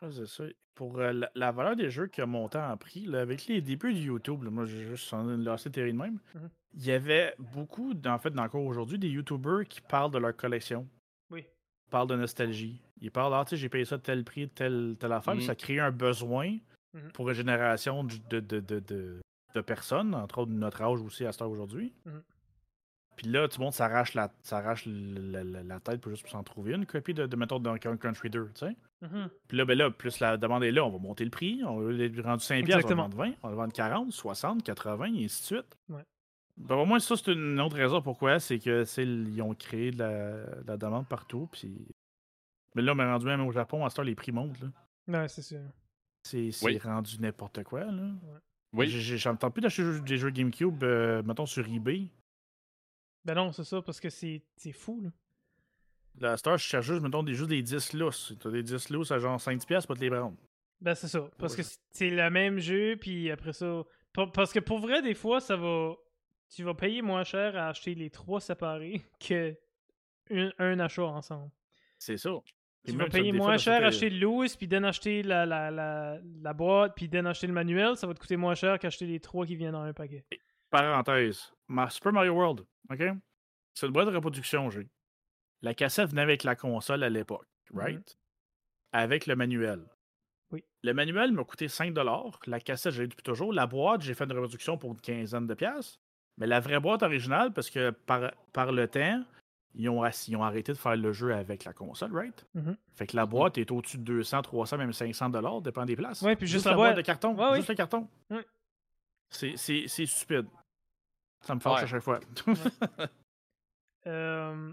ça. Pour euh, la, valeur des jeux qui a monté en prix, avec les débuts de YouTube, moi, j'ai juste lancé de même, mmh il y avait beaucoup, en fait, encore aujourd'hui, des YouTubers qui parlent de leur collection. Oui. Ils parlent de nostalgie. Ils parlent, ah, tu sais, j'ai payé ça tel prix, telle, telle affaire, mmh ça crée un besoin mmh pour une génération de, de, de, de, personnes, entre autres de notre âge aussi à ce temps aujourd'hui. Puis là, tout le monde s'arrache la, la, tête pour juste s'en trouver une copie de, de mettons, Donkey Country 2, tu sais. Mm-hmm. Puis là, ben là, plus la demande est là, on va monter le prix. On va le rendre 5 piastres, on va vendre 20, on va vendre 40, 60, 80, et ainsi de suite. Ouais. Ben, au moins, ça, c'est une autre raison pourquoi, c'est que ils ont créé de la, demande partout. Puis... Mais là, on est rendu même au Japon, à ce temps, les prix montent. Là. Ouais, c'est sûr. C'est rendu n'importe quoi. Là. Ouais. Oui. J'entends plus d'acheter des jeux GameCube, euh, mettons, sur eBay. Ben non, c'est ça, parce que c'est fou, là. La Star, je cherche juste, mettons, des, juste des 10 lousses. T'as des 10 lousses à genre 5$ pour te les prendre. Ben c'est ça. Parce que c'est le même jeu, puis après ça. Parce que pour vrai, des fois, ça va. Tu vas payer moins cher à acheter les trois séparés que un, achat ensemble. C'est ça. Tu vas payer moins cher à acheter le loose, puis d'en acheter la, la, la, la, boîte, puis d'en acheter le manuel, ça va te coûter moins cher qu'acheter les trois qui viennent dans un paquet. Parenthèse. Super Mario World, OK? C'est une boîte de reproduction, j'ai. La cassette venait avec la console à l'époque, mm-hmm. right? Avec le manuel. Oui. Le manuel m'a coûté 5 La cassette, j'ai depuis toujours. La boîte, j'ai fait une reproduction pour une quinzaine de pièces. Mais la vraie boîte originale, parce que par, par le temps, ils ont, ils ont, arrêté de faire le jeu avec la console, right? Mm-hmm. Fait que la boîte est au-dessus de 200, 300, même 500 dollars, dépend des places. Oui, puis juste, la, boîte... de carton. juste le carton. C'est stupide. Ça me fâche à chaque fois. euh...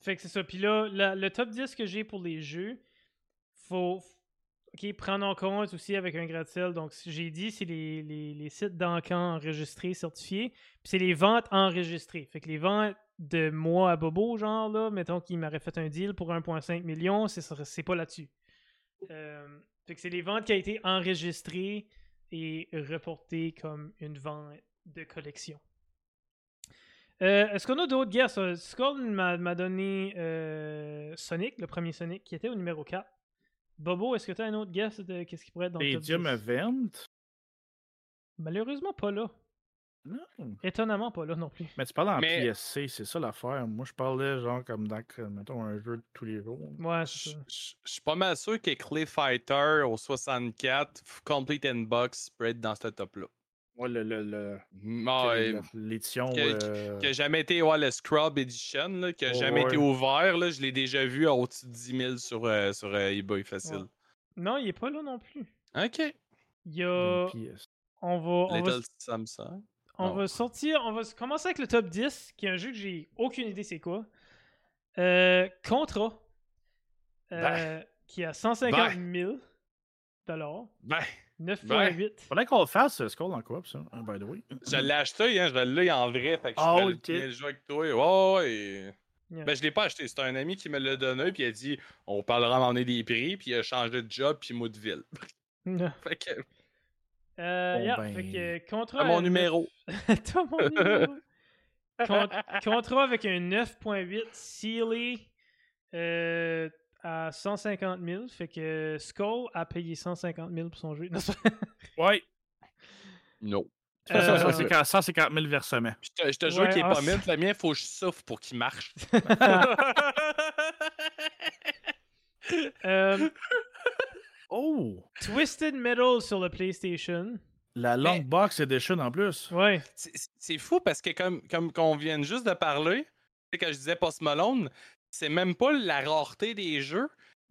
Fait que c'est ça. Puis là, le top 10 que j'ai pour les jeux, faut ok prendre en compte aussi avec un gratte-ciel. Donc, j'ai dit, c'est les, les, les, sites d'encan enregistrés, certifiés. Puis c'est les ventes enregistrées. Fait que les ventes de moi à Bobo, genre, là, mettons qu'il m'aurait fait un deal pour 1,5 million, c'est pas là-dessus. Euh, fait que c'est les ventes qui ont été enregistrées et reportées comme une vente de collection. Euh, est-ce qu'on a d'autres guesses? Euh, Skull m'a donné euh, Sonic, le premier Sonic, qui était au numéro 4. Bobo, est-ce que tu as un autre guess de qu'est-ce qui pourrait être dans le top 10? Event? Malheureusement pas là. Non. Étonnamment pas là non plus. Mais tu parles en PSC, c'est ça l'affaire. Moi, je parlais genre comme dans, mettons, un jeu de tous les jours. Ouais. Je suis pas mal sûr que Clay Fighter au 64, Complete Inbox peut être dans ce top-là. Ouais, le, le, mm, l'édition. Qui n'a jamais été ouais, le Scrub Edition, qui n'a jamais été ouvert. Là, je l'ai déjà vu à au-dessus de 10 000 sur, euh, sur euh, eBay facile. Non, il est pas là non plus. Ok. Il y a. On va. On va... Samsung. On va sortir. On va commencer avec le top 10, qui est un jeu que j'ai aucune idée c'est quoi. Euh, Contra. Euh, ben. Qui a 150 000 dollars. Ben. 9.8. Faudrait qu'on le fasse, ce Skull en coop, ça, hein, by the way. Je l'ai acheté, hein, je l'ai en vrai, fait que je oh, okay. le jouer avec toi. Oh, ouais. Ben, je l'ai pas acheté, c'est un ami qui me l'a donné, puis il a dit on parlera m'en des prix, puis il a changé de job, puis mot de ville. fait que. Euh, yeah, ben... fait que contrat. mon numéro. T'as mon numéro. contrat avec un 9.8 Sealy. Euh, à 150 000. Fait que Skull a payé 150 000 pour son jeu. ouais. Non. Euh, ça, c'est 150 000 versements. Je te, jure qu'il est pas mille. Le mien, il faut que je souffre pour qu'il marche. euh, oh! Twisted Metal sur le PlayStation. La Long Box Edition en plus. Ouais. C'est fou parce que comme, comme qu'on vient juste de parler, quand je disais Post Malone, c'est même pas la rareté des jeux.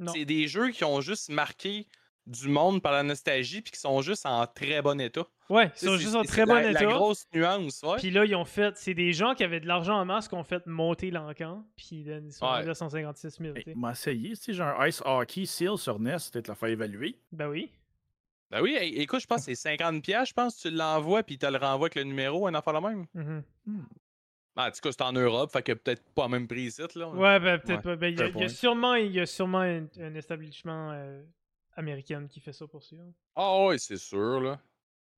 C'est des jeux qui ont juste marqué du monde par la nostalgie puis qui sont juste en très bon état. Ouais, ils sont juste en très bon état. la grosse nuance, ouais. Puis là, ils ont fait. C'est des gens qui avaient de l'argent en masse qui ont fait monter l'encan. Puis ils sont ouais. à 156 000. Hey, m'a essayé, si j'ai un Ice Hockey Seal sur NES, peut-être la faire évaluer. Ben oui. Ben oui, écoute, je pense que c'est 50$, je pense, tu l'envoies puis tu le renvoies avec le numéro, un enfant la même. Mm en tout cas, c'est en Europe, fait que peut-être pas même prix ici. Là. Ouais, ben, peut-être pas. Ben, il, y a, sûrement, il y a sûrement un, établissement euh, américaine qui fait ça pour sûr. Ah oui, c'est sûr, là.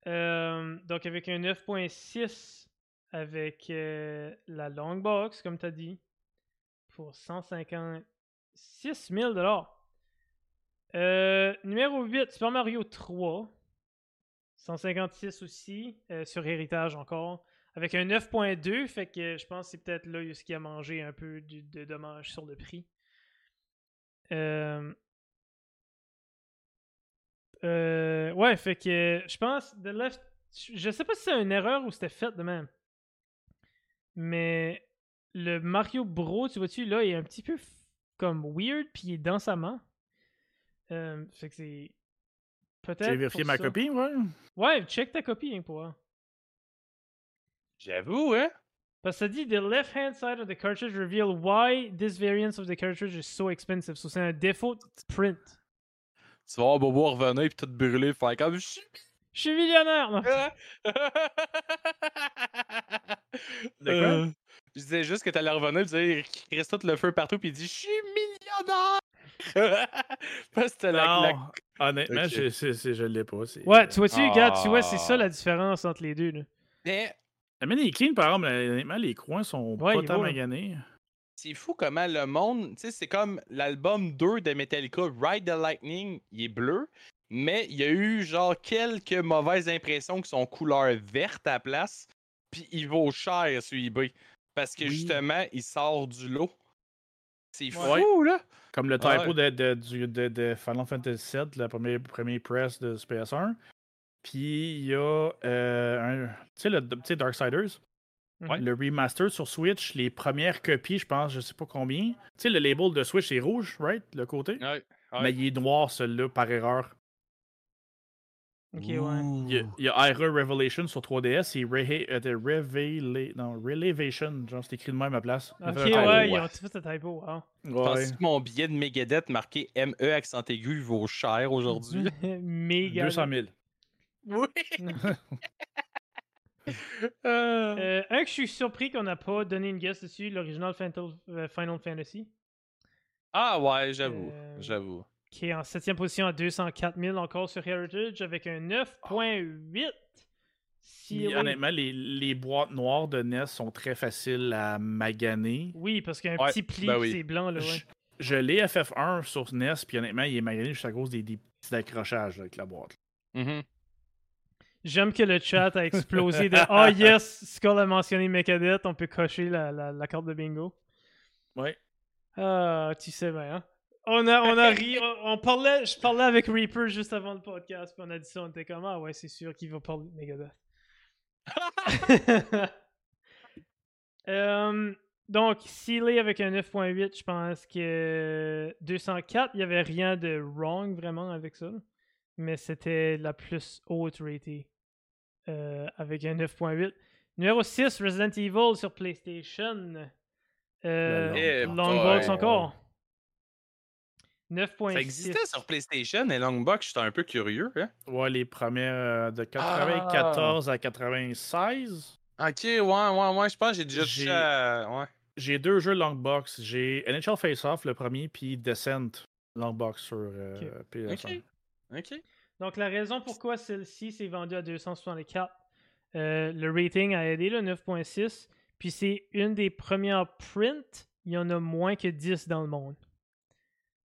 Euh, donc, avec un 9.6 avec euh, la long box, comme tu as dit, pour 156 000 euh, Numéro 8, Super Mario 3. 156 aussi, sur héritage encore. Avec un 9.2, fait que je pense que c'est peut-être là ce qui a mangé un peu de dommages sur le prix. Euh, euh, ouais, fait que je pense The Left. Je sais pas si c'est une erreur ou c'était fait de même. Mais le Mario Bros, tu vois-tu, là, il est un petit peu comme weird, puis il est dans sa main. Euh, fait que c'est. Peut-être. Tu vérifié ma copie, ouais? Ouais, check ta copie, hein, pour J'avoue, hein? Parce que ça dit The left hand side of the cartridge reveal why this variant of the cartridge is so expensive. So c'est un défaut print. Tu vas voir Bobo revenir et tout brûler, faire comme je suis. Je suis millionnaire! De quoi? Euh, je disais juste que t'allais revenir, tu disais, il reste tout le feu partout, puis il dit Je suis millionnaire! Parce que la, Honnêtement, je, je, l'ai pas. Ouais, tu vois-tu, regarde, tu vois, c'est ça la différence entre les deux. Là. Mais mais les clean, par exemple, les coins sont pas tant maganés. C'est fou comment le monde, tu sais, c'est comme l'album 2 de Metallica, Ride the Lightning, il est bleu, mais il y a eu genre quelques mauvaises impressions qui sont couleur verte à la place, puis il vaut cher sur eBay. Parce que justement, il sort du lot. C'est fou, là! Comme le typo de, de, de, Final Fantasy VII, le premier, premier press de PS1. Puis il y a euh, tu sais, le petit Darksiders? Le remaster sur Switch, les premières copies, je pense, je sais pas combien. Tu sais, le label de Switch est rouge, right? Le côté? Mais il est noir, celui-là, par erreur. Ok, ouais. Il y, a, Ira Revelation sur 3DS et euh, Revela... non, Relevation. Genre, c'est écrit de même à place. Ok, ouais, ils ont fait ce typo. Wow. Ouais. que mon billet de Megadeth marqué ME accent aigu vaut cher aujourd'hui? Méga. 200 000. Oui! Euh, un que je suis surpris qu'on n'a pas donné une guest dessus, l'original euh, Final Fantasy. Ah ouais, j'avoue. Euh, j'avoue. Qui est en septième position à 204 000 encore sur Heritage avec un 9.8. Si, honnêtement, les, les, boîtes noires de NES sont très faciles à maganer. Oui, parce qu'il y a un petit pli, ben c'est blanc. Là, ouais. Je, l'ai FF1 sur NES, puis honnêtement, il est magané juste à cause des, petits accrochages avec la boîte. Mm J'aime que le chat a explosé de Ah oh yes, Skull a mentionné Megadeth, on peut cocher la, la, carte de bingo. Ouais. Ah, tu sais bien, hein? On a, on a ri, on, parlait, je parlais avec Reaper juste avant le podcast, puis on a dit ça, on était comme Ah ouais, c'est sûr qu'il va parler de Megadeth. um, donc, Sealy avec un 9.8, je pense que 204, il n'y avait rien de wrong vraiment avec ça. Mais c'était la plus haute ratée euh, avec un 9.8. Numéro 6, Resident Evil sur PlayStation. Euh, Longbox encore. 9.6. Ça existait sur PlayStation et Longbox, j'étais un peu curieux. Hein? Ouais, les premières euh, de 94 à 96. Ok, ouais, ouais, ouais, je pense que j'ai déjà j'ai... ouais. J'ai deux jeux Longbox. J'ai NHL Face Off, le premier, puis Descent Longbox sur euh, PS1. Ok. Donc, la raison pourquoi celle-ci s'est vendue à 264, euh, le rating a aidé, le 9.6. Puis c'est une des premières prints. Il y en a moins que 10 dans le monde.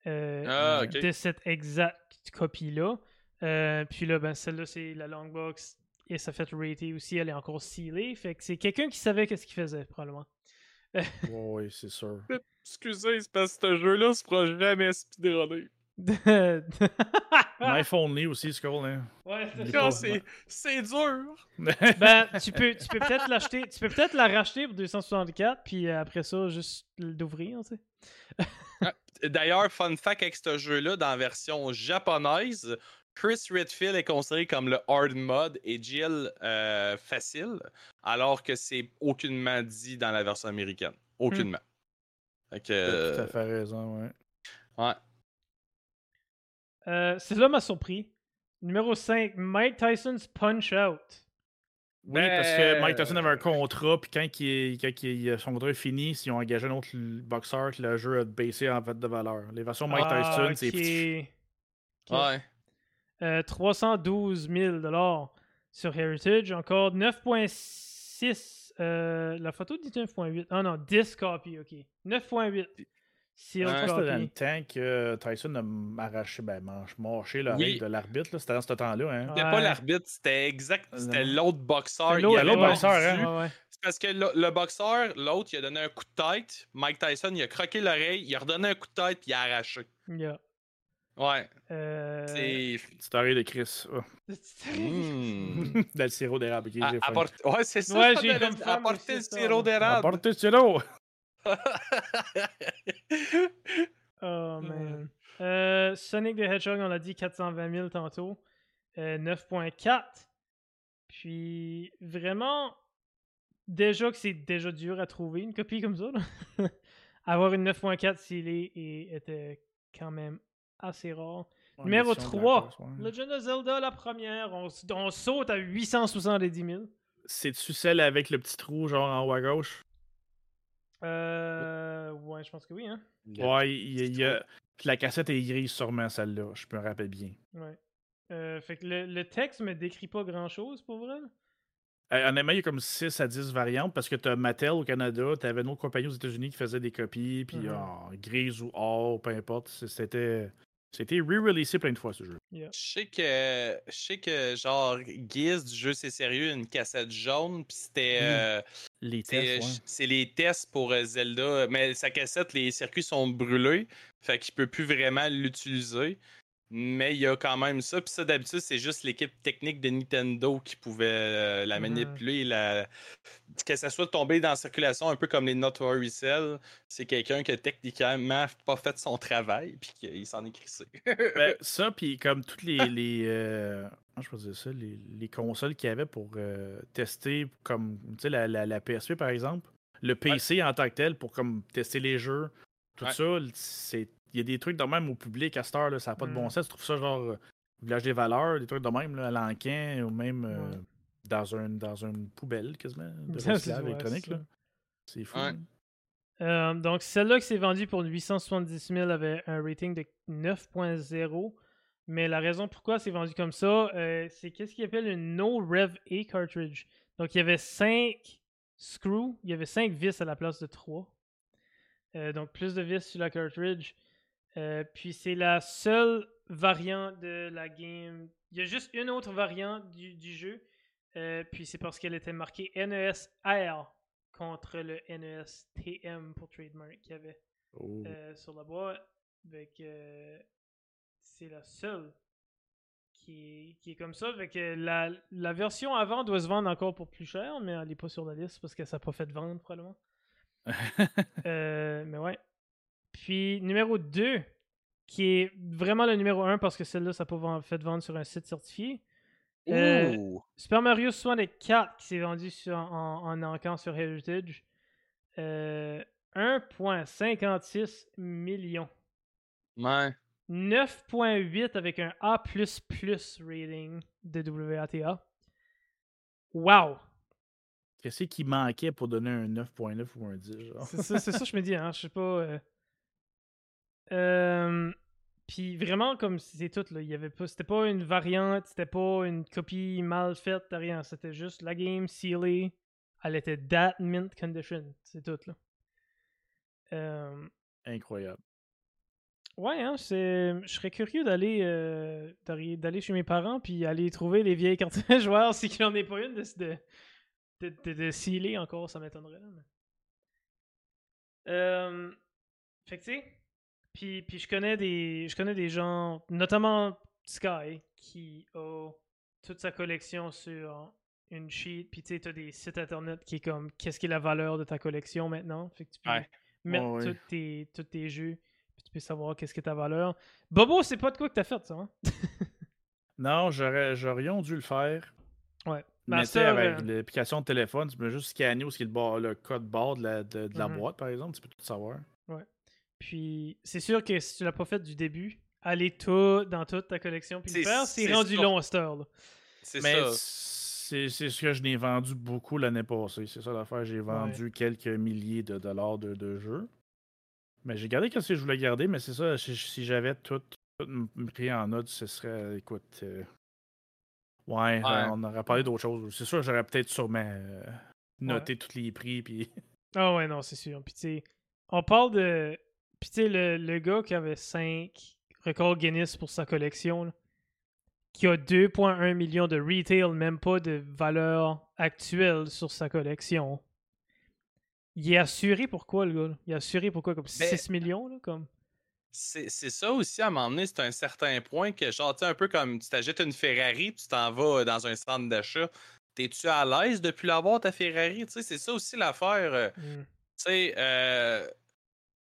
Euh, ah, de cette exacte copie-là. Euh, puis là, ben, celle-là, c'est la long box. Et ça fait rater aussi. Elle est encore sealée. Fait que c'est quelqu'un qui savait qu'est-ce qu'il faisait, probablement. oui, c'est sûr. Excusez, c'est parce que ce jeu-là se fera jamais speedrunner. Knife only aussi, Skull. Hein. Ouais, c'est dur. ben, tu peux, tu peux peut-être l'acheter. Tu peux peut-être la racheter pour 264, puis euh, après ça, juste l'ouvrir, tu sais. Ah, d'ailleurs, fun fact avec ce jeu-là, dans la version japonaise, Chris Redfield est considéré comme le hard mode et Jill euh, facile, alors que c'est aucunement dit dans la version américaine. Aucunement. Hmm. Fait que, tout à fait raison, ouais. Ouais. Euh, là m'a surpris. Numéro 5, Mike Tyson's Punch Out. Oui, parce que Mike Tyson avait un contrat, puis quand, il, quand son contrat est fini, s'ils ont engagé un autre boxeur, le jeu a baissé en fait de valeur. Les versions Mike ah, Tyson, c'est. Ouais. 312 000 sur Heritage. Encore 9.6. la photo dit 9.8. Ah non, 10 copies, ok. 9.8. C'était dans le temps que Tyson a arraché, ben, marché l'oreille de l'arbitre. C'était dans ce temps-là. Hein. C'était pas l'arbitre, c'était exact. C'était l'autre boxeur. L'autre boxeur, hein. C'est parce que le, boxeur, l'autre, il a donné un coup de tête. Mike Tyson, il a croqué l'oreille, il a redonné un coup de tête, puis il a arraché. Yeah. Ouais. Euh... C'est. Story de Chris. Oh. mmh. Dans le sirop d'érable. Okay, Ouais, c'est ça. Ouais, j'ai apporté le sirop d'érable. Apporter le sirop. oh man. Euh, Sonic the Hedgehog, on l'a dit 420 000 tantôt. 9.4. Euh, Puis vraiment, déjà que c'est déjà dur à trouver une copie comme ça. Avoir une 9.4 s'il est, était quand même assez rare. Numéro 3, Legend of Zelda, la première. On, on saute à 870 000. C'est-tu celle avec le petit trou genre en haut à gauche? Euh. Ouais, je pense que oui, hein. Ouais, il y, a. La cassette est grise, sûrement, celle-là. Je me rappelle bien. Ouais. Euh, fait que le, le, texte me décrit pas grand-chose, pour vrai. Euh, honnêtement, il y a comme 6 à 10 variantes parce que tu as Mattel au Canada, tu avais une autre compagnie aux États-Unis qui faisait des copies, puis mm-hmm. grise ou or, peu importe. C'était. C'était re-releasé plein de fois ce jeu. Je sais que je sais que genre Giz du jeu c'est sérieux une cassette jaune puis c'était euh, les tests c'est les tests pour euh, Zelda mais sa cassette les circuits sont brûlés fait qu'il peut plus vraiment l'utiliser mais il y a quand même ça. Puis ça, d'habitude, c'est juste l'équipe technique de Nintendo qui pouvait euh, la manipuler. La... Que ça soit tombé dans la circulation, un peu comme les Notorious Cell, c'est quelqu'un qui a techniquement pas fait son travail, puis qu'il s'en est crissé. ben, ça, puis comme toutes les. les euh, je peux dire ça, les, les consoles qu'il y avait pour euh, tester, comme la, la, la, PSP par exemple, le PC en tant que tel pour comme tester les jeux, tout ça, c'est y a des trucs de même au public à cette heure, là, ça n'a pas de bon mm. sens. Tu trouves ça genre euh, village des valeurs, des trucs de même là, à l'enquin ou même euh, dans, un, dans une poubelle quasiment de recyclage électronique. C'est fou. Hein. Euh, donc, celle-là qui s'est vendue pour 870 000 avait un rating de 9.0. Mais la raison pourquoi c'est vendu comme ça, c'est qu'est-ce qu'il appelle une No Rev A cartridge. Donc, il y avait 5 screws, il y avait 5 vis à la place de 3. donc, plus de vis sur la cartridge. Euh, puis c'est la seule variante de la game. Il y a juste une autre variante du, du jeu. Euh, puis c'est parce qu'elle était marquée NES-R contre le NES-TM pour trademark qu'il y avait oh. euh, sur la boîte. c'est la seule qui est, qui est, comme ça. Avec la, la, version avant doit se vendre encore pour plus cher, mais elle n'est pas sur la liste parce que ça n'a pas fait de vendre probablement. mais ouais. Puis numéro 2, qui est vraiment le numéro 1 parce que celle-là, ça peut pas fait vendre sur un site certifié. Euh, Super Mario 64 qui s'est vendu sur, en, en encan sur Heritage. 1.56 euh, millions. Ouais. 9.8 avec un A rating de WATA. Wow! Qu'est-ce qui manquait pour donner un 9.9 ou un 10? C'est ça, ça, je me dis, hein, je sais pas. Euh, euh, puis vraiment, comme c'est tout, là. Il y avait pas. C'était pas une variante, c'était pas une copie mal faite, rien. C'était juste la game sealée. Elle était that mint condition. C'est tout, là. Euh, Incroyable. Ouais, hein, c'est. Je serais curieux d'aller euh, d'aller chez mes parents puis aller trouver les vieilles cartes joueurs si qu'il en ait pas une de, de, de, de, sealer encore, ça m'étonnerait. Euh, fait que tu sais, puis, puis je connais des je connais des gens, notamment Sky, qui a toute sa collection sur une sheet. Puis tu sais, as des sites internet qui est comme qu'est-ce qui est la valeur de ta collection maintenant? Fait que tu peux mettre tous, tes, tous tes jeux. Puis tu peux savoir qu'est-ce qui est ta valeur. Bobo, c'est pas de quoi que t'as fait ça, hein? non, j'aurais, j'aurais dû le faire. Ouais. Mais tu avec euh, l'application de téléphone, tu peux juste scanner où est le, le code barre de la, de, la mm-hmm. boîte, par exemple, tu peux tout savoir. Ouais. Puis c'est sûr que si tu l'as pas fait du début, aller tout dans toute ta collection puis le faire, c'est rendu long à C'est ça. C'est ce que je n'ai vendu beaucoup l'année passée. C'est ça l'affaire. J'ai vendu quelques milliers de dollars de, de jeux. Mais j'ai gardé ce que je voulais garder, mais c'est ça. Si, j'avais tout, pris en note, ce serait, écoute, euh, ouais, on aurait parlé d'autres choses. C'est sûr, j'aurais peut-être sûrement noté tous les prix, puis... Ah ouais, non, c'est sûr. Puis tu sais, on parle de... Puis tu sais, le, le, gars qui avait 5 records Guinness pour sa collection, là, qui a 2,1 millions de retail, même pas de valeur actuelle sur sa collection. Il est assuré pourquoi, le gars? Il est assuré pourquoi? Comme 6 ben, millions, là? Comme... C'est ça aussi, à un moment donné, c'est un certain point que, genre, tu un peu comme tu t'achètes une Ferrari tu t'en vas dans un centre d'achat. T'es-tu à l'aise depuis l'avoir, ta Ferrari? Tu sais, c'est ça aussi l'affaire. Euh, mmh. Tu sais, euh,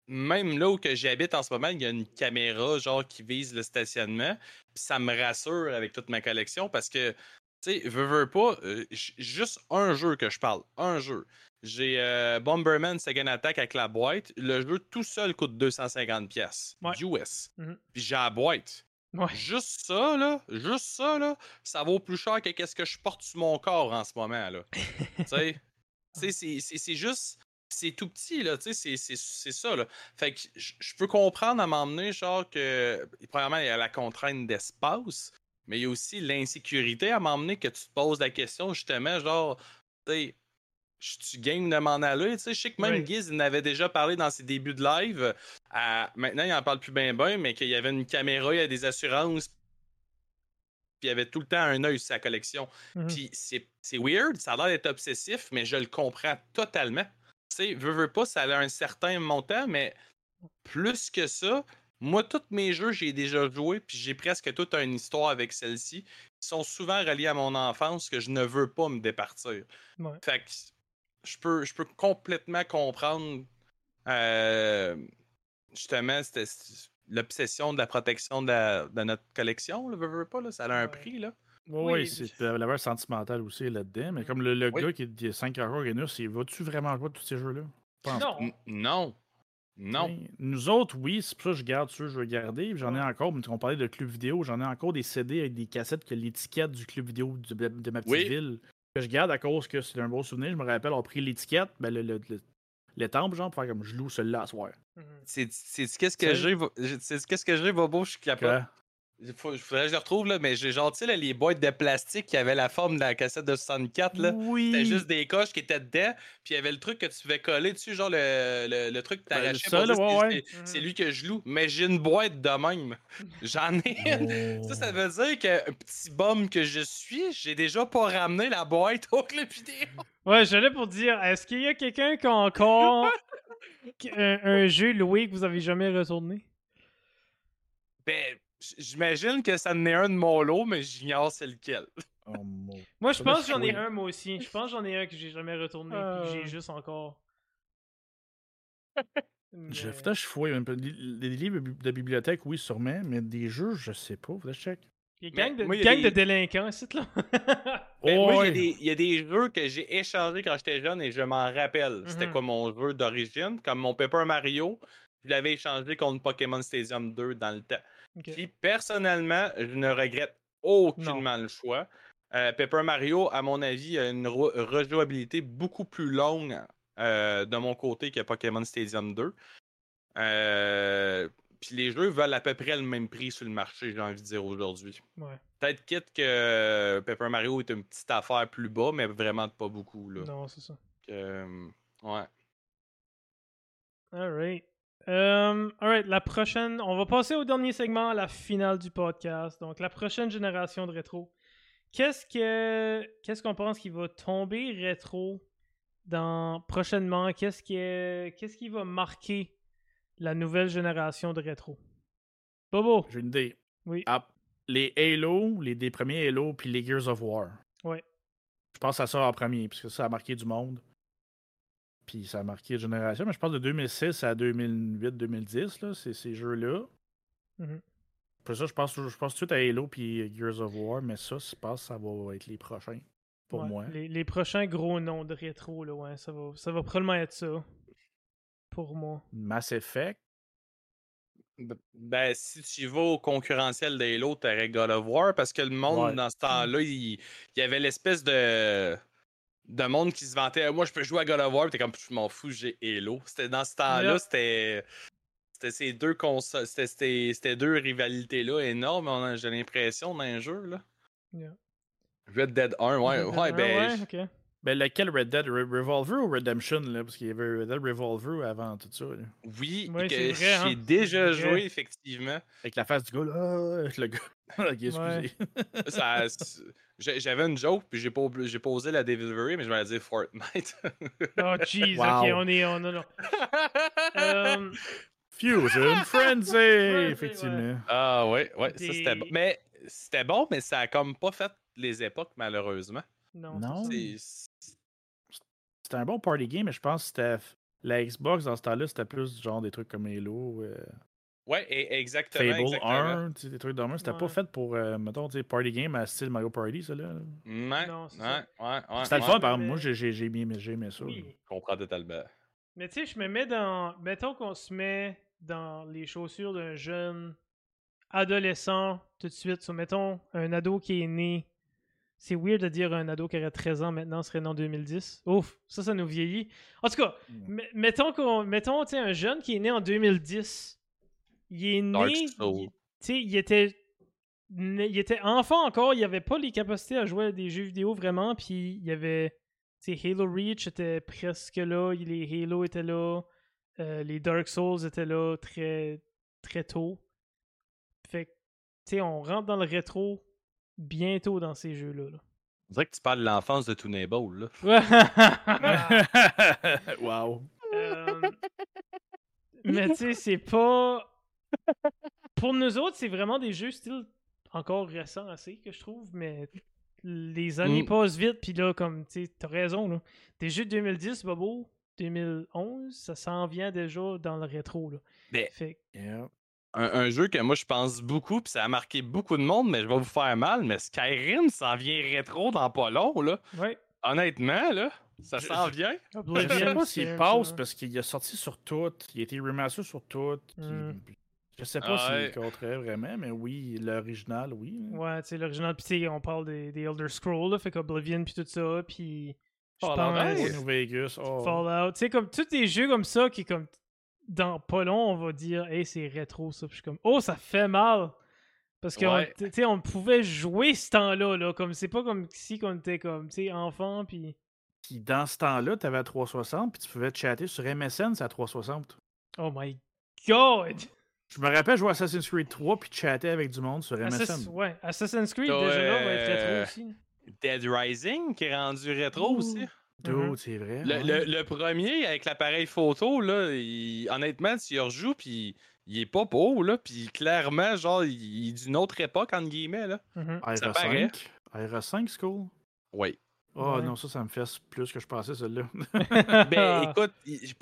même là où j'habite en ce moment, il y a une caméra, genre, qui vise le stationnement. Puis ça me rassure avec toute ma collection parce que, tu sais, veux, veux pas, euh, juste un jeu que je parle, un jeu. J'ai euh, Bomberman Second Attack avec la boîte. Le jeu tout seul coûte 250 pièces US. Puis j'ai la boîte. Juste ça, là, juste ça, là, ça vaut plus cher que qu'est-ce que je porte sur mon corps en ce moment, là. tu sais, c'est juste c'est tout petit, là, tu sais, c'est ça, là. Fait que je peux comprendre à m'emmener, genre, que, premièrement, il y a la contrainte d'espace, mais il y a aussi l'insécurité à m'emmener que tu te poses la question, justement, genre, tu sais, tu game de m'en aller, tu sais, je sais que même Giz, il avait déjà parlé dans ses débuts de live, maintenant, il en parle plus bien bien, mais qu'il y avait une caméra, il y a des assurances, puis il y avait tout le temps un œil sur sa collection. Mmh puis c'est weird, ça a l'air d'être obsessif, mais je le comprends totalement sais, veux, veux pas, ça a un certain montant, mais plus que ça, moi, tous mes jeux, j'ai déjà joué, puis j'ai presque toute une histoire avec celle-ci. Ils sont souvent reliés à mon enfance que je ne veux pas me départir. Fait que je peux, je peux complètement comprendre euh, justement l'obsession de la protection de, notre collection. Là, veux, veux pas, là, ça a un prix. Là. Oui, c'est la valeur sentimentale aussi là-dedans. Mais comme le, gars qui est 5 heures Genus, il va-tu vraiment jouer tous ces jeux-là? Non. non. Non. Ben, nous autres, oui, c'est pour ça que je garde ceux que je veux garder. J'en ai encore, mais on parlait de club vidéo, j'en ai encore des CD avec des cassettes que l'étiquette du club vidéo de, ma petite ville que je garde à cause que c'est un beau souvenir. Je me rappelle, on a pris l'étiquette, ben le, le, temple, genre, pour faire comme je loue celui-là à soir. Mhm. C'est qu'est-ce que j'ai, c'est qu'est-ce que j'ai, Bobo, je suis capable. Il faudrait que je le retrouve, là, mais j'ai tu sais, les boîtes de plastique qui avaient la forme de la cassette de 64. Là. Oui. C'était juste des coches qui étaient dedans. Puis il y avait le truc que tu pouvais coller dessus, genre le, le, truc que ben, t'arrachais. Ouais, c'est lui que je loue. Mais j'ai une boîte de même. J'en ai Ça, ça veut dire qu'un petit bum que je suis, j'ai déjà pas ramené la boîte au club vidéo. Ouais, j'allais pour dire, est-ce qu'il y a quelqu'un qui a encore un, un jeu loué que vous avez jamais retourné? Ben J'imagine que ça en est un de mon lot, mais j'ignore c'est lequel. Oh, moi, je pense que j'en ai un, moi aussi. Je pense que j'en ai un que j'ai jamais retourné, que j'ai euh. juste encore. Je, peut je fouille un peu. Des livres de bibliothèque, oui, sûrement, mais des jeux, je sais pas. Faudrait que je check. Il y a gang de, gang de délinquants ici, là. Ben, moi, il y, a des jeux que j'ai échangés quand j'étais jeune et je m'en rappelle. C'était mm-hmm. quoi mon jeu d'origine? Comme mon Paper Mario, je l'avais échangé contre Pokémon Stadium 2 dans le temps. Puis personnellement, je ne regrette aucunement le choix. Euh, Paper Mario, à mon avis, a une rejouabilité beaucoup plus longue euh, de mon côté que Pokémon Stadium 2. Euh, puis les jeux valent à peu près le même prix sur le marché, j'ai envie de dire aujourd'hui. Peut-être quitte que Paper Mario est une petite affaire plus bas, mais vraiment pas beaucoup. Là. Non, c'est ça. ouais. Alright. Um, alright, la prochaine, on va passer au dernier segment, à la finale du podcast. Donc, la prochaine génération de rétro. Qu'est-ce que, qu'est-ce qu'on pense qui va tomber rétro dans prochainement? Qu'est-ce qui qu'est-ce qui va marquer la nouvelle génération de rétro? Bobo. J'ai une idée. Oui. Ah, les Halo, les des premiers Halo, puis les Gears of War. Ouais. Je pense à ça en premier, puisque ça a marqué du monde. Puis ça a marqué une génération. Mais je pense de 2006 à 2008-2010, c'est ces jeux-là. Mm Pour ça, je pense, je pense tout de suite à Halo puis Gears of War, mais ça, je pense que ça va être les prochains. Pour moi. Les, prochains gros noms de rétro, là, ouais, ça va, ça va probablement être ça. Pour moi. Mass Effect? Ben, si tu vas au concurrentiel d'Halo, t'aurais God of War parce que le monde, dans ce temps-là, il, il y avait l'espèce de de monde qui se vantait moi je peux jouer à God of War t'es comme je m'en fous j'ai Halo c'était dans ce temps-là c'était c'était ces deux consoles, c'était deux rivalités-là énormes, j'ai l'impression, dans un jeu. Là. Red Dead 1, ouais, ouais, ben. Ben, lequel? Red Dead Revolver ou Redemption, là? Parce qu'il y avait Red Dead Revolver avant tout ça. Oui, que j'ai hein. déjà joué, effectivement. Avec la face du gars, là. Le gars. excusez. J'avais une joke, puis j'ai posé la delivery, mais je vais dire Fortnite. oh, jeez, ok, on est. On, non, um... Fusion Frenzy, effectivement. Ah, ouais, ouais, ça c'était bon. Mais c'était bon, mais ça a comme pas fait les époques, malheureusement. Non. non. C'était un bon party game, mais je pense que c'était. La Xbox dans ce temps-là, c'était plus genre des trucs comme Halo. Euh... Ouais, exactement. Fable exactement. 1, des trucs de C'était pas fait pour, euh, mettons, party game à style Mario Party, ça là. Ouais, non, ouais, ouais, ouais, C'était le fun, par exemple. Moi, j'ai aimé, ça. Oui. Je comprends totalement. Mais tu sais, je me mets dans. Mettons qu'on se met dans les chaussures d'un jeune adolescent tout de suite. So, mettons un ado qui est né. C'est weird de dire un ado qui aurait 13 ans maintenant serait né en 2010. Ouf, ça, ça nous vieillit. En tout cas, mm. mettons, qu'on, mettons un jeune qui est né en 2010. Il est né. Il, il était il était enfant encore, il avait pas les capacités à jouer à des jeux vidéo vraiment, puis il y avait, Halo Reach était presque là, les Halo étaient là, euh, les Dark Souls étaient là très, très tôt. Fait que, tu sais, on rentre dans le rétro bientôt dans ces jeux-là. On dirait que tu parles de l'enfance de Toonable, là. wow. Euh, mais tu sais, c'est pas. Pour nous autres, c'est vraiment des jeux style encore récents assez que je trouve, mais les années mm. passent vite, puis là, comme, tu sais, t'as raison, là. Des jeux de 2010, Bobo, 2011, ça s'en vient déjà dans le rétro, là. Ben, un, jeu que moi je pense beaucoup, puis ça a marqué beaucoup de monde, mais je vais vous faire mal, mais Skyrim s'en vient rétro dans pas long, là. Ouais. Honnêtement, là, ça s'en vient. Je sais pas s'il passe parce qu'il a sorti sur tout, il a été remastered sur tout. Hmm. Je sais pas s'il compterait vraiment, mais oui, l'original, oui. Ouais, tu sais, l'original, puis on parle des, des, Elder Scrolls, là, fait qu'Oblivion, puis tout ça, puis. Je pense. New Vegas. Oh. Fallout. Tu sais, comme tous les jeux comme ça qui, comme, dans pas long, on va dire, hey, c'est rétro ça. Puis je suis comme, oh, ça fait mal. Parce que on pouvait jouer ce temps-là, là, comme c'est pas comme si on était comme, tu sais, enfant, puis. Puis dans ce temps-là, t'avais à 360, puis tu pouvais chatter sur MSN, c'est à 360. Oh my god! Je me rappelle jouer Assassin's Creed 3 puis chatter avec du monde sur MSN. ouais, Assassin's Creed, déjà là, va être rétro euh, aussi. Dead Rising, qui est rendu rétro aussi? C'est vrai. Le, premier, avec l'appareil photo, là, honnêtement, tu y rejoues, puis il est pas beau, là, puis clairement, genre, il, est d'une autre époque, entre guillemets, là. Mm 5 5 School? Oui. Oh non, ça, ça me fait plus que je pensais, celle-là. ben, écoute,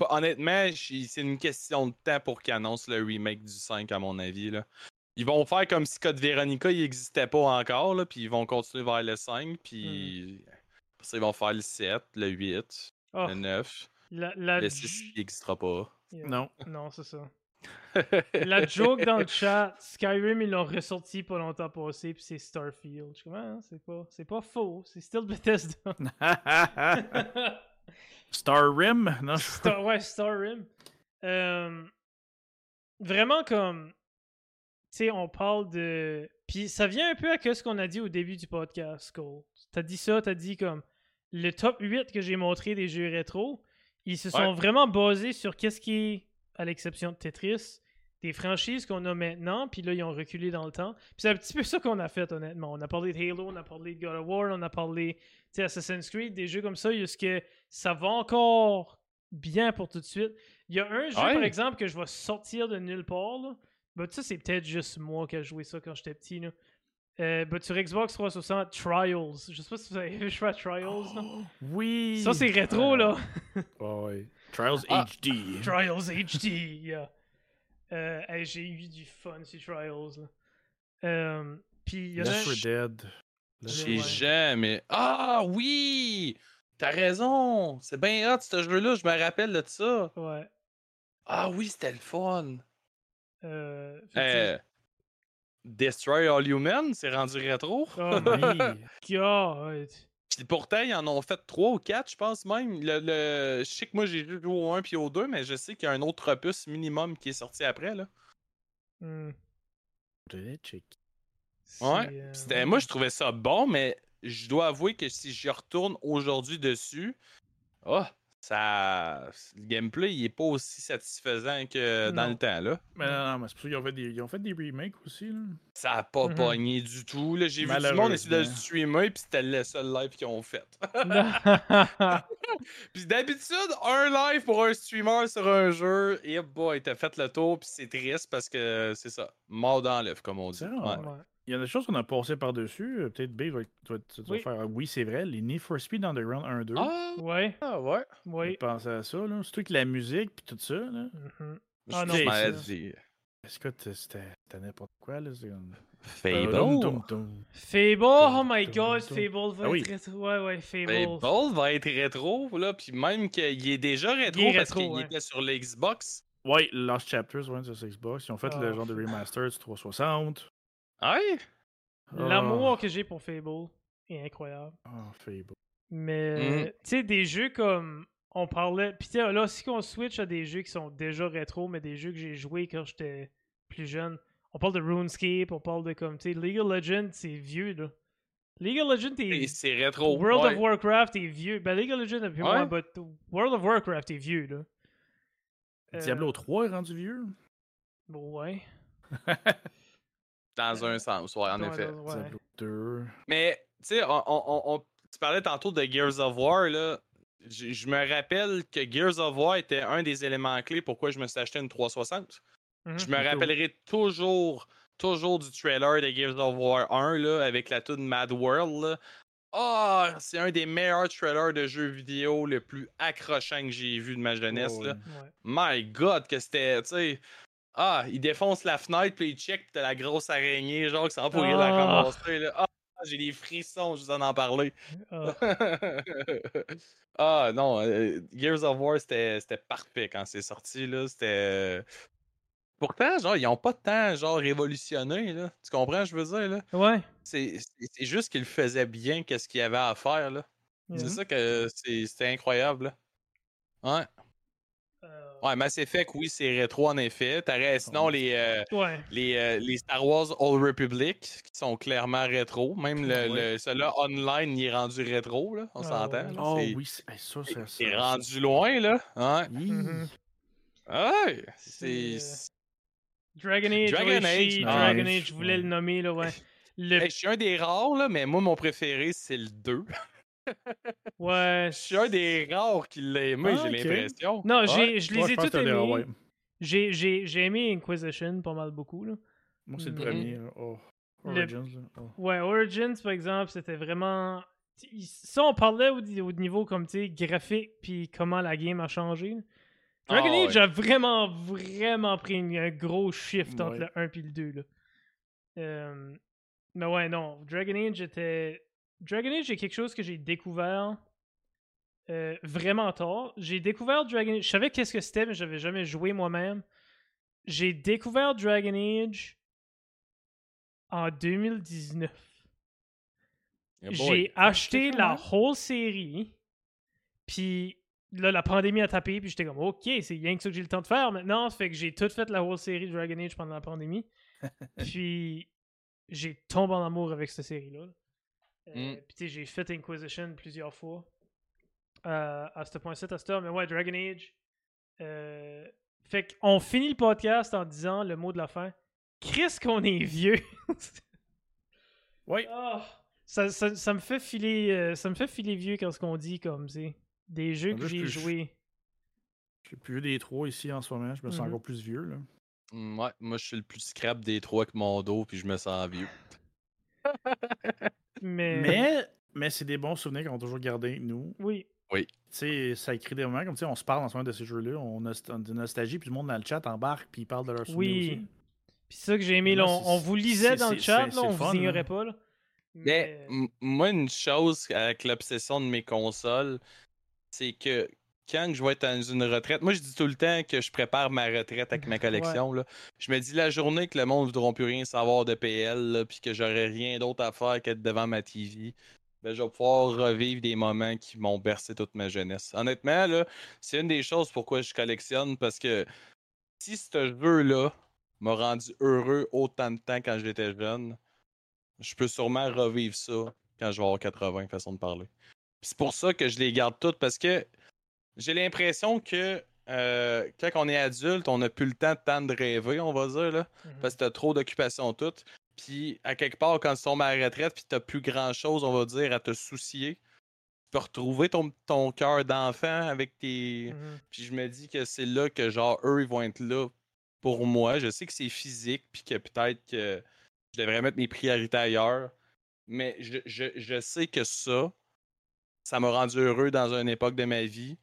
honnêtement, c'est une question de temps pour qu'ils annoncent le remake du 5, à mon avis, là. Ils vont faire comme si Code Veronica, il n'existait pas encore, là, puis ils vont continuer vers le 5, puis... Mm ils vont faire le 7, le 8, le 9. Le 6, il n'existera pas. Non. Non, c'est ça. la joke dans le chat, Skyrim, ils l'ont ressorti pas longtemps passé, puis c'est Starfield. Je hein, c'est pas, c'est pas faux, c'est still Bethesda. Starrim? Non, Star, ouais, Starrim. Euh, vraiment comme, tu sais, on parle de... Puis ça vient un peu à ce qu'on a dit au début du podcast, Cole. T'as dit ça, t'as dit comme le top 8 que j'ai montré des jeux rétro, ils se sont vraiment basés sur qu'est-ce qui est, à l'exception de Tetris, des franchises qu'on a maintenant, puis là, ils ont reculé dans le temps. Puis c'est un petit peu ça qu'on a fait, honnêtement. On a parlé de Halo, on a parlé de God of War, on a parlé Assassin's Creed, des jeux comme ça, est-ce que ça va encore bien pour tout de suite. Il y a un jeu, par exemple, que je vais sortir de nulle part, là. Ben, ça, c'est peut-être juste moi qui ai joué ça quand j'étais petit, là. Euh, bah, sur Xbox 360, Trials. Je sais pas si vous avez vu jouer à Trials. oui. Ça, c'est rétro, là. oh, oui. Trials HD. Ah, Trials HD, yeah. Euh, j'ai eu du fun sur Trials. Là. Euh, puis, y a Left Dead. J'ai jamais. Ah oui! T'as raison! C'est bien hot ce jeu-là, je me rappelle de ça. Ouais. Ah oui, c'était le fun. Euh, euh Destroy All Human, c'est rendu rétro. Oh my god! Puis pourtant, ils en ont fait trois ou quatre, je pense même. Le, Je sais que moi, j'ai joué au 1 puis au 2, mais je sais qu'il y a un autre opus minimum qui est sorti après. Là. Hmm. Ouais. Euh, moi, je trouvais ça bon, mais je dois avouer que si j'y retourne aujourd'hui dessus, oh, ça, le gameplay il est pas aussi satisfaisant que dans le temps là. Mais non, mais c'est parce qu'ils ont fait des, ils ont fait des remakes aussi là. Ça a pas mm pogné du tout là. J'ai vu du monde essayer de le streamer puis c'était le seul live qu'ils ont fait. puis d'habitude un live pour un streamer sur un jeu et boy t'as fait le tour puis c'est triste parce que c'est ça mort dans l'œuf comme on dit. Ouais. Il y a des choses qu'on a passé par-dessus. Euh, peut-être B va, oui. faire oui, c'est vrai. Les Need for Speed Underground 1-2. Ah, ouais. Ah, ouais. Oui. Pense à ça, là. Surtout que la musique puis tout ça, là. Mm-hmm. Ah non, Est-ce que c'était n'importe quoi, là? Fable? Fable, oh my god, Fable va ah être rétro. Ouais, ouais, Fable. Fable va être rétro, là. Puis même qu'il est déjà rétro parce qu'il était sur l'Xbox. Ouais, Lost Chapters, ouais, sur Xbox. Ils ont fait le ah. genre de remaster sur 360. Ouais? L'amour que j'ai pour Fable est incroyable. Ah, Fable. Mais, mm. tu sais, des jeux comme. On parlait. Puis là, si on switch à des jeux qui sont déjà rétro, mais des jeux que j'ai joués quand j'étais plus jeune. On parle de RuneScape, on parle de comme. Tu sais, League of Legends, c'est vieux, là. League of Legends est. C'est rétro. World of Warcraft est vieux. Ben, League of Legends est plus ouais. mais World of Warcraft est vieux, là. Diablo 3 est rendu vieux? Bon, ouais. Dans un sens, ouais, en effet. Mais, tu sais, on, tu parlais tantôt de Gears of War, là. Je, me rappelle que Gears of War était un des éléments clés pourquoi je me suis acheté une 360. Mhm. Je me rappellerai toujours, toujours du trailer de Gears of War 1, là, avec la tune Mad World, Ah, c'est un des meilleurs trailers de jeux vidéo le plus accrochant que j'ai vu de ma jeunesse. là. My God, que c'était, tu sais, ah, il défonce la fenêtre, puis il check, puis t'as la grosse araignée, genre, qui s'en pourrait la ah! ramasser. Là. Ah, j'ai des frissons juste en en parler. Ah, ah non, euh, Gears of War, c'était parfait quand c'est sorti, là. C'était. Pourtant, genre, ils ont pas tant, genre, révolutionné, là. Tu comprends, je veux dire, là? Ouais. C'est juste qu'ils faisaient bien qu'est-ce qu'il y avait à faire, là. C'est ça que c'était incroyable, là. Ouais. Ouais, Mass Effect, oui, c'est rétro en effet. T'aurais sinon les, euh, les, euh, les, Star Wars Old Republic qui sont clairement rétro. Même le, celui-là online, il est rendu rétro, là, on ah, s'entend. Oh oui, c'est ça, c'est ça. Il est rendu loin, là. Ouais. Ouais, c'est. Dragon Age, Dragon, Age, Dragon Age, je voulais le nommer, là, ouais. je suis un des rares, là, mais moi, mon préféré, c'est le 2. Ouais. Je suis un des rares qui l'a aimé, j'ai ah, l'impression. Non, j'ai, je les ai tous aimés. J'ai, j'ai, j'ai aimé Inquisition pas mal beaucoup. Là. Moi, c'est le premier. Oh. Origins. Oh. Ouais, Origins, par exemple, c'était vraiment. Ça, on parlait au, niveau comme tu sais, graphique, puis comment la game a changé. Dragon ah, Age a vraiment, vraiment pris un gros shift entre le 1 et le 2. Là. Euh, mais ouais, non. Dragon Age était Dragon Age, c'est quelque chose que j'ai découvert euh, vraiment tard. J'ai découvert Dragon Age. Je savais qu'est-ce que c'était, mais j'avais jamais joué moi-même. J'ai découvert Dragon Age en 2019. j'ai acheté la whole série. Puis là, la pandémie a tapé. Puis j'étais comme, OK, c'est rien que ça que j'ai le temps de faire maintenant. Fait que j'ai tout fait la whole série Dragon Age pendant la pandémie. puis j'ai tombé en amour avec cette série-là. Euh, mm. Puis j'ai fait Inquisition plusieurs fois euh, à ce point-ci, à cette heure. Mais ouais, Dragon Age. Euh, fait qu'on finit le podcast en disant le mot de la fin. Chris qu'on est vieux. oui. Ah, ça, ça, ça, me fait filer ça me fait filer vieux quand ce qu'on dit comme c'est des jeux que j'ai joués. Je suis plus vieux des trois ici en ce moment, je me sens mm-hmm. encore plus vieux là. Mm, ouais, moi je suis le plus scrap des trois avec mon dos puis je me sens vieux. Mais, mais, c'est des bons souvenirs qu'on a toujours gardés, nous. Oui. Oui. Tu sais, ça écrit des moments comme tu sais, on se parle en ce moment de ces jeux-là, on a de nostalgie, puis le monde dans le chat embarque, puis il parle de leurs souvenirs oui. Puis ça que j'ai aimé, là, on, vous lisait dans le chat, là, on vous ignorait pas. Là. Mais, moi, une chose avec l'obsession de mes consoles, c'est que quand je vais être dans une retraite, moi je dis tout le temps que je prépare ma retraite avec ma collection. Là. Je me dis la journée que le monde ne voudra plus rien savoir de PL, puis que j'aurai rien d'autre à faire qu'être devant ma TV, ben, je vais pouvoir revivre des moments qui m'ont bercé toute ma jeunesse. Honnêtement, là, c'est une des choses pourquoi je collectionne parce que si ce jeu-là m'a rendu heureux autant de temps quand j'étais jeune, je peux sûrement revivre ça quand je vais avoir 80, façon de parler. C'est pour ça que je les garde toutes parce que j'ai l'impression que euh, quand on est adulte, on n'a plus le temps de temps de rêver, on va dire, là, mmh parce que t'as trop d'occupations toutes. Puis, à quelque part, quand tu tombes à la retraite, puis t'as plus grand chose, on va dire, à te soucier, tu peux retrouver ton, ton cœur d'enfant avec tes. Mmh puis, je me dis que c'est là que, genre, eux, ils vont être là pour moi. Je sais que c'est physique, puis que peut-être que je devrais mettre mes priorités ailleurs. Mais je, je, je sais que ça, ça m'a rendu heureux dans une époque de ma vie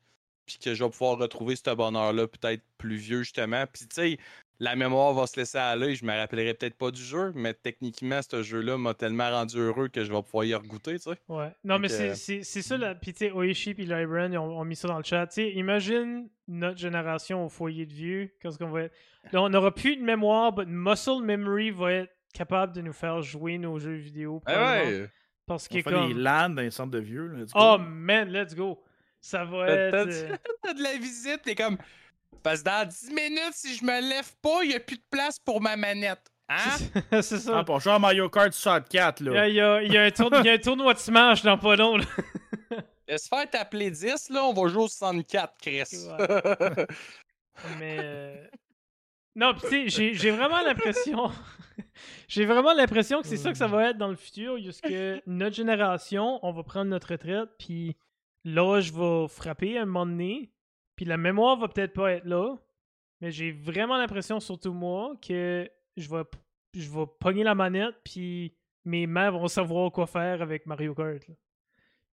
puis que je vais pouvoir retrouver ce bonheur-là peut-être plus vieux, justement. Puis, tu sais, la mémoire va se laisser aller. Je me rappellerai peut-être pas du jeu, mais techniquement, ce jeu-là m'a tellement rendu heureux que je vais pouvoir y regoûter, tu sais. Ouais. Non, mais c'est ça, là. Puis, tu sais, Oishi et Lyran, ils ont, mis ça dans le chat. Tu sais, imagine notre génération au foyer de vieux. Qu'est-ce qu'on va être? Là, on n'aura plus de mémoire, mais muscle memory va être capable de nous faire jouer nos jeux vidéo. Ah ouais. Parce que comme... des LAN dans les centres de vieux. oh, man, let's go. Ça va être. Euh, t'as de la visite, t'es comme. Parce que dans 10 minutes, si je me lève pas, il n'y a plus de place pour ma manette. Hein? c'est ça. Ah, pour jouer à Mario Kart 64, là. Il y a, il y a, un, tournoi de Smash dans pas long, là. Laisse faire t'appeler 10, là, on va jouer au 64, Chris. Mais. Euh, non, pis tu sais, j'ai vraiment l'impression. j'ai vraiment l'impression que c'est ça que ça va être dans le futur. Jusque notre génération, on va prendre notre retraite, puis l'âge va frapper à un moment donné, puis la mémoire va peut-être pas être là, mais j'ai vraiment l'impression, surtout moi, que je vais, je vais pogner la manette, puis mes mains vont savoir quoi faire avec Mario Kart.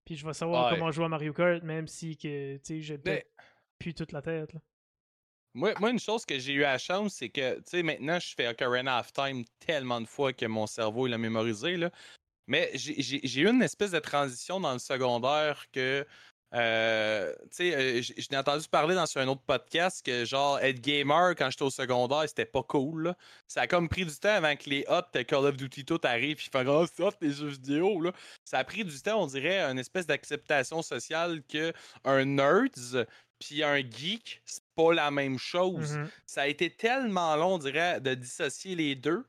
Puis je vais savoir comment jouer à Mario Kart, même si que, j'ai peut-être plus toute la tête. Moi, moi, une chose que j'ai eu à la chance, c'est que, tu sais, maintenant, je fais Ocarina of Time tellement de fois que mon cerveau, il a mémorisé, là. Mais j'ai eu une espèce de transition dans le secondaire que. Euh, tu sais, euh, j'ai entendu parler dans un autre podcast que, genre, être gamer quand j'étais au secondaire, c'était pas cool. Ça a comme pris du temps avant que les hot Call of Duty tout arrivent puis faire oh, hot les jeux vidéo. Là. Ça a pris du temps, on dirait, une espèce d'acceptation sociale que un nerds puis un geek, c'est pas la même chose. Mm-hmm. Ça a été tellement long, on dirait, de dissocier les deux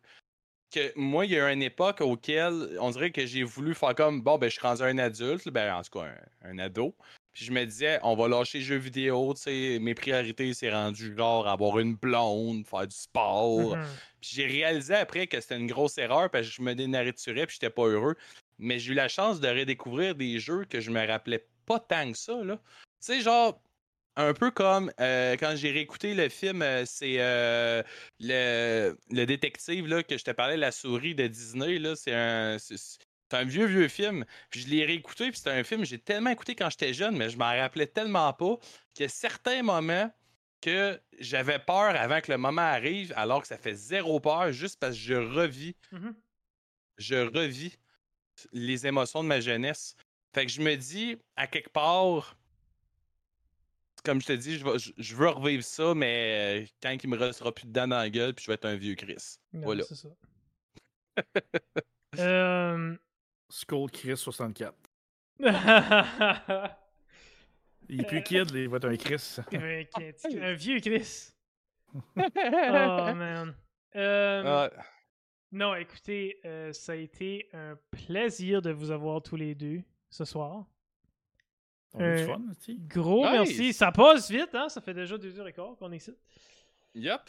moi, il y a eu une époque auquel on dirait que j'ai voulu faire comme bon, ben, je suis rendu un adulte, ben, en tout cas, un, ado. Puis je me disais, on va lâcher les jeux vidéo, tu sais, mes priorités, c'est rendu genre avoir une blonde, faire du sport. Mm-hmm. Puis j'ai réalisé après que c'était une grosse erreur parce que je me dénaturais puis j'étais pas heureux. Mais j'ai eu la chance de redécouvrir des jeux que je me rappelais pas tant que ça, là. Tu sais, genre, un peu comme euh, quand j'ai réécouté le film, euh, c'est euh, le, le, détective là, que je te parlais, La souris de Disney. C'est un, un vieux, vieux film. Puis je l'ai réécouté, puis c'était un film que j'ai tellement écouté quand j'étais jeune, mais je m'en rappelais tellement pas qu'il y a certains moments que j'avais peur avant que le moment arrive, alors que ça fait zéro peur, juste parce que je revis. Mmh je revis les émotions de ma jeunesse. Fait que je me dis, à quelque part, comme je te dis, je, veux revivre ça, mais euh, quand il me restera plus dedans dans la gueule, puis je vais être un vieux Chris. voilà. C'est ça. euh... Skull Chris 64. il est plus kid, il va être un Chris. un vieux Chris. oh man. Euh... Non, écoutez, euh, ça a été un plaisir de vous avoir tous les deux ce soir. Euh, gros merci. Ça passe vite, hein? Ça fait déjà deux heures et quart qu'on est ici. Yep.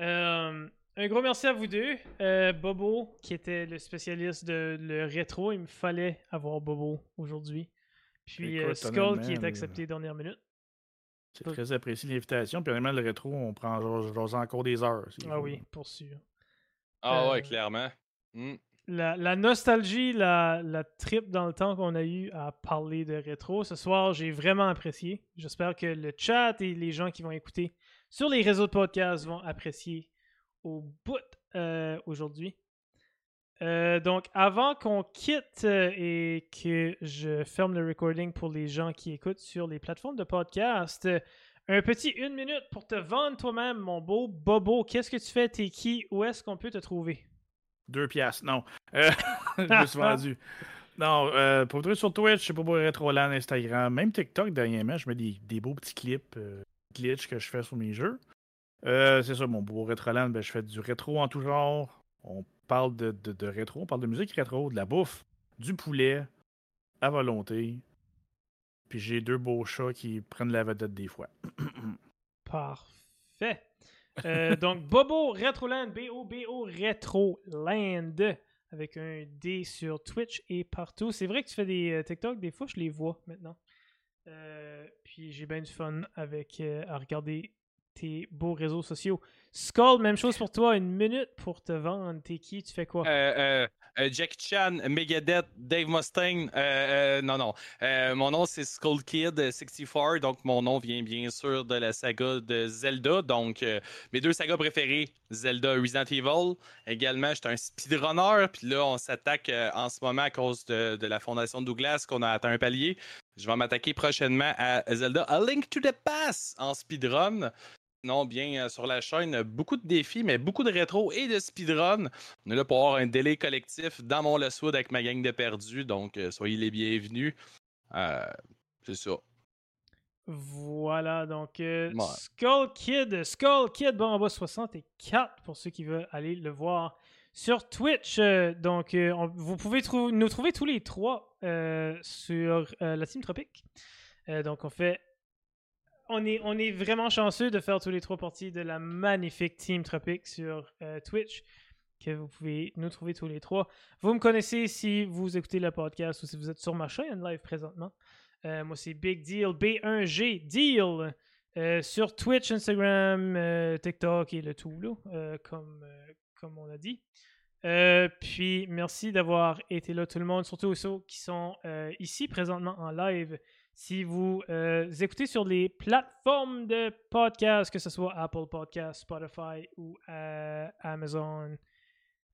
Euh, un gros merci à vous deux. Euh, Bobo, qui était le spécialiste de le rétro, il me fallait avoir Bobo aujourd'hui. Puis Skull, qui est accepté dernière minute. C'est très apprécié l'invitation. Puis honnêtement, le rétro, on prend encore des heures. Ah oui, pour sûr. Ah ouais, clairement. Hmm la, nostalgie, la, trip dans le temps qu'on a eu à parler de rétro. Ce soir, j'ai vraiment apprécié. J'espère que le chat et les gens qui vont écouter sur les réseaux de podcast vont apprécier au bout euh, aujourd'hui. Euh, donc, avant qu'on quitte euh, et que je ferme le recording pour les gens qui écoutent sur les plateformes de podcast, un petit une minute pour te vendre toi-même, mon beau Bobo. Qu'est-ce que tu fais? T'es qui? Où est-ce qu'on peut te trouver? Deux piastres, non. Euh, je me suis vendu. Non, euh, pour trouver sur Twitch, sais pas pour Retroland, Instagram, même TikTok dernièrement, je mets des, des beaux petits clips euh, glitch que je fais sur mes jeux. Euh, c'est ça, mon beau Retroland, ben, je fais du rétro en tout genre. On parle de, de, de, rétro, on parle de musique rétro, de la bouffe, du poulet, à volonté. Puis j'ai deux beaux chats qui prennent la vedette des fois. Parfait. Euh, donc, Bobo Retroland, B-O-B-O Retroland, avec un D sur Twitch et partout. C'est vrai que tu fais des euh, TikTok, des fois je les vois maintenant. Euh, puis j'ai bien du fun avec à regarder tes beaux réseaux sociaux. Skull, même chose pour toi, une minute pour te vendre. T'es qui? Tu fais quoi? Euh, euh, Jackie Chan, Megadeth, Dave Mustaine. Euh, non, non. mon nom, c'est Skull Kid 64. Donc, mon nom vient bien sûr de la saga de Zelda. Donc, mes deux sagas préférées, Zelda Resident Evil. Également, j'étais un speedrunner. Puis là, on s'attaque en ce moment à cause de, de la fondation Douglas qu'on a atteint un palier. Je vais m'attaquer prochainement à Zelda A Link to the Past en speedrun. Non, bien euh, sur la chaîne, beaucoup de défis, mais beaucoup de rétro et de speedrun. On est là pour avoir un délai collectif dans mon Le avec ma gang de perdus, donc euh, soyez les bienvenus. Euh, c'est ça. Voilà, donc Skull Kid, Skull Kid, bon, en bas 64 pour ceux qui veulent aller le voir sur Twitch. donc, vous pouvez nous trouver tous les trois sur la Team Tropique. donc, on fait on est, vraiment chanceux de faire tous les trois parties de la magnifique Team Tropic sur euh, Twitch, que vous pouvez nous trouver tous les trois. Vous me connaissez si vous écoutez le podcast ou si vous êtes sur ma chaîne live présentement. Euh, moi, c'est Big Deal, B1G Deal, euh, sur Twitch, Instagram, TikTok et le tout, comme, comme on a dit. puis, merci d'avoir été là, tout le monde, surtout ceux qui sont ici présentement en live. Si vous euh, écoutez sur les plateformes de podcast, que ce soit Apple Podcast, Spotify ou euh, Amazon,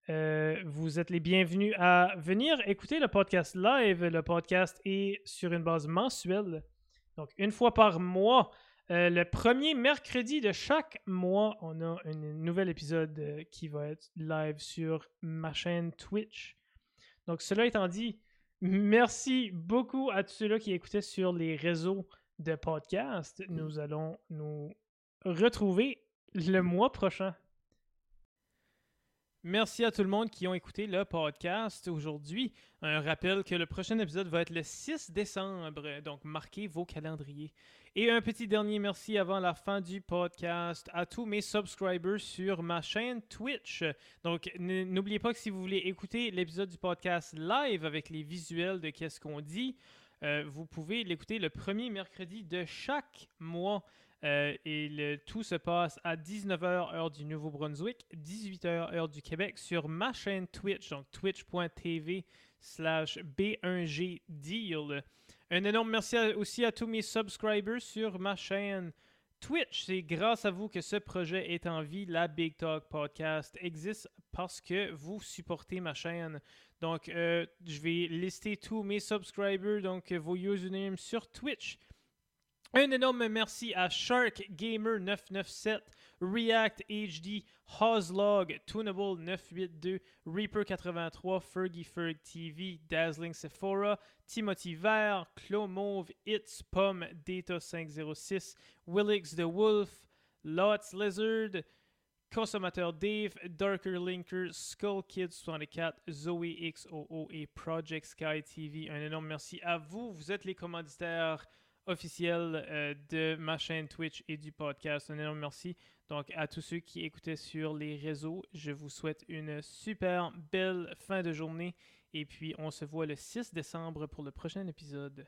euh, vous êtes les bienvenus à venir écouter le podcast live. Le podcast est sur une base mensuelle, donc une fois par mois. le premier mercredi de chaque mois, on a un nouvel épisode qui va être live sur ma chaîne Twitch. Donc, cela étant dit, Merci beaucoup à tous ceux-là qui écoutaient sur les réseaux de podcast. Nous allons nous retrouver le mois prochain. Merci à tout le monde qui ont écouté le podcast aujourd'hui. Un rappel que le prochain épisode va être le 6 décembre, donc marquez vos calendriers. Et un petit dernier merci avant la fin du podcast à tous mes subscribers sur ma chaîne Twitch. Donc n'oubliez pas que si vous voulez écouter l'épisode du podcast live avec les visuels de qu'est-ce qu'on dit, euh, vous pouvez l'écouter le premier mercredi de chaque mois. Euh, et tout se passe à 19h heure du Nouveau-Brunswick, 18h heure du Québec sur ma chaîne Twitch, donc twitch.tv slash B1GDeal. Un énorme merci aussi à tous mes subscribers sur ma chaîne Twitch. C'est grâce à vous que ce projet est en vie. La Big Talk Podcast existe parce que vous supportez ma chaîne. Donc, euh, je vais lister tous mes subscribers, donc vos usernames sur Twitch. Un énorme merci à Shark Gamer 997, React HD, Hozlog, Tunable 982, Reaper 83, Fergie Ferg TV, Dazzling Sephora, Timothy Vert, Clomove, It's Pom, Data 506, Willix the Wolf, Lots Lizard, Consommateur Dave, Darker Linker, Skull Kid 64, Zoe XOO et Project Sky TV. Un énorme merci à vous. Vous êtes les commanditaires officiel euh, de ma chaîne Twitch et du podcast. Un énorme merci. Donc, à tous ceux qui écoutaient sur les réseaux, je vous souhaite une super belle fin de journée. Et puis, on se voit le 6 décembre pour le prochain épisode.